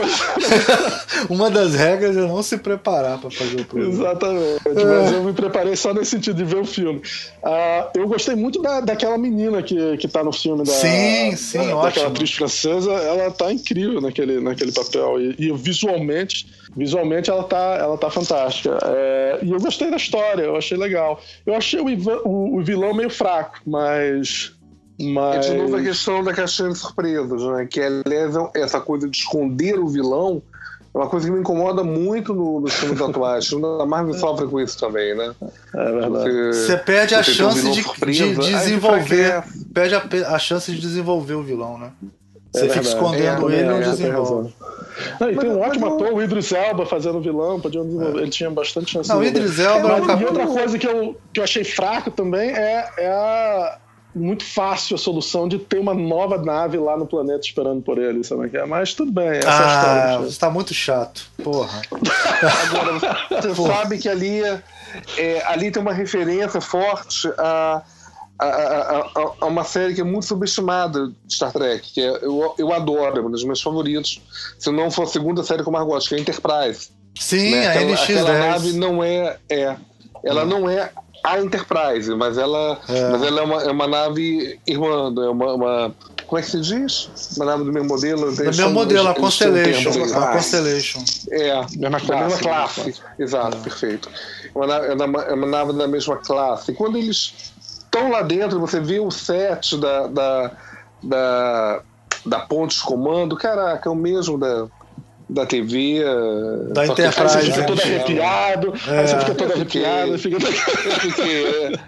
uma das regras é não se preparar para fazer o programa. Exatamente. Mas eu me preparei só nesse sentido de ver o filme. Uh, eu gostei muito muito da, daquela menina que, que tá no filme da, sim, sim, da, daquela atriz francesa, ela tá incrível naquele, naquele papel. E, e visualmente, visualmente ela tá, ela tá fantástica. É, e eu gostei da história, eu achei legal. Eu achei o, Ivan, o, o vilão meio fraco, mas. Mas... É de novo a questão da caixinha de surpresas, né? Que aliás, essa coisa de esconder o vilão É uma coisa que me incomoda muito no, nos filmes atuais. O da Marvel sofre com isso também, né? É verdade. Você, você perde a chance um de, de, desenvolver. Perde a, a, chance de desenvolver o vilão, né? É você é fica escondendo é, ele e não desenvolve. Não, e tem um ótimo ator, o Idris Elba fazendo vilão, podia desenvolver. Ele tinha bastante chance não, de desenvolver. Idris Elba é, um E outra coisa que eu, que eu achei fraco também é, é a muito fácil a solução de ter uma nova nave lá no planeta esperando por ele, sabe que é? Mas tudo bem, essa ah, é a história. Você tá muito chato, porra. Agora, você sabe que ali, é, ali tem uma referência forte a, a, a, a, uma série que é muito subestimada de Star Trek, que é, eu, eu adoro, é uma das minhas favoritos. Se não for a segunda série que eu mais gosto, que é Enterprise. Sim, né? aquela, a NX-10. Aquela nave não é, é ela hum. não é a Enterprise, mas ela é, mas ela é, uma, é uma nave irmã, é uma, uma, Como é que se diz? Uma nave do mesmo modelo? Do mesmo modelo, a Constellation. A Constellation. É, mesma classe. Mesma classe. Exato, é. perfeito. É uma, nave, é uma nave da mesma classe. E quando eles estão lá dentro, você vê o set da, da, da, da ponte de comando, caraca, é o mesmo da da TV. Da Enterprise. Aí você fica todo arrepiado, é. aí você fica todo arrepiado, fica. Porque,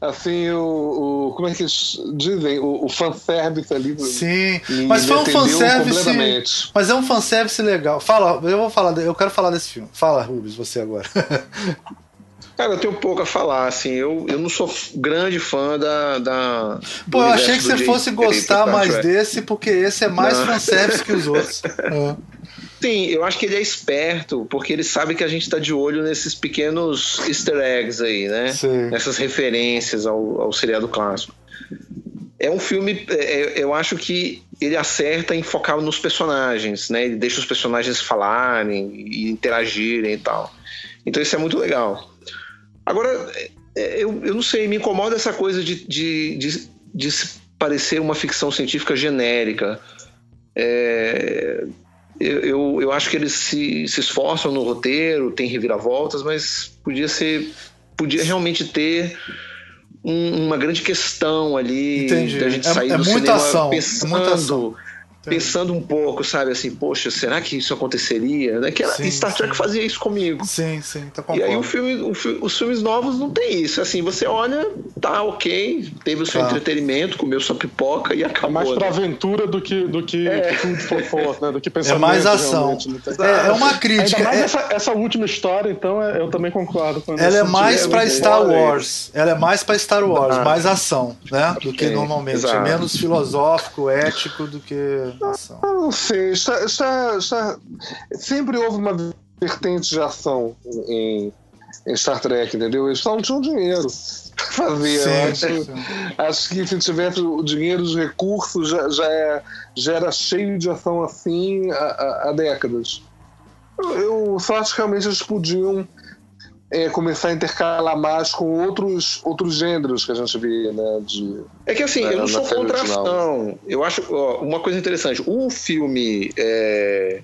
assim, o, o, Como é que eles dizem? O, o fanservice ali. Sim, mas foi um fanservice. Mas é um fanservice legal. Fala, eu vou falar, eu quero falar desse filme. Fala, Rubens, você agora. Cara, eu tenho pouco a falar, assim, eu, eu não sou grande fã da. da Pô, eu achei que você fosse gostar mais desse, porque esse é mais não. fanservice que os outros. É. Sim, eu acho que ele é esperto, porque ele sabe que a gente está de olho nesses pequenos easter eggs aí, né? Sim. Nessas referências ao, ao seriado clássico. É um filme, é, é, eu acho que ele acerta em focar nos personagens, né? Ele deixa os personagens falarem e interagirem e tal. Então isso é muito legal. Agora, é, eu, eu não sei, me incomoda essa coisa de, de, de, de parecer uma ficção científica genérica. É, eu, eu, eu, acho que eles se, se esforçam no roteiro, tem reviravoltas, mas podia ser. Podia realmente ter um, uma grande questão ali Entendi. da gente sair é, é do muita cinema ação, pensando. É muita ação pensando um pouco, sabe, assim, poxa, será que isso aconteceria? Né? Que sim, Star Trek sim. fazia isso comigo. Sim, sim, tá E aí o filme, o os filmes novos não tem isso. Assim, você olha, tá ok, teve o seu tá. entretenimento, comeu sua pipoca e acabou. É mais pra né? aventura do que do que, é. for, né? do que pensamento. É mais ação. É, é, uma crítica. Ainda mais é... essa, essa, última história, então, é, eu também concordo com Ela é mais pra Star Wars. Ela é mais pra Star Wars, ah. mais ação, né? Do que normalmente. Exato. Menos filosófico, ético do que ação. Não sei, está, está, está... sempre houve uma vertente de ação em, em Star Trek, entendeu? Eles só não tinham dinheiro para fazer. Acho, acho, que se tivesse o dinheiro, os recursos, já, já, é, já era cheio de ação assim há, há décadas. Eu só acho que realmente eles podiam é, começar a intercalar mais com outros, outros gêneros que a gente vê, né? De, é que assim, né, eu não sou contra ação. Eu acho ó, uma coisa interessante. O filme é,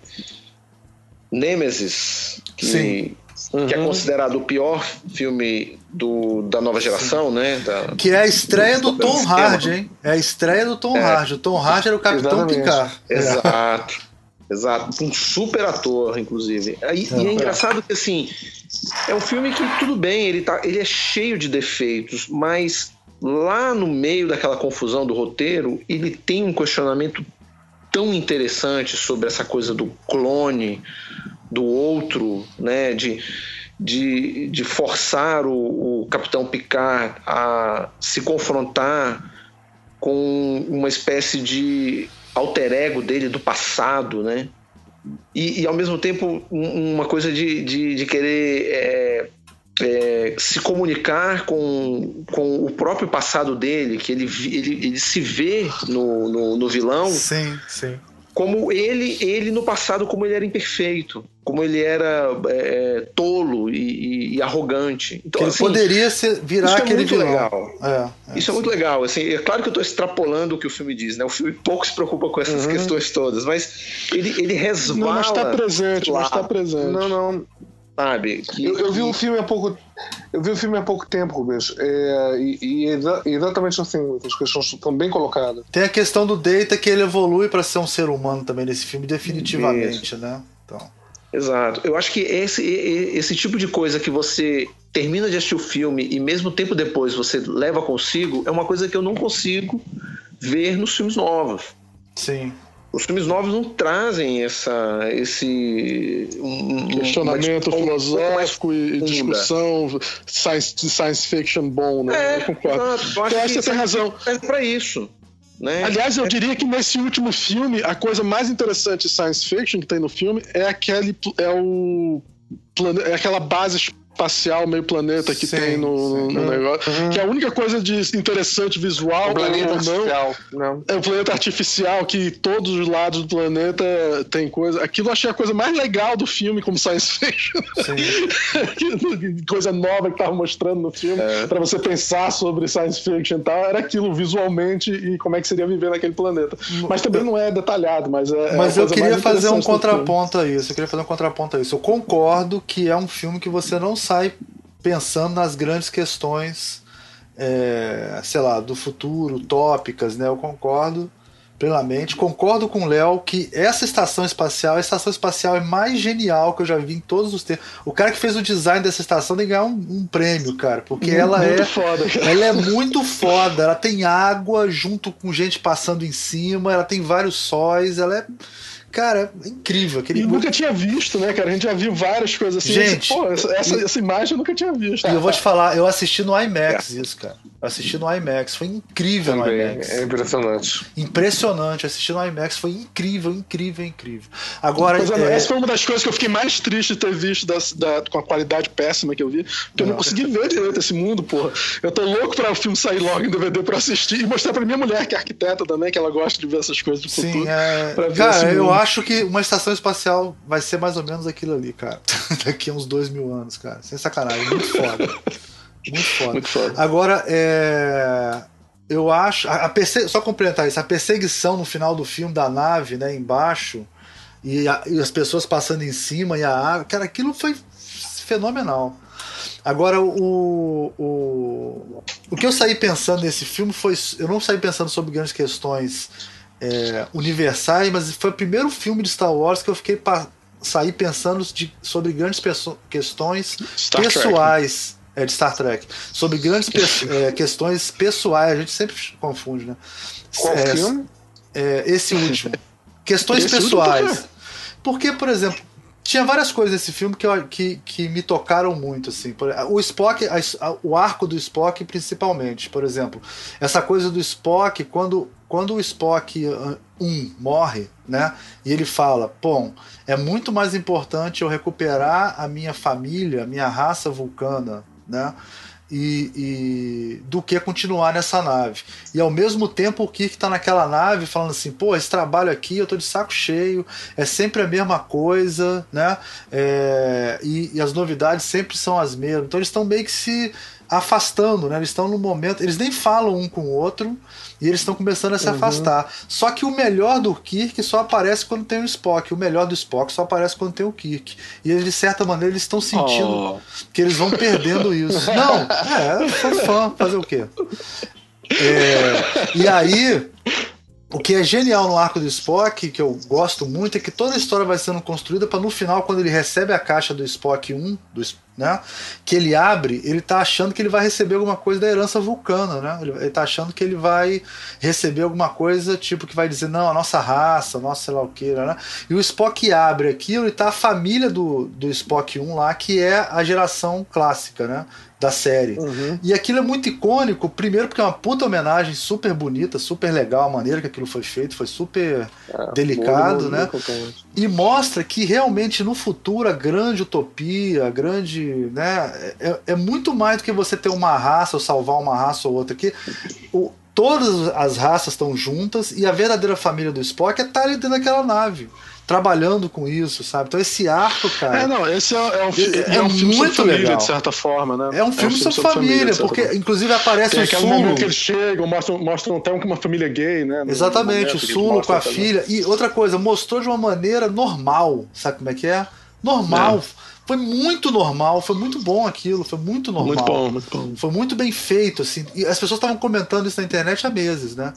Nemesis, que, uhum. que é uhum. considerado o pior filme do, da nova geração, Sim. né? Da, que é a estreia do, do Tom Hardy, hein? É a estreia do Tom é. Hardy. O Tom Hardy era o Capitão Picard. Exato. Exato, um super ator, inclusive. E, é, e é engraçado que assim, é um filme que tudo bem, ele, tá, ele é cheio de defeitos, mas lá no meio daquela confusão do roteiro, ele tem um questionamento tão interessante sobre essa coisa do clone, do outro, né? De, de, de forçar o, o Capitão Picard a se confrontar com uma espécie de alter ego dele do passado, né? E, e ao mesmo tempo uma coisa de, de, de querer é, é, se comunicar com, com o próprio passado dele, que ele, ele, ele se vê no, no, no vilão. Sim, sim como ele, ele no passado, como ele era imperfeito, como ele era é, tolo e, e, e, arrogante. Então, ele assim, poderia ser, virar isso é aquele é muito vilão. legal. É, é, isso é muito legal. Assim, é claro que eu estou extrapolando o que o filme diz, né? O filme pouco se preocupa com essas uhum. questões todas, mas ele, ele resvala. Não, mas está presente, lá. mas está presente. Não, não sabe? Que, eu, eu vi o um filme há pouco eu vi o filme há pouco tempo, Rubens, é, e, e exa exatamente assim, as questões estão bem colocadas. Tem a questão do Data que ele evolui para ser um ser humano também nesse filme, definitivamente, Isso. né? Então. Exato. Eu acho que esse, esse tipo de coisa que você termina de assistir o filme e mesmo tempo depois você leva consigo é uma coisa que eu não consigo ver nos filmes novos. Sim. Os filmes novos não trazem essa, esse um, questionamento uma, filosófico e discussão science, science fiction bom, né? É, eu concordo. Exato. Eu acho, acho que, que você tem razão. É para isso. Né? Aliás, eu diria que nesse último filme, a coisa mais interessante de science fiction que tem no filme é aquele é o é aquela base espacial, meio planeta que sim, tem no, no negócio. Uhum. Que é a única coisa de interessante visual. O planeta artificial. Não, É o planeta artificial que todos os lados do planeta tem coisa. Aquilo eu achei a coisa mais legal do filme como science fiction. coisa nova que tava mostrando no filme. É. para você pensar sobre science fiction e tal. Era aquilo visualmente e como é que seria viver naquele planeta. Mas também não é detalhado, mas é. é mas eu queria fazer um contraponto a isso. Eu queria fazer um contraponto a isso. Eu concordo que é um filme que você não sai pensando nas grandes questões, é, sei lá, do futuro, tópicas, né? Eu concordo plenamente. Concordo com o Léo que essa estação espacial, a estação espacial é mais genial que eu já vi em todos os tempos. O cara que fez o design dessa estação tem que ganhar um, um prêmio, cara, porque muito, ela muito é foda, ela é muito foda. Ela tem água junto com gente passando em cima, ela tem vários sóis, ela é Cara, é incrível. Aquele e nunca tinha visto, né, cara? A gente já viu várias coisas assim. Gente, pô, essa, essa, essa, imagem eu nunca tinha visto. E eu vou te falar, eu assisti no IMAX é. isso, cara. assisti no IMAX, foi incrível Também, no IMAX. É impressionante. Impressionante, assisti no IMAX, foi incrível, incrível, incrível. Agora. Pois é, Essa foi uma das coisas que eu fiquei mais triste de ter visto da, da com a qualidade péssima que eu vi. Porque não. eu não consegui ver direito esse mundo, porra. Eu tô louco pra o filme sair logo em DVD pra assistir e mostrar pra minha mulher, que é arquiteta também, que ela gosta de ver essas coisas do Sim, futuro. É... Cara, eu acho que uma estação espacial vai ser mais ou menos aquilo ali, cara. Daqui a uns dois mil anos, cara. Sem sacanagem. Muito foda. Muito foda. Muito foda. Agora, é. Eu acho. A perse... Só complementar isso, a perseguição no final do filme da nave, né, embaixo, e, a, e as pessoas passando em cima e a água. Cara, aquilo foi fenomenal. Agora, o, o, o que eu saí pensando nesse filme foi. Eu não saí pensando sobre grandes questões é, universais, mas foi o primeiro filme de Star Wars que eu fiquei sair pensando de, sobre grandes questões Star pessoais. Trek, né? é, de Star Trek. Sobre grandes pe é, questões pessoais. A gente sempre confunde, né? Qual é, filme? É, esse último. questões esse pessoais. Último Porque, por exemplo, tinha várias coisas nesse filme que, eu, que, que me tocaram muito, assim. O Spock, a, o arco do Spock, principalmente, por exemplo. Essa coisa do Spock, quando, quando o Spock 1 um, morre, né? E ele fala: Bom, é muito mais importante eu recuperar a minha família, a minha raça vulcana, né? e, e, do que continuar nessa nave. E ao mesmo tempo o Kirk está naquela nave falando assim, pô, esse trabalho aqui eu tô de saco cheio, é sempre a mesma coisa, né? É, e, e, as novidades sempre são as mesmas. Então eles estão meio que se afastando, né? Eles estão no momento, eles nem falam um com o outro e eles estão começando a se uhum. afastar. Só que o melhor do Kirk só aparece quando tem o Spock, o melhor do Spock só aparece quando tem o Kirk. E eles, de certa maneira eles estão sentindo oh. que eles vão perdendo isso. Não, é, sou fã, fazer o quê? É, e aí o que é genial no arco do Spock, que eu gosto muito, é que toda a história vai sendo construída para no final, quando ele recebe a caixa do Spock 1, do, né, que ele abre, ele tá achando que ele vai receber alguma coisa da herança vulcana, né? Ele, ele tá achando que ele vai receber alguma coisa, tipo, que vai dizer, não, a nossa raça, nossa sei lá o que, né? E o Spock abre aquilo e tá a família do, do Spock 1 lá, que é a geração clássica, né? Da série. Uhum. E aquilo é muito icônico, primeiro porque é uma puta homenagem super bonita, super legal a maneira que aquilo foi feito, foi super é, delicado, né? E mostra que realmente no futuro a grande utopia, a grande, né, é, é, muito mais do que você ter uma raça ou salvar uma raça ou outra que o, todas as raças estão juntas e a verdadeira família do Spock é estar ali dentro daquela nave trabalhando com isso, sabe? Então esse arco, cara. É, não, esse é, é um, é, é um filme muito sobre família, legal. de certa forma, né? É um filme, é um filme sobre, família, família porque forma. inclusive aparece Tem o Sulo. que eles chegam, mostram, mostram até uma família gay, né? Exatamente, o Sulo com a também. filha. E outra coisa, mostrou de uma maneira normal, sabe como é que é? Normal. É. Foi muito normal, foi muito bom aquilo, foi muito normal. Muito bom, muito bom. Foi muito bem feito, assim. E as pessoas estavam comentando isso na internet há meses, né?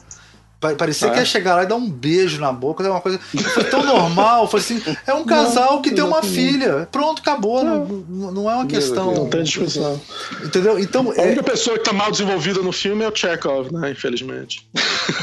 Parecia ah, que ia é? chegar lá e dar um beijo na boca, uma coisa. Foi tão normal. Foi assim: é um casal não, que tem uma filha. Pronto, acabou. Não, não é uma questão. Não tem discussão. Entendeu? Então, a é... única pessoa que tá mal desenvolvida no filme é o Chekhov, né? Infelizmente.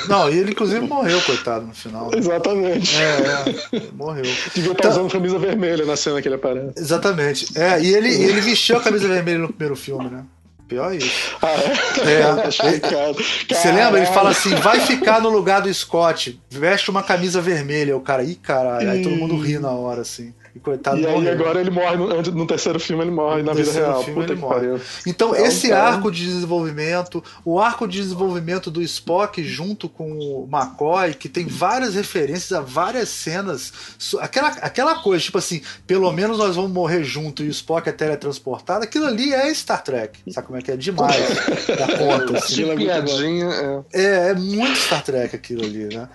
Não, e ele inclusive morreu, coitado, no final. Né? Exatamente. É, é, morreu. Devia estar tá usando camisa vermelha na cena que ele aparece. Exatamente. É, e ele, ele vestiu a camisa vermelha no primeiro filme, né? Pior isso. Ah, é? é. Você lembra? Ele fala assim: vai ficar no lugar do Scott, veste uma camisa vermelha. O cara, ih, caralho. Aí todo mundo ri na hora, assim. E coitado E aí agora ele morre, no, no, terceiro filme ele morre no na vida real. Filme ele morre. Então, é esse um arco de desenvolvimento, o arco de desenvolvimento do Spock junto com o McCoy, que tem várias referências a várias cenas. Aquela, aquela coisa, tipo assim, pelo menos nós vamos morrer junto e o Spock é teletransportado, aquilo ali é Star Trek. Sabe como é que é? Demais da conta. Assim. É piadinha, é. é. É, muito Star Trek aquilo ali, né?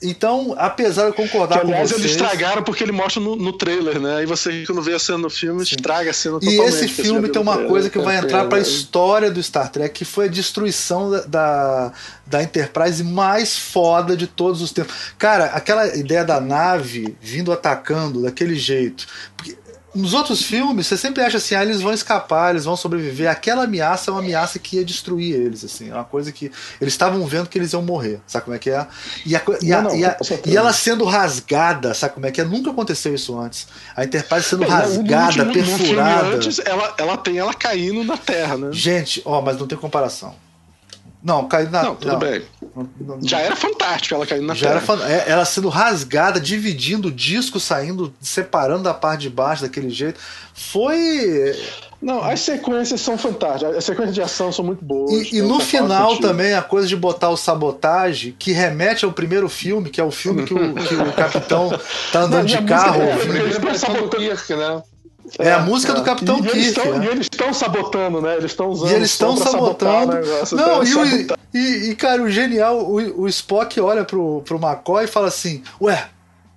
então, apesar de eu concordar que, aliás, com vocês... eles estragaram porque ele mostra no, no trailer trailer, né? Aí você, quando vê a cena no filme, Sim. estraga a cena totalmente. E esse filme tem uma coisa que vai entrar para a história do Star Trek, que foi a destruição da, da, da Enterprise mais foda de todos os tempos. Cara, aquela ideia da nave vindo atacando daquele jeito. Porque nos outros filmes, você sempre acha assim, ah, eles vão escapar, eles vão sobreviver. Aquela ameaça é uma ameaça que ia destruir eles, assim. É uma coisa que eles estavam vendo que eles iam morrer. Sabe como é que é? E, a, e, a, não, não, e, a, e, ela sendo rasgada, sabe como é que é? Nunca aconteceu isso antes. A Enterprise sendo rasgada, no, no, perfurada. No antes, ela, ela tem ela caindo na Terra, né? Gente, ó, mas não tem comparação. Não, caiu na. Não, tudo não. bem. Já era fantástico ela caindo na Já terra. Era é, ela sendo rasgada, dividindo o disco, saindo, separando da parte de baixo daquele jeito. Foi. Não, as sequências são fantásticas. As sequências de ação são muito boas. E, e no final também a coisa de botar o sabotagem, que remete ao primeiro filme, que é o filme que o, que o capitão tá andando Não, de carro. É, é, né? É, é a música é. do Capitão e. Estão, né? E eles estão sabotando, né? Eles estão usando. E eles estão sabotando. Negócio, Não, e, o, e, e, cara, o genial, o, o Spock olha pro, pro McCoy e fala assim: Ué,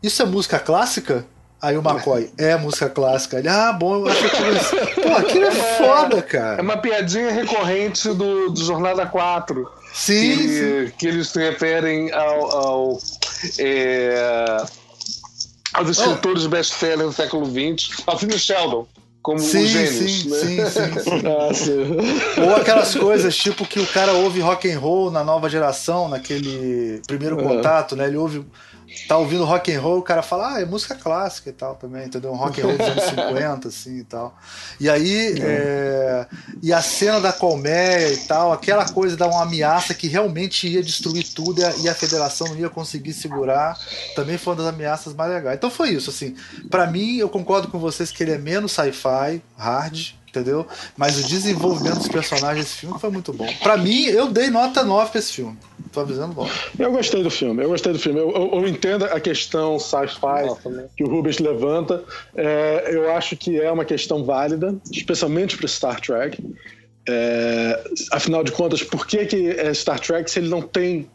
isso é música clássica? Aí o McCoy, é música clássica. Ele, ah, bom, eu acho que Pô, aquilo é, é foda, cara. É uma piadinha recorrente do, do Jornada 4. Sim que, sim. que eles se referem ao. ao é, aos escritores oh. best-seller do século XX, ao Sidney Sheldon como sim, os gênios, sim, né? sim, sim, ah, sim. Ou aquelas coisas tipo que o cara ouve rock and roll na nova geração, naquele primeiro contato, né? Ele ouve tá ouvindo rock and roll, o cara fala, ah, é música clássica e tal também, entendeu? Um rock and roll dos anos 50, assim e tal. E aí, é, e a cena da colmeia e tal, aquela coisa da uma ameaça que realmente ia destruir tudo e a, e a federação não ia conseguir segurar, também foi uma das ameaças mais legais. Então foi isso, assim. para mim, eu concordo com vocês que ele é menos sci-fi, hard, entendeu? Mas o desenvolvimento dos personagens desse filme foi muito bom. Para mim, eu dei nota 9 pra esse filme. Tô avisando bom. Eu gostei do filme, eu gostei do filme. Eu, eu, eu entendo a questão sci-fi que o Rubens levanta. É, eu acho que é uma questão válida, especialmente para Star Trek. É, afinal de contas, por que, que é Star Trek se ele não tem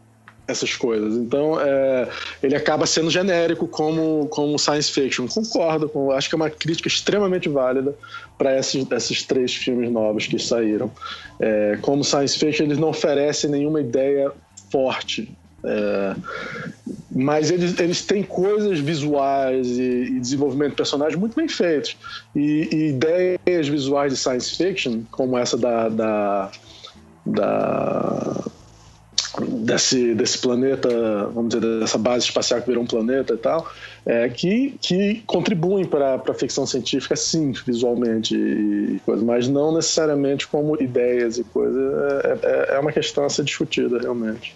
essas coisas. Então, é, ele acaba sendo genérico como, como science fiction. Concordo, com, acho que é uma crítica extremamente válida para esses, esses três filmes novos que saíram. É, como science fiction, eles não oferecem nenhuma ideia forte. É, mas eles, eles têm coisas visuais e, e desenvolvimento de personagens muito bem feitos. E, e, ideias visuais de science fiction, como essa da, da, da desse, desse planeta, vamos dizer, dessa base espacial que virou um planeta e tal, é, que, que contribuem para a ficção científica, sim, visualmente e coisa, mas não necessariamente como ideias e coisas. É, é, é uma questão a ser discutida, realmente.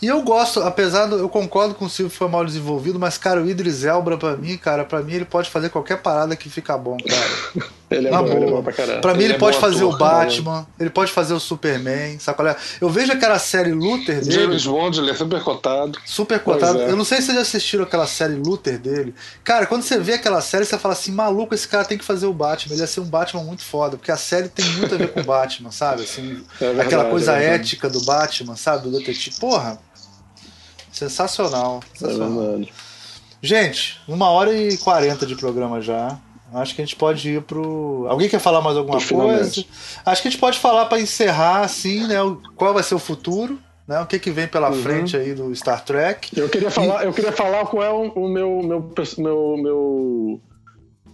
E eu gosto, apesar do. Eu concordo com o Silvio foi mal desenvolvido, mas, cara, o Idris Elba, pra mim, cara, pra mim ele pode fazer qualquer parada que fica bom, cara. ele, é bom, ele é bom pra caralho. Pra mim ele, ele é pode fazer ator, o Batman, né? ele pode fazer o Superman, sabe qual é? Eu vejo aquela série Luther dele. James Bond, ele é super cotado. Super cotado. É. Eu não sei se vocês já assistiram aquela série Luther dele. Cara, quando você vê aquela série, você fala assim, maluco, esse cara tem que fazer o Batman. Ele ia ser um Batman muito foda, porque a série tem muito a ver com o Batman, sabe? Assim, é verdade, aquela coisa é ética do Batman, sabe? Do detetive. Porra, Sensacional. sensacional. É gente, uma hora e quarenta de programa já. Acho que a gente pode ir pro. Alguém quer falar mais alguma coisa? Acho que a gente pode falar para encerrar, assim, né? Qual vai ser o futuro, né? O que, que vem pela uhum. frente aí do Star Trek? Eu queria falar, e... eu queria falar qual é o, o meu, meu, meu, meu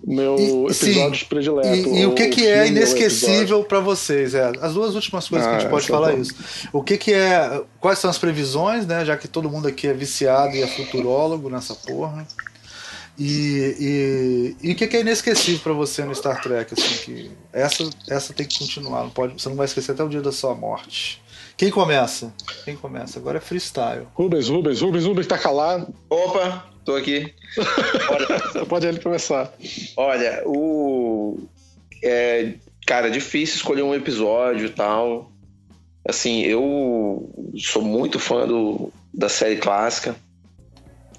meu e, episódio sim, predileto. E, e o que, que é inesquecível para vocês? É, as duas últimas coisas ah, que a gente ah, pode falar é isso. O que, que é. Quais são as previsões, né? Já que todo mundo aqui é viciado e é futurólogo nessa porra. E, e, e o que, que é inesquecível para você no Star Trek? Assim, que essa, essa tem que continuar, não pode, você não vai esquecer até o dia da sua morte. Quem começa? Quem começa? Agora é freestyle. Rubens, Rubens, Rubens, Rubens tá calado. Opa, tô aqui. Olha, Pode ele começar. Olha, o. É, cara, é difícil escolher um episódio e tal. Assim, eu sou muito fã do, da série clássica.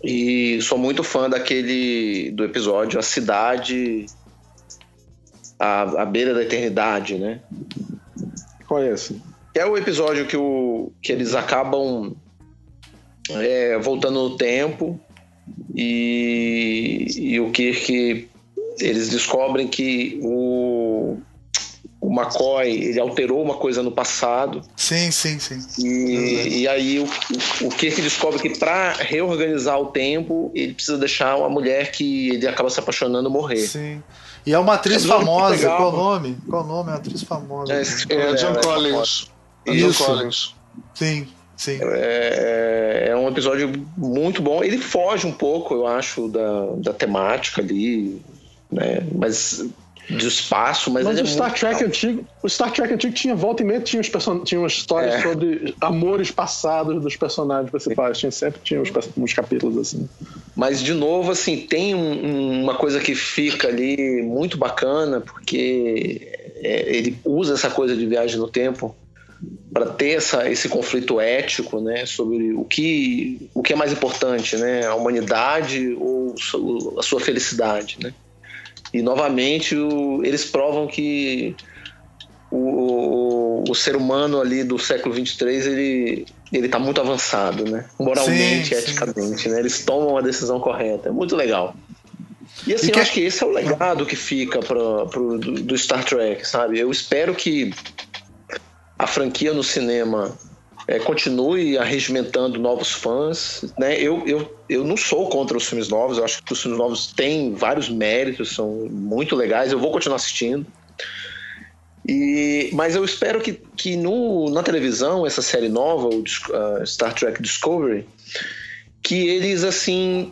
E sou muito fã daquele do episódio A Cidade à, à beira da eternidade, né? É esse? É o episódio que, o, que eles acabam é, voltando no tempo e, e o Kirk eles descobrem que o, o McCoy ele alterou uma coisa no passado. Sim, sim, sim. E, e aí o, o Kirk descobre que para reorganizar o tempo ele precisa deixar uma mulher que ele acaba se apaixonando morrer. Sim. E é uma atriz é famosa. Qual o nome? Qual o nome? É uma atriz famosa. É, é John Collins. Isso. Collins. Sim. Sim. É, é, um episódio muito bom. Ele foge um pouco, eu acho, da, da temática ali, né? Mas do espaço, mas, mas o é Star Trek antigo, o Star Trek antigo tinha volta e meia tinha, person... tinha umas histórias é. sobre amores passados dos personagens principais, tinha sempre tinha uns, uns capítulos assim. Mas de novo assim, tem um, uma coisa que fica ali muito bacana porque é, ele usa essa coisa de viagem no tempo para ter essa, esse conflito ético né, sobre o que, o que é mais importante, né, a humanidade ou a sua felicidade. Né? E novamente o, eles provam que o, o, o, ser humano ali do século 23 ele ele está muito avançado, né? Moralmente, sim, eticamente, sim. né? Eles tomam a decisão correta. É muito legal. E assim, e que... eu acho que esse é o legado que fica pro, pro, do, do Star Trek, sabe? Eu espero que a franquia no cinema é, continue arregimentando novos fãs. Né? Eu, eu, eu não sou contra os filmes novos, eu acho que os filmes novos têm vários méritos, são muito legais, eu vou continuar assistindo. E, mas eu espero que, que no, na televisão, essa série nova, o uh, Star Trek Discovery, que eles assim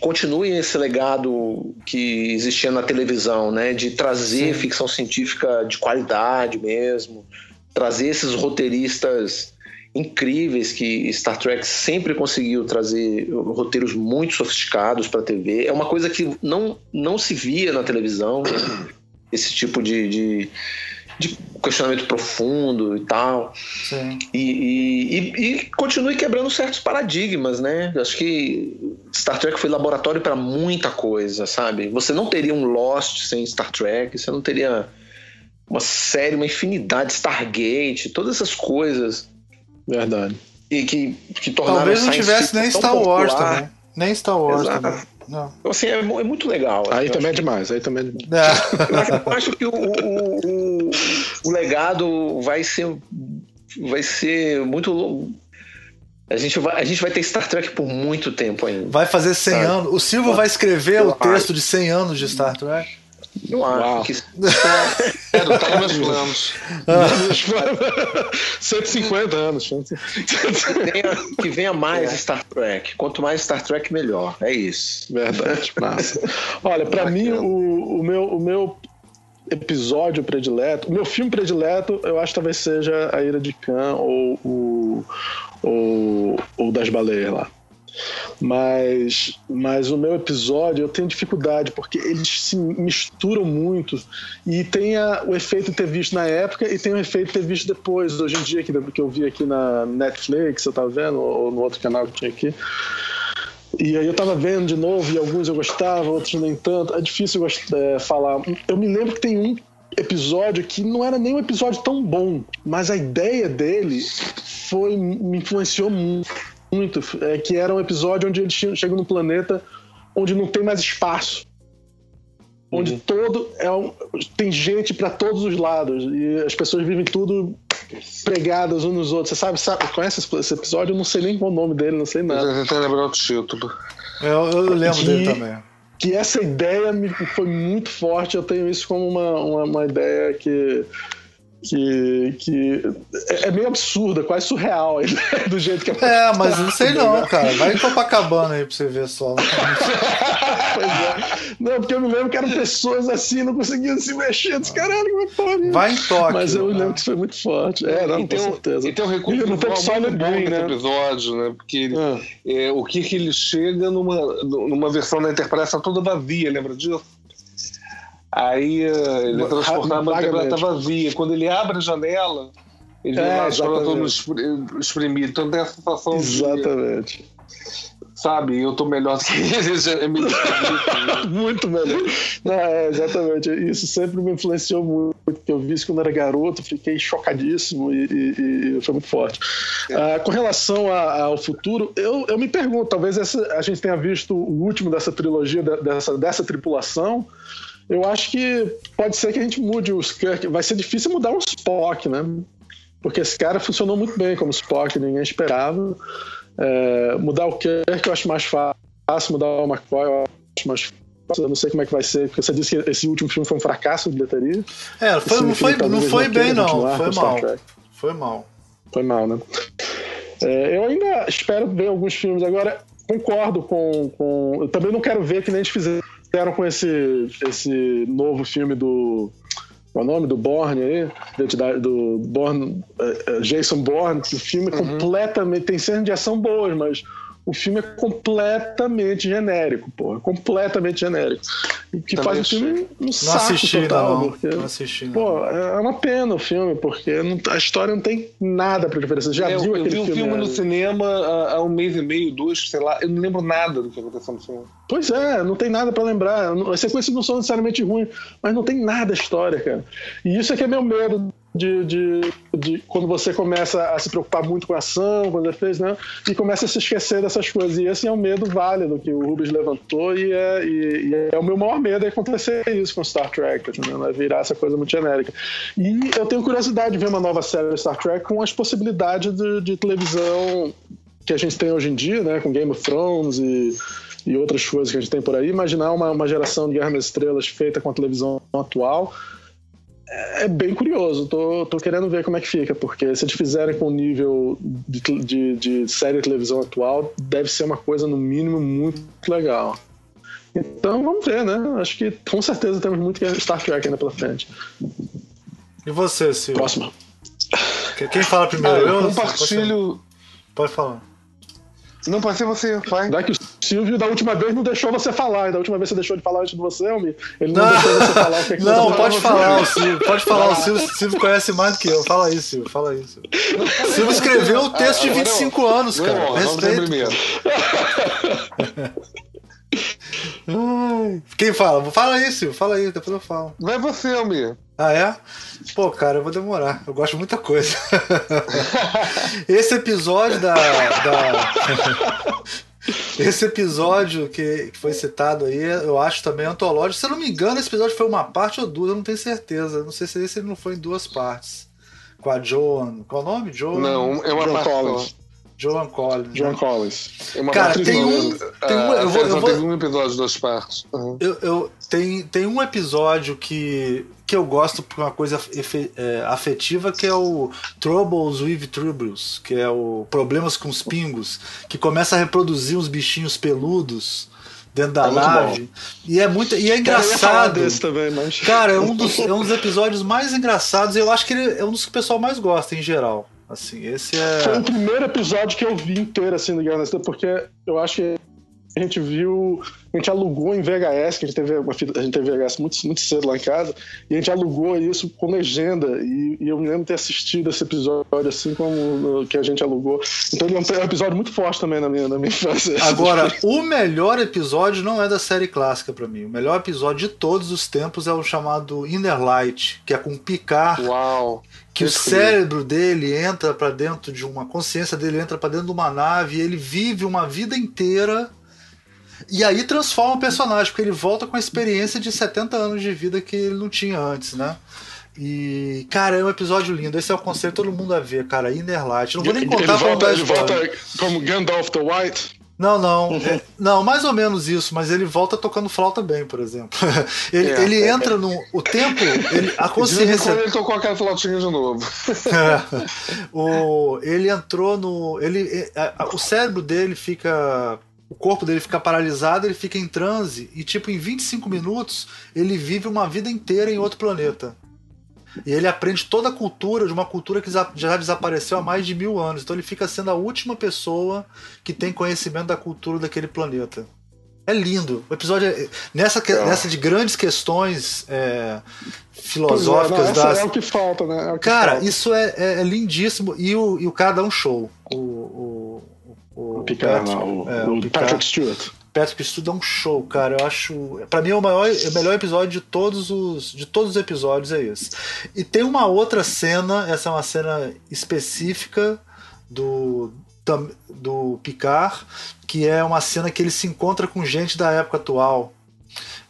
continuem esse legado que existia na televisão, né, de trazer Sim. ficção científica de qualidade mesmo, trazer esses roteiristas incríveis que Star Trek sempre conseguiu trazer roteiros muito sofisticados para a TV. É uma coisa que não, não se via na televisão, esse tipo de, de, de, questionamento profundo e tal. E, e, e, e, continue quebrando certos paradigmas, né? Acho que Star Trek foi laboratório para muita coisa, sabe? Você não teria um Lost sem Star Trek, você não teria uma série, uma infinidade, Stargate, todas essas coisas. Verdade. E que, que tornaram Talvez não tivesse nem Star Wars também. Nem Star Wars Exato. também. Não. Então, assim, é, é, muito legal. Aí também é demais, aí também é demais. Eu acho, eu acho que o, o, o, o, legado vai ser, vai ser muito a gente, vai, a gente vai ter Star Trek por muito tempo ainda. Vai fazer 100 sabe? anos. O Silvio vai escrever o texto de 100 anos de Star Trek. Não acho que. É, não tá nos meus planos. 150 anos. Que venha, que venha mais é. Star Trek. Quanto mais Star Trek, melhor. É isso. Verdade, massa. Olha, para mim, o, o, meu, o meu episódio predileto, o meu filme predileto, eu acho que talvez seja A Ira de Khan ou o, o, o das baleias lá. Mas, mas o meu episódio eu tenho dificuldade, porque eles se misturam muito e tem a, o efeito de ter visto na época e tem o efeito de ter visto depois, hoje em dia, que, que eu vi aqui na Netflix, eu tava vendo, ou no outro canal que tinha aqui. E aí eu tava vendo de novo, e alguns eu gostava, outros nem tanto. É difícil é, falar. Eu me lembro que tem um episódio que não era nem um episódio tão bom, mas a ideia dele foi me influenciou muito muito, é, que era um episódio onde eles chegam num planeta onde não tem mais espaço. Onde uhum. todo é um, tem gente para todos os lados e as pessoas vivem tudo pregadas uns nos outros. Você sabe, sabe conhece esse episódio? Eu não sei nem qual o nome dele, não sei nada. Eu tentei lembrar o título. Eu, eu lembro que, dele também. Que essa ideia me foi muito forte. Eu tenho isso como uma, uma, uma ideia que que, que é, é meio absurda, quase surreal do jeito que É, mas não sei não, cara. Vai em Copacabana aí pra você ver só. pois é. Não, porque eu me lembro que eram pessoas assim, não conseguiam se mexer. Disse, caralho, é que pode? Vai em toque. Mas eu lembro que isso foi muito forte. É, não, com certeza. E tem um recurso não tem muito bom nesse né? episódio, né? Porque ah. é, o que ele chega numa, numa versão da Enterprise toda vazia, lembra disso? Aí eh, ele é transportado uma bicicleta vazia. Quando ele abre a janela, ele é, lá todo espremido. Então tem a sensação Exatamente. De, sabe, eu tô melhor do que ele. É muito melhor. Não, é, exatamente. Isso sempre me influenciou muito. Eu vi isso quando era garoto, fiquei chocadíssimo e, e, e foi muito forte. É. Ah, com relação a, ao futuro, eu, eu me pergunto, talvez essa, a gente tenha visto o último dessa trilogia, dessa, dessa tripulação eu acho que pode ser que a gente mude os Kirk. Vai ser difícil mudar o Spock, né? Porque esse cara funcionou muito bem como Spock, ninguém esperava. É, mudar o Kirk eu acho mais fácil, mudar o McCoy eu acho mais fácil. Eu não sei como é que vai ser, porque você disse que esse último filme foi um fracasso de bilheteria. É, foi, não foi, não foi bem, não. Foi mal. Foi mal. Foi mal, né? É, eu ainda espero ver alguns filmes. Agora, concordo com, com. Eu também não quero ver que nem a gente fizeram fizeram com esse, esse novo filme do. Qual é o nome? Do Bourne aí? Do Bourne, uh, Jason Bourne. O filme uhum. completamente. Tem cenas de ação boas, mas o filme é completamente genérico, pô. Completamente genérico. E que Também faz o filme um não saco assisti, total. Não, porque, não assisti, não. Pô, é uma pena o filme, porque não, a história não tem nada pra diferença. Já é, viu eu aquele vi o filme, no cinema há, um mês e meio, dois, sei lá. Eu não lembro nada do que aconteceu no filme. Pois é, não tem nada para lembrar. As sequências não são necessariamente ruins, mas não tem nada a história, cara. E isso é que é meu medo de, de, de, quando você começa a se preocupar muito com a ação, quando fez, né? E começa a se esquecer dessas coisas. E esse é um medo válido que o Rubens levantou, e é, e, e é o meu maior medo é acontecer isso com Star Trek, né? virar essa coisa muito genérica. E eu tenho curiosidade de ver uma nova série Star Trek com as possibilidades de, de televisão que a gente tem hoje em dia, né? Com Game of Thrones e e outras coisas que a gente tem por aí, imaginar uma, uma geração de Guerra das Estrelas feita com a televisão atual é bem curioso. Tô, tô querendo ver como é que fica, porque se eles fizerem com o nível de, de, de série de televisão atual, deve ser uma coisa, no mínimo, muito legal. Então vamos ver, né? Acho que com certeza temos muito que Star Trek ainda pela frente. E você, Silvio? Próximo. Quem fala primeiro? Ah, eu compartilho. Pode falar. Não, pode ser você, vai. Vai que o Silvio da última vez não deixou você falar. Da última vez você deixou de falar antes de você, Elmi. Ele não, não, deixou você falar o que, é que Não, você pode falar, o Silvio. Pode falar, o Silvio, Silvio conhece mais do que eu. Fala aí, Silvio. Fala aí, Silvio. Silvio escreveu o texto de 25 ah, anos, cara. Não, Respeito. primeiro. Quem fala? Fala aí, Silvio. Fala aí, depois eu falo. Vai você, Elmi. Ah, é? Pô, cara, eu vou demorar. Eu gosto de muita coisa. Esse episódio da. da... Esse episódio que, foi citado aí, eu acho também antológico. Se eu não me engano, esse episódio foi uma parte ou duas, eu não tenho certeza. Não sei se esse não foi em duas partes. Com a Joan. Qual é o nome? Joan? Não, é uma John parte Collins. Joan Collins. John né? Collins. É uma Cara, tem um, tem um. eu vou, eu vou, tem um episódio de duas partes. Uhum. Eu, eu, tem, tem um episódio que, que eu gosto por uma coisa é, afetiva, que é o Troubles with Troubles, que é o Problemas com os Pingos, que começa a reproduzir uns bichinhos peludos dentro da é nave. E é muito. E é engraçado. Desse também, mas... Cara, é um, dos, é um dos episódios mais engraçados. Eu acho que ele é um dos que o pessoal mais gosta em geral. Assim, esse é. Foi o primeiro episódio que eu vi inteiro assim do Guerra porque eu acho que a gente viu, a gente alugou em VHS, que a gente teve, uma, a gente teve VHS muito, muito cedo lá em casa, e a gente alugou isso com legenda, e, e eu me lembro de ter assistido esse episódio assim como no, que a gente alugou. Então ele é um, episódio muito forte também na minha, na minha infância. Agora, o melhor episódio não é da série clássica para mim. O melhor episódio de todos os tempos é o chamado Inner Light, que é com Picard. Uau! que o cérebro dele entra para dentro de uma consciência dele entra para dentro de uma nave e ele vive uma vida inteira e aí transforma o personagem porque ele volta com a experiência de 70 anos de vida que ele não tinha antes, né? E, cara, é um episódio lindo. Esse é o conceito todo mundo a ver, cara. Inner Light. Não vou nem contar ele volta, ele volta como Gandalf the White. Não, não. É, não, mais ou menos isso, mas ele volta tocando flauta bem, por exemplo. ele, é, ele é, entra no. O tempo, ele, a consciência. ele tocou aquela flautinha de novo. é, o, ele entrou no. Ele, o cérebro dele fica. O corpo dele fica paralisado, ele fica em transe, e tipo, em 25 minutos, ele vive uma vida inteira em outro planeta. E ele aprende toda a cultura de uma cultura que já desapareceu há mais de mil anos. Então ele fica sendo a última pessoa que tem conhecimento da cultura daquele planeta. É lindo. O episódio é, nessa, é. nessa de grandes questões é, filosóficas é, não, das... é o que falta, né? É que cara, falta. isso é, é, é, lindíssimo. E o, e o cara dá um show. O, o, o, o, Picard, Patrick, não, o, o, o Patrick Stewart. Patrick Stewart é um show, cara. Eu acho. para mim, é o, maior, o melhor episódio de todos os de todos os episódios é esse. E tem uma outra cena, essa é uma cena específica do, do Picard, que é uma cena que ele se encontra com gente da época atual.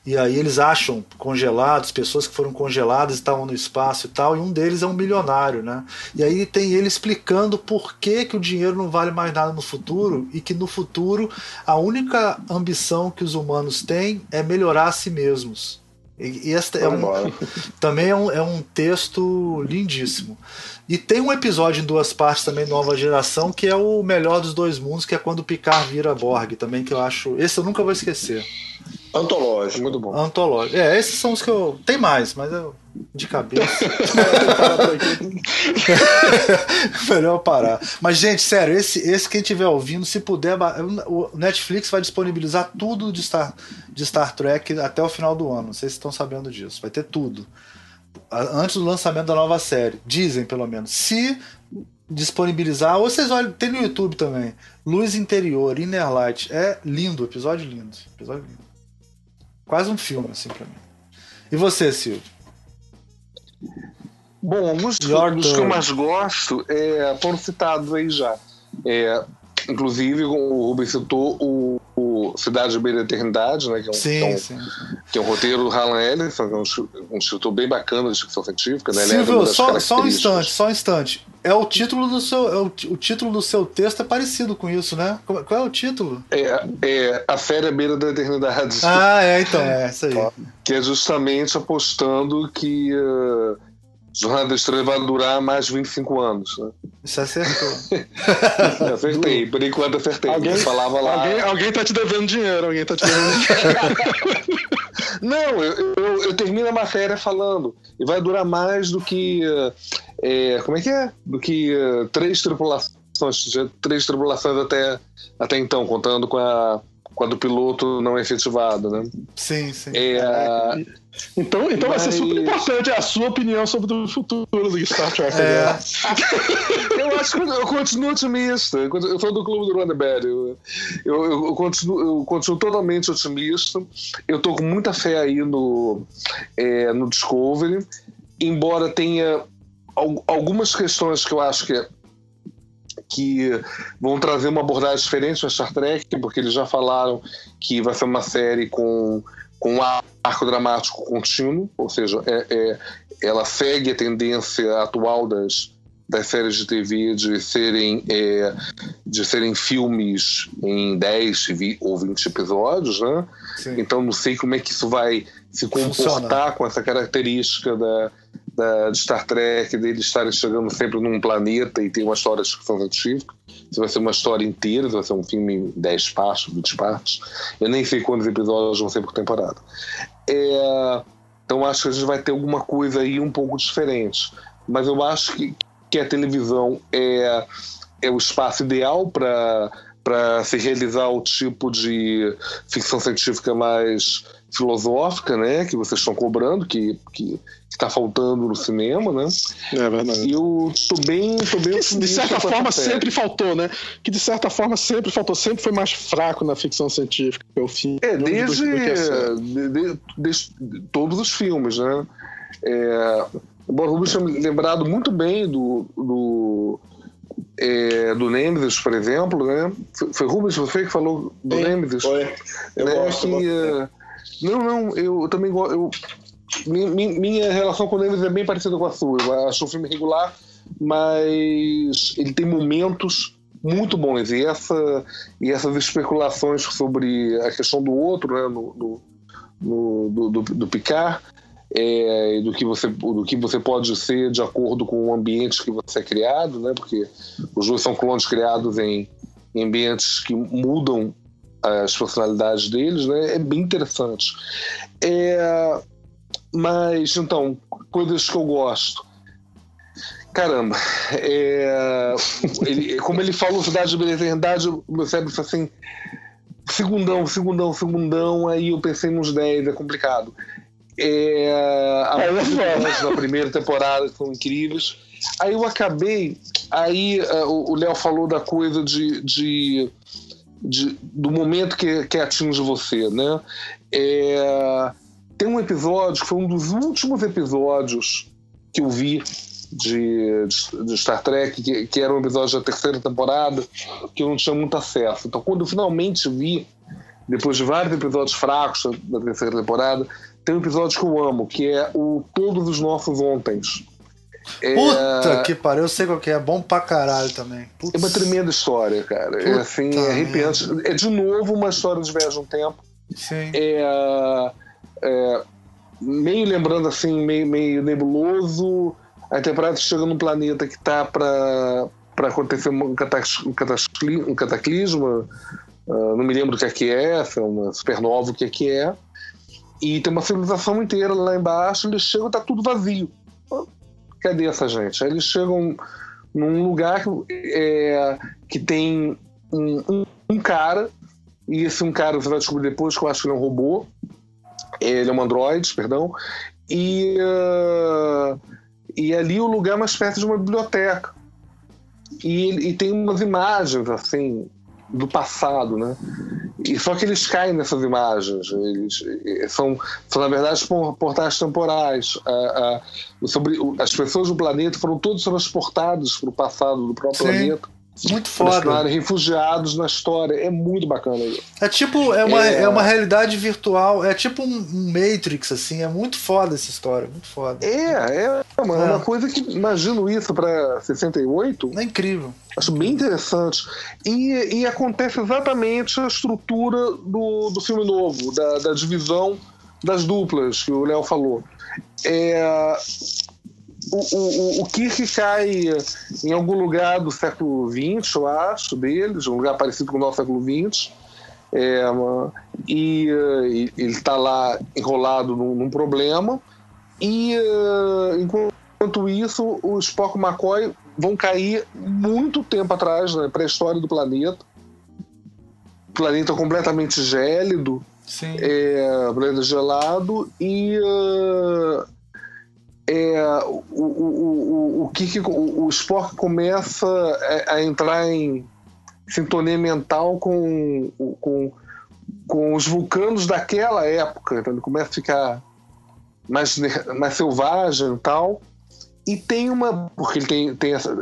E aí eles acham congelados, pessoas que foram congeladas estavam no espaço e tal, e um deles é um milionário, né? E aí tem ele explicando por que, que o dinheiro não vale mais nada no futuro e que no futuro a única ambição que os humanos têm é melhorar a si mesmos. E, esta é um, também é um, é um texto lindíssimo. E tem um episódio em duas partes também, Nova Geração, que é o melhor dos dois mundos, que é quando o Picard vira Borg, também, que eu acho. Esse eu nunca vou esquecer. Antológico, muito bom. Antológico. É, esses são os que eu. Tem mais, mas eu. De cabeça. Melhor parar. Mas, gente, sério, esse, esse quem estiver ouvindo, se puder, o Netflix vai disponibilizar tudo de Star, de Star Trek até o final do ano. Não sei se estão sabendo disso. Vai ter tudo. Antes do lançamento da nova série. Dizem, pelo menos. Se disponibilizar, ou vocês olham, tem no YouTube também. Luz Interior, Inner Light. É lindo, episódio lindo. Episódio lindo. Quase um filme, assim, pra mim. E você, Silvio? Bom, os, os que eu mais gosto é, foram citados aí já. É, inclusive, o Rubens citou o, o Cidade de Beira da Eternidade, né, que, é um, sim, que, é um, sim, sim. que é um roteiro do Harlan Ellison, que é um, um escritor bem bacana de ficção científica. Né, Silvio, só, só um instante, só um instante. É o título do seu, é o, o, título do seu texto é parecido com isso, né? Qual, qual é o título? É, é A Féria Beira da Eternidade. Ah, é, então, é, isso aí. Que é justamente apostando que uh, Jornada da Estrela vai durar mais de 25 anos. Né? Isso acertou. acertei, por enquanto acertei. Alguém, falava lá. Alguém, alguém tá te devendo dinheiro, alguém tá te devendo dinheiro. Não, eu, eu, eu, termino a matéria falando. E vai durar mais do que. É, como é que é? Do que uh, três tripulações. Três tripulações até, até então, contando com a, com a do piloto não efetivado, né? Sim, sim. É, então, então Mas... vai ser super importante a sua opinião sobre o futuro do Star Trek. É. eu acho que eu continuo otimista. Eu sou do clube do Ronneberry. Eu, eu, eu, continuo, eu continuo totalmente otimista. Eu estou com muita fé aí no, é, no Discovery. Embora tenha algumas questões que eu acho que que vão trazer uma abordagem diferente para Star Trek, porque eles já falaram que vai ser uma série com com um arco dramático contínuo, ou seja, é, é, ela segue a tendência atual das, das séries de TV de serem, é, de serem filmes em 10 ou 20 episódios, né? Sim. Então não sei como é que isso vai se comportar Funciona. com essa característica da, da, de Star Trek, deles estarem chegando sempre num planeta e tem uma história de ficção científica se vai ser uma história inteira, vai ser um filme em 10 partes, 20 partes. Eu nem sei quantos episódios vão ser por temporada. É, então acho que a gente vai ter alguma coisa aí um pouco diferente. Mas eu acho que, que a televisão é, é o espaço ideal para se realizar o tipo de ficção científica mais filosófica, né, que vocês estão cobrando, que, que está faltando no cinema, né? É verdade. E eu tô bem, tô bem que, de certa forma sempre faltou, né? Que de certa forma sempre faltou, sempre foi mais fraco na ficção científica o filme. É desde, de, de, de, todos os filmes, né? É, o Rubens tinha lembrado muito bem do, do é, do Nemesis, por exemplo, né? Foi, foi Rubens você que falou do Sim, Nemesis? Foi. Eu né? gosto, que, uh, não, não, eu também. Eu, minha, relação com o Nemesis é bem parecida com a sua. Eu acho um filme regular, mas ele tem momentos muito bons. E, essa, e essas especulações sobre a questão do outro, né, no, no, no do, do, do Picard, é, do, que você, do que você pode ser de acordo com o ambiente que você é criado, né, porque os dois são clones criados em, em ambientes que mudam as personalidades deles, né, é bem interessante. É, mas, então, coisas que eu gosto. Caramba, é, ele, como ele falou Cidade de Beleza Verdade, o meu cérebro foi assim, segundão, segundão, segundão, aí eu pensei nos 10, é complicado. É, a é, da primeira temporada foram incríveis. Aí eu acabei, aí uh, o Léo falou da coisa de, de, de, do momento que, que atinge você, né? É, tem um episódio que foi um dos últimos episódios que eu vi de, de, Star Trek, que, que, era um episódio da terceira temporada, que eu não tinha muito acesso. Então, quando eu finalmente vi, depois de vários episódios fracos da terceira temporada, tem um episódio que eu amo, que é o Todos os Nossos Ontens. É... Puta que pariu, eu sei qual que é, é bom pra caralho também. Putz. É uma tremenda história, cara. É, Puta é assim, é arrepiante. É de novo uma história de viagem no tempo. Sim. É, é, meio lembrando assim, meio, meio nebuloso, a temporada chega num planeta que está para acontecer um, cataclisma, um cataclisma uh, não me lembro o que é que é, se é uma supernova, o que é que é, e tem uma civilização inteira lá embaixo, eles chegam e tá tudo vazio. Cadê essa gente? Eles chegam num lugar é, que tem um, um, um, cara, e esse um cara você vai descobrir depois que eu acho que ele é um robô, ele é um androide, perdão, e uh, e ali o lugar mais perto de uma biblioteca. E, e tem umas imagens, assim, do passado, né? E só que eles caem nessas imagens. Eles são, são na verdade, portais temporais. sobre, as pessoas do planeta foram todos transportados para o passado do próprio Sim. planeta muito foda. refugiados na história. É muito bacana isso. É tipo, é uma, é... é uma realidade virtual. É tipo um Matrix, assim. É muito foda essa história. Muito foda. É, é uma, é. uma coisa que imagino isso pra 68. É incrível. Acho bem interessante. E, e acontece exatamente a estrutura do, do filme novo, da, da divisão das duplas que o Léo falou. É, o, o, o Kirk cai em algum lugar do século XX, eu acho, deles, um lugar parecido com o nosso século XX. É, e, e, ele está lá enrolado num, num problema. E uh, enquanto isso, o Spock e o McCoy vão cair muito tempo atrás, na né, pré-história do planeta. Planeta completamente gélido, Sim. É, planeta gelado, e uh, é, o, o, o, o, que, o, o Spock começa a, a, entrar em sintonia mental com, com, com os vulcanos daquela época. Então ele começa a ficar mais, mais selvagem e tal. E tem uma. Porque ele tem, tem essa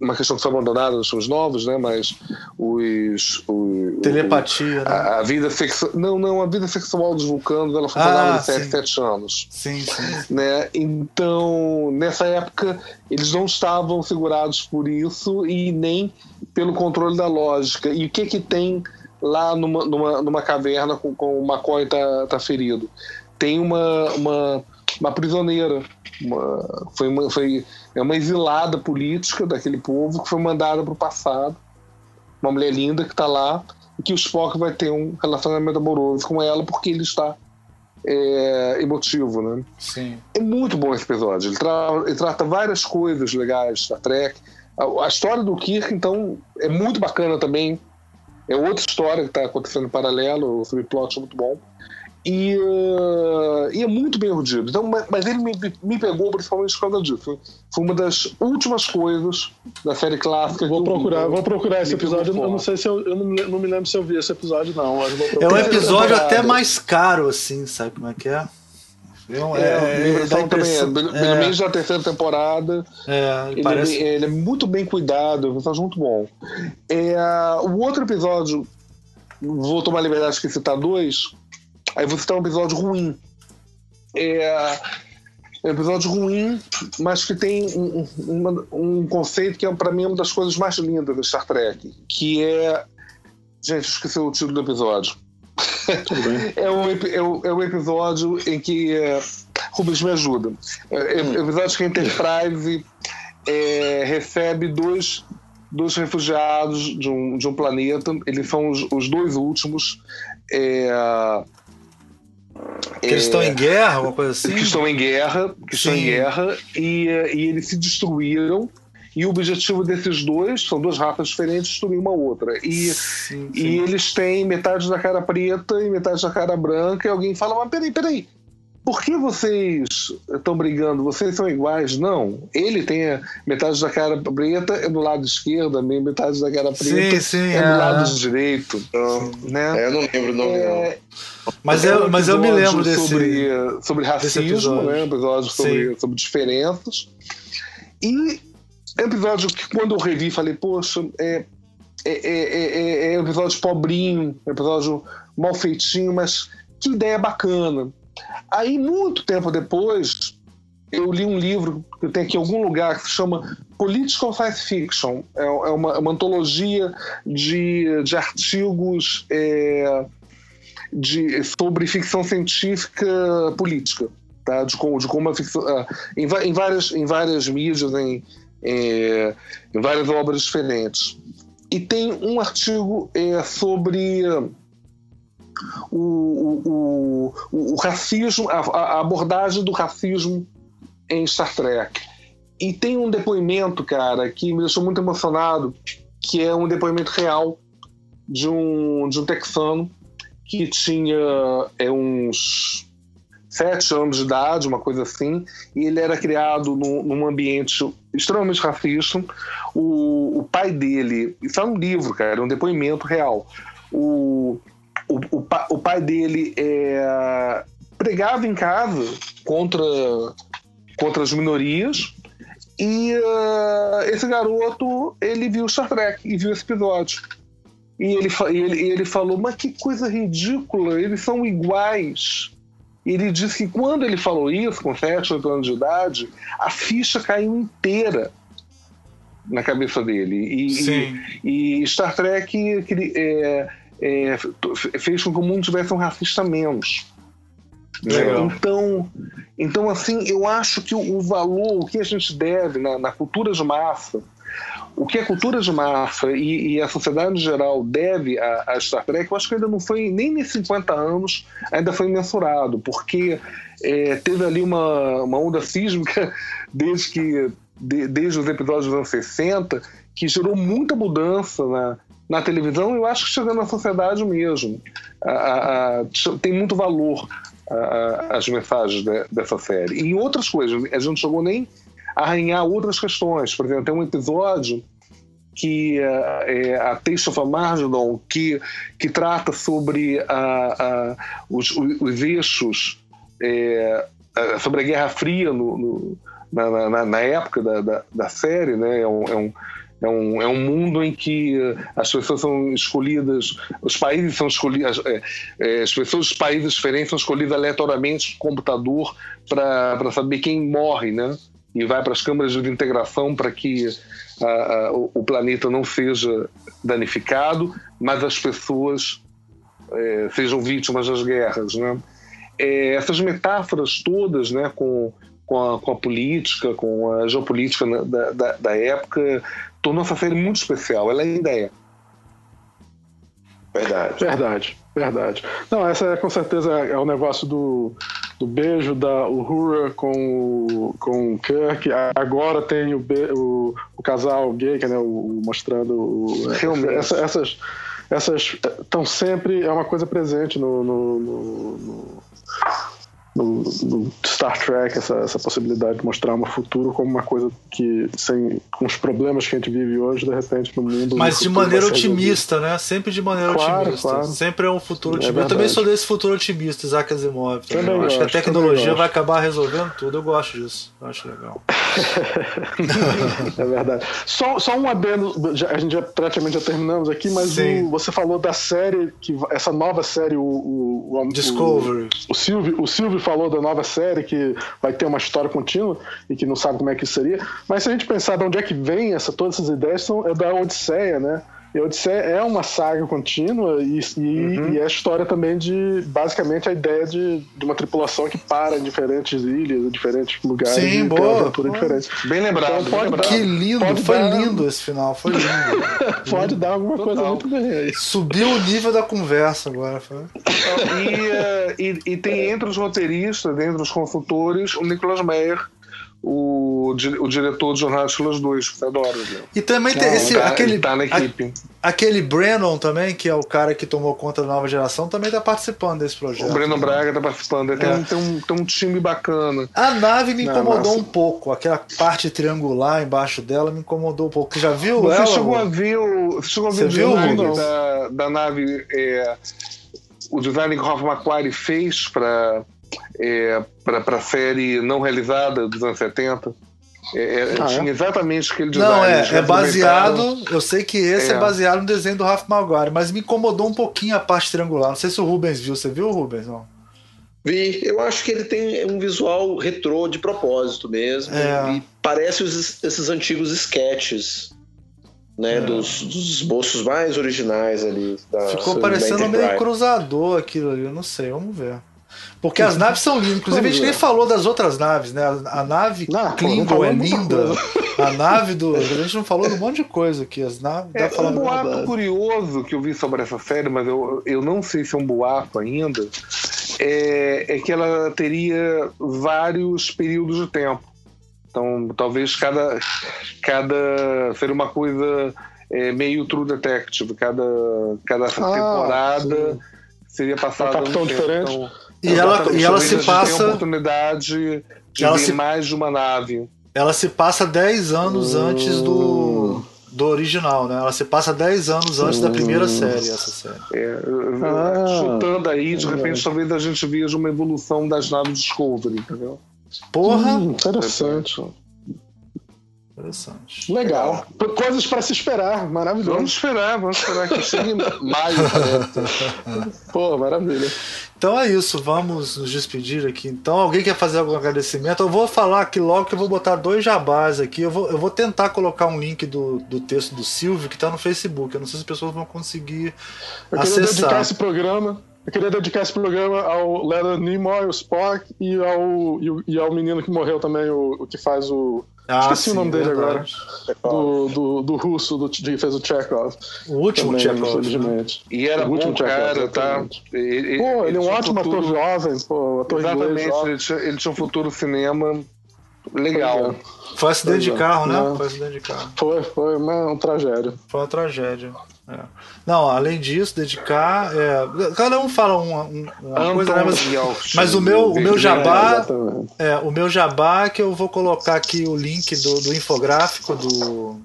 uma questão que foi abandonada nos filmes novos, né? Mas os. os Telepatia. O, né? a, a, vida sexual. Não, não, a vida sexual dos vulcanos ela funcionava ah, de 7, 7 anos. Sim, sim. Né? Então, nessa época, eles não estavam segurados por isso e nem pelo controle da lógica. E o que que tem lá numa, numa, numa caverna com, com o McCoy tá, tá ferido? Tem uma, uma, uma prisioneira. Uma, foi, uma, foi é uma exilada política daquele povo que foi mandada para o passado. Uma mulher linda que está lá e que o Spock vai ter um relacionamento amoroso com ela porque ele está é, emotivo, né? Sim. É muito bom esse episódio. Ele, tra ele trata várias coisas legais Star Trek. A, a, história do Kirk, então, é muito bacana também. É outra história que está acontecendo em paralelo. O subplot é muito bom. E, uh, e, é muito bem urdido. Então, mas ele me, me pegou principalmente por causa disso. Foi uma das últimas coisas da série clássica. Vou procurar, vi, vou procurar esse episódio. Eu não sei se eu, eu não, não, me lembro se eu vi esse episódio, não. é um episódio até mais caro, assim, sabe como é que é? É, é, é também é, pelo é. menos na terceira temporada. É, ele, parece... é, ele é muito bem cuidado, é um episódio muito bom. É, o outro episódio, vou tomar a liberdade de citar dois, Aí você tem um episódio ruim. é um episódio ruim, mas que tem um, um, um conceito que é para mim uma das coisas mais lindas do Star Trek, que é gente, esqueci o título do episódio. é, o, é, o, é o episódio em que é, Rubens me ajuda. É, é o episódio que a Enterprise é, recebe dois, dois refugiados de um, de um planeta. Eles são os, os dois últimos. É, que eles estão em guerra, alguma coisa assim? Que estão em guerra, que Sim. estão em guerra e, e eles se destruíram. E o objetivo desses dois, são duas raças diferentes, destruir uma outra. E, sim, sim. e eles têm metade da cara preta e metade da cara branca. E alguém fala: Mas peraí, peraí, por que vocês estão brigando? Vocês são iguais? Não. Ele tem a metade da cara preta é do lado esquerdo, a metade da cara preta sim, sim, é, é, do lado direito. Então, né? É, eu não lembro o nome, é... Mas, é, eu, mas eu me lembro desse. Sobre, sobre racismo, né? episódio sobre, sobre diferenças. E é um episódio que, quando eu revi, falei, poxa, é, é, é, é, um episódio pobrinho, é um episódio mal feitinho, mas que ideia bacana. Aí, muito tempo depois, eu li um livro que tenho aqui em algum lugar que se chama Political Science Fiction. É, é uma, uma antologia de, de artigos é, de, sobre ficção científica política. Tá? De, como, de como a ficção. Uh, em, em, várias, em várias mídias, em, em, em, várias obras diferentes. E tem um artigo é, sobre o, o, o, o racismo, a, a, abordagem do racismo em Star Trek. E tem um depoimento, cara, que me deixou muito emocionado, que é um depoimento real de um, de um texano que tinha é, uns sete anos de idade, uma coisa assim, e ele era criado num, num ambiente extremamente racista. O, o, pai dele, isso é um livro, cara, é um depoimento real. O, o, o, o pai dele é, pregava em casa contra, contra as minorias e uh, esse garoto ele viu Star Trek e viu esse episódio. E ele, ele, ele falou, mas que coisa ridícula, eles são iguais. Ele disse que quando ele falou isso, com 7, 8 anos de idade, a ficha caiu inteira na cabeça dele. E, e, e Star Trek é, é, fez com que o mundo tivesse um racista menos. Né? Então, então, assim, eu acho que o, o, valor, o que a gente deve na, na, cultura de massa, o que a cultura de massa e, e a sociedade em geral deve a, a, Star Trek, eu acho que ainda não foi, nem nesses 50 anos, ainda foi mensurado, porque é, teve ali uma, uma onda sísmica desde que de, desde os episódios dos anos 60, que gerou muita mudança na, na televisão, eu acho que chegando na sociedade mesmo. A, a, tem muito valor as mensagens de, dessa série. E outras coisas, a gente chegou nem a arranhar outras questões. Por exemplo, tem um episódio que é, a Taste of a Margidon, que, que trata sobre a, os, os, eixos, é, sobre a Guerra Fria no, no, na, na, na, época da, da, da série, né? É um, é um é um, é um mundo em que as pessoas são escolhidas, os países são escolhidos, é, é, as pessoas dos países diferentes são escolhidas aleatoriamente no computador para saber quem morre, né? E vai para as câmaras de integração para que a, a, o, planeta não seja danificado, mas as pessoas é, sejam vítimas das guerras, né? É, essas metáforas todas, né, com, com a, com a, política, com a geopolítica da, da, da época, tornou essa série muito especial. Ela ainda é. Verdade. Verdade, verdade. Não, essa é com certeza é o negócio do, do beijo da Uhura com o, com o Kirk. Agora tem o, o, o casal gay, que é né, o, mostrando o, essa, essas essas estão sempre é uma coisa presente no, no, no, no no, no, Star Trek essa, essa possibilidade de mostrar um futuro como uma coisa que sem com os problemas que a gente vive hoje de repente no mundo mas de maneira otimista né? Sempre de maneira claro, otimista. claro. sempre é um futuro é otimista. Eu também sou desse futuro otimista Isaac Asimov também. acho que a tecnologia vai acabar resolvendo tudo eu gosto disso. Eu acho legal. É verdade. Só, só um adendo, a gente já, praticamente já terminamos aqui, mas o, você falou da série, que essa nova série, o, o, o Discovery. O, o, Silvio, o Silvio falou da nova série que vai ter uma história contínua e que não sabe como é que seria. Mas se a gente pensar de onde é que vem essa, todas essas ideias, são, é da Odisseia, né? E Odisseia é uma saga contínua e, e, uhum. e, é a história também de, basicamente, a ideia de, de uma tripulação que para em diferentes ilhas, em diferentes lugares. Sim, boa. Boa. Diferente. Bem lembrado. Então, pode lembrado. Que lindo, pode foi dar... lindo esse final, foi lindo. pode dar alguma Total. coisa muito bem aí. Subiu o nível da conversa agora. Foi. E, uh, e, e tem entre os roteiristas, entre os consultores, o Nicolas Meyer, o, o diretor de Jornada das 2, que adoro. Né? E também tem esse, tá, aquele, tá na equipe. A, aquele Brennan também, que é o cara que tomou conta da nova geração, também está participando desse projeto. O Breno Braga está participando. Tem, é. um, tem, um, tem um time bacana. A nave me incomodou um pouco. Aquela parte triangular embaixo dela me incomodou um pouco. Você já viu você ela? Chegou a ver o, você chegou a ver o viu, design da, da nave. É, o design que o Ralph McQuarrie fez para é, para a série não realizada dos anos 70. É, é, ah, tinha é? exatamente aquele design. Não, é, é baseado. Eu sei que esse é. é. baseado no desenho do Ralph Malgari, mas me incomodou um pouquinho a parte triangular. Não sei se o Rubens viu. Você viu, Rubens? Não. Vi. Eu acho que ele tem um visual retrô de propósito mesmo. É. E parece os, esses antigos sketches. Né, é. dos, dos esboços mais originais ali. Da, Ficou parecendo meio cruzador aquilo ali, eu não sei, vamos ver. Porque as naves são lindas. Inclusive, a gente nem falou das outras naves, né? A, a nave não, Klingon é linda. A nave do. A gente não falou de um monte de coisa aqui. As naves. É, um boato curioso que eu vi sobre essa série, mas eu, eu não sei se é um boato ainda. É, é que ela teria vários períodos de tempo. Então, talvez cada. cada seria uma coisa é, meio True Detective. Cada, cada ah, temporada sim. seria passada. Um diferente. Então, e ela, e ela se passa. Tem a oportunidade de ela se... mais de uma nave. Ela se passa 10 anos uh... antes do, do original, né? Ela se passa 10 anos antes uh... da primeira série, essa série. É, ah, chutando aí, de repente, é. talvez a gente veja uma evolução das naves Discovery, entendeu? Porra! Hum, interessante. Interessante. Legal. Coisas para se esperar. Maravilhoso. Vamos esperar, vamos esperar que chegue maio. Pô, maravilha. Então é isso, vamos nos despedir aqui. Então, alguém quer fazer algum agradecimento? Eu vou falar aqui logo que eu vou botar dois jabás aqui. Eu vou, eu vou tentar colocar um link do, do texto do Silvio que está no Facebook. Eu não sei se as pessoas vão conseguir eu acessar. Eu dedicar esse programa. Eu queria dedicar esse programa ao Leonard Nimoy, o Spock, e ao, e, e ao menino que morreu também, o, o que faz o, ah, Esqueci sim, o nome dele verdade. agora. Do, do, do, russo do, que fez o Chekhov. O último Também, Chekhov. Né? Infelizmente. E era o último bom cara, tá? Ele, pô, ele, ele é um ótimo futuro... ator jovem, pô, ator Exatamente, ele tinha, ele tinha um futuro cinema legal. Foi acidente de carro, né? Foi acidente de carro. Foi, foi uma, uma tragédia. Foi uma tragédia. É. Não, além disso, dedicar. É, cada um fala uma, uma coisa, né? Mas, mas, o meu, o meu jabá. É, o meu jabá é que eu vou colocar aqui o link do, do infográfico do,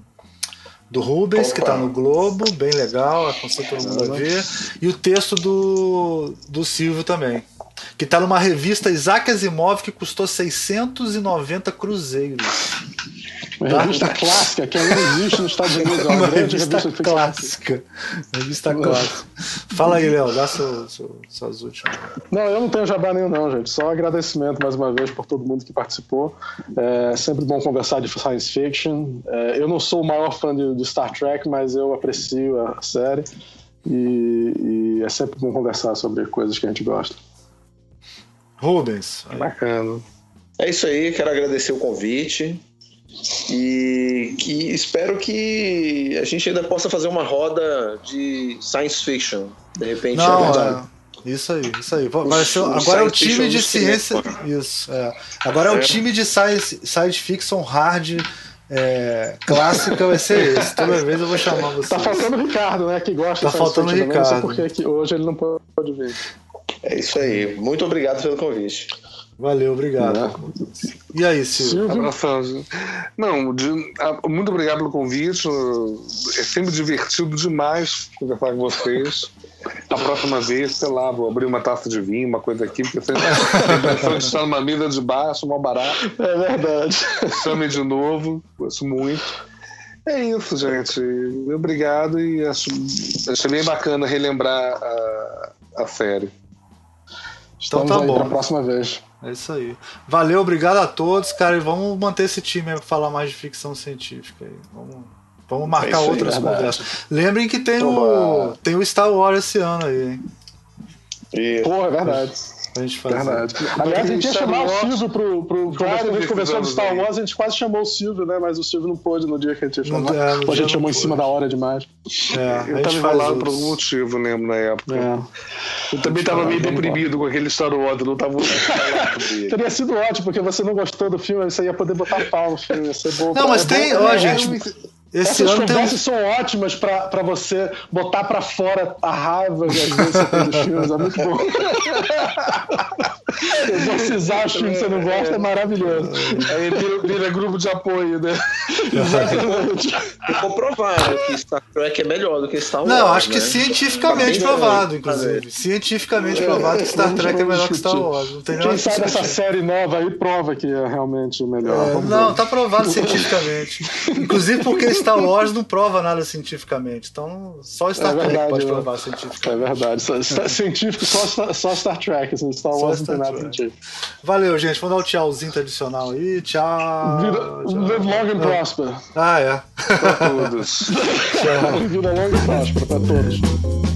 do Rubens, Opa. que está no Globo, bem legal, aconselho todo mundo a ver. E o texto do, do Silvio também. Que está numa revista Isaac Asimov que custou 690 cruzeiros. Uma tá? revista clássica que ainda existe nos Estados Unidos. É uma, uma revista, revista clássica. Revista clássica. Fala aí, Léo, dá seu, seu, suas últimas. Não, eu não tenho jabá nenhum, não, gente. Só agradecimento mais uma vez por todo mundo que participou. É sempre bom conversar de science fiction. É, eu não sou o maior fã de, de, Star Trek, mas eu aprecio a série. E, e é sempre bom conversar sobre coisas que a gente gosta. Rubens. Bacana. É isso aí, quero agradecer o convite. E que espero que a gente ainda possa fazer uma roda de science fiction. De repente, Não, é Isso aí, isso aí. Vai ser, agora é o time de ciência. Isso. É. Agora é o time de science, science fiction hard. É, clássica vai ser esse. Toda vez eu vou chamar você. Tá faltando o Ricardo, né? Que gosta tá de faltando o Ricardo. Porque hoje ele não pode vir. É isso aí. Muito obrigado pelo convite. Valeu, obrigado. E aí, Silvio? Abraço. Não, de, a, muito obrigado pelo convite. É sempre divertido demais conversar com vocês. a próxima vez, sei lá, vou abrir uma taça de vinho, uma coisa aqui, porque você tem estar numa mesa de baixo, mal barato. É verdade. Chame de novo, gosto muito. É isso, gente. Obrigado e acho, achei bem bacana relembrar a, a série. Então Estamos tá bom. Pra próxima vez. É isso aí. Valeu, obrigado a todos, cara. E vamos manter esse time aí pra falar mais de ficção científica aí. Vamos, vamos marcar é outras conversas. Lembrem que tem o, tem o Star Wars esse ano aí, hein? E... Pô, é verdade. A gente fazer. Verdade. Aliás, a gente ia chamar o Silvio pro. pro, pro a gente conversou do Star Wars, a gente quase chamou o Silvio, né? Mas o Silvio não pôde no dia que a gente ia chamar. Não, é, a gente chamou em cima da hora demais. É, eu tava enrolado por algum motivo, lembro, na época. É. Eu também tava meio deprimido com aquele Star Wars, não tava. Teria sido ótimo, porque você não gostou do filme, você ia poder botar pau no filme, ia ser bom. Não, mas tem, ó, gente. Esse Essas conversas tem... são ótimas para você botar para fora a raiva que às vezes você tem dos filmes. É muito bom. Exorcizar os filmes que você não gosta é maravilhoso. Aí vira, vira grupo de apoio, né? Exatamente. É comprovado que Star Trek é melhor do que Star Wars. Não, acho que né? cientificamente tá provado, inclusive. Cientificamente é, provado que Star Trek é melhor que Star Wars. Não tem Quem sabe essa série nova aí prova que é realmente melhor. É, não, tá provado cientificamente. Inclusive porque Star Wars não prova nada cientificamente. Então, só Star é Trek verdade, pode provar cientificamente. É verdade. Só, científico só, só Star Trek. Assim, Star Wars não tem nada científico. Valeu, gente. Vamos dar o um tchauzinho tradicional aí. Tchau. Vida, tchau. Live long and prosper. Ah, é. Pra todos. tchau. Vida longa e próspera para todos.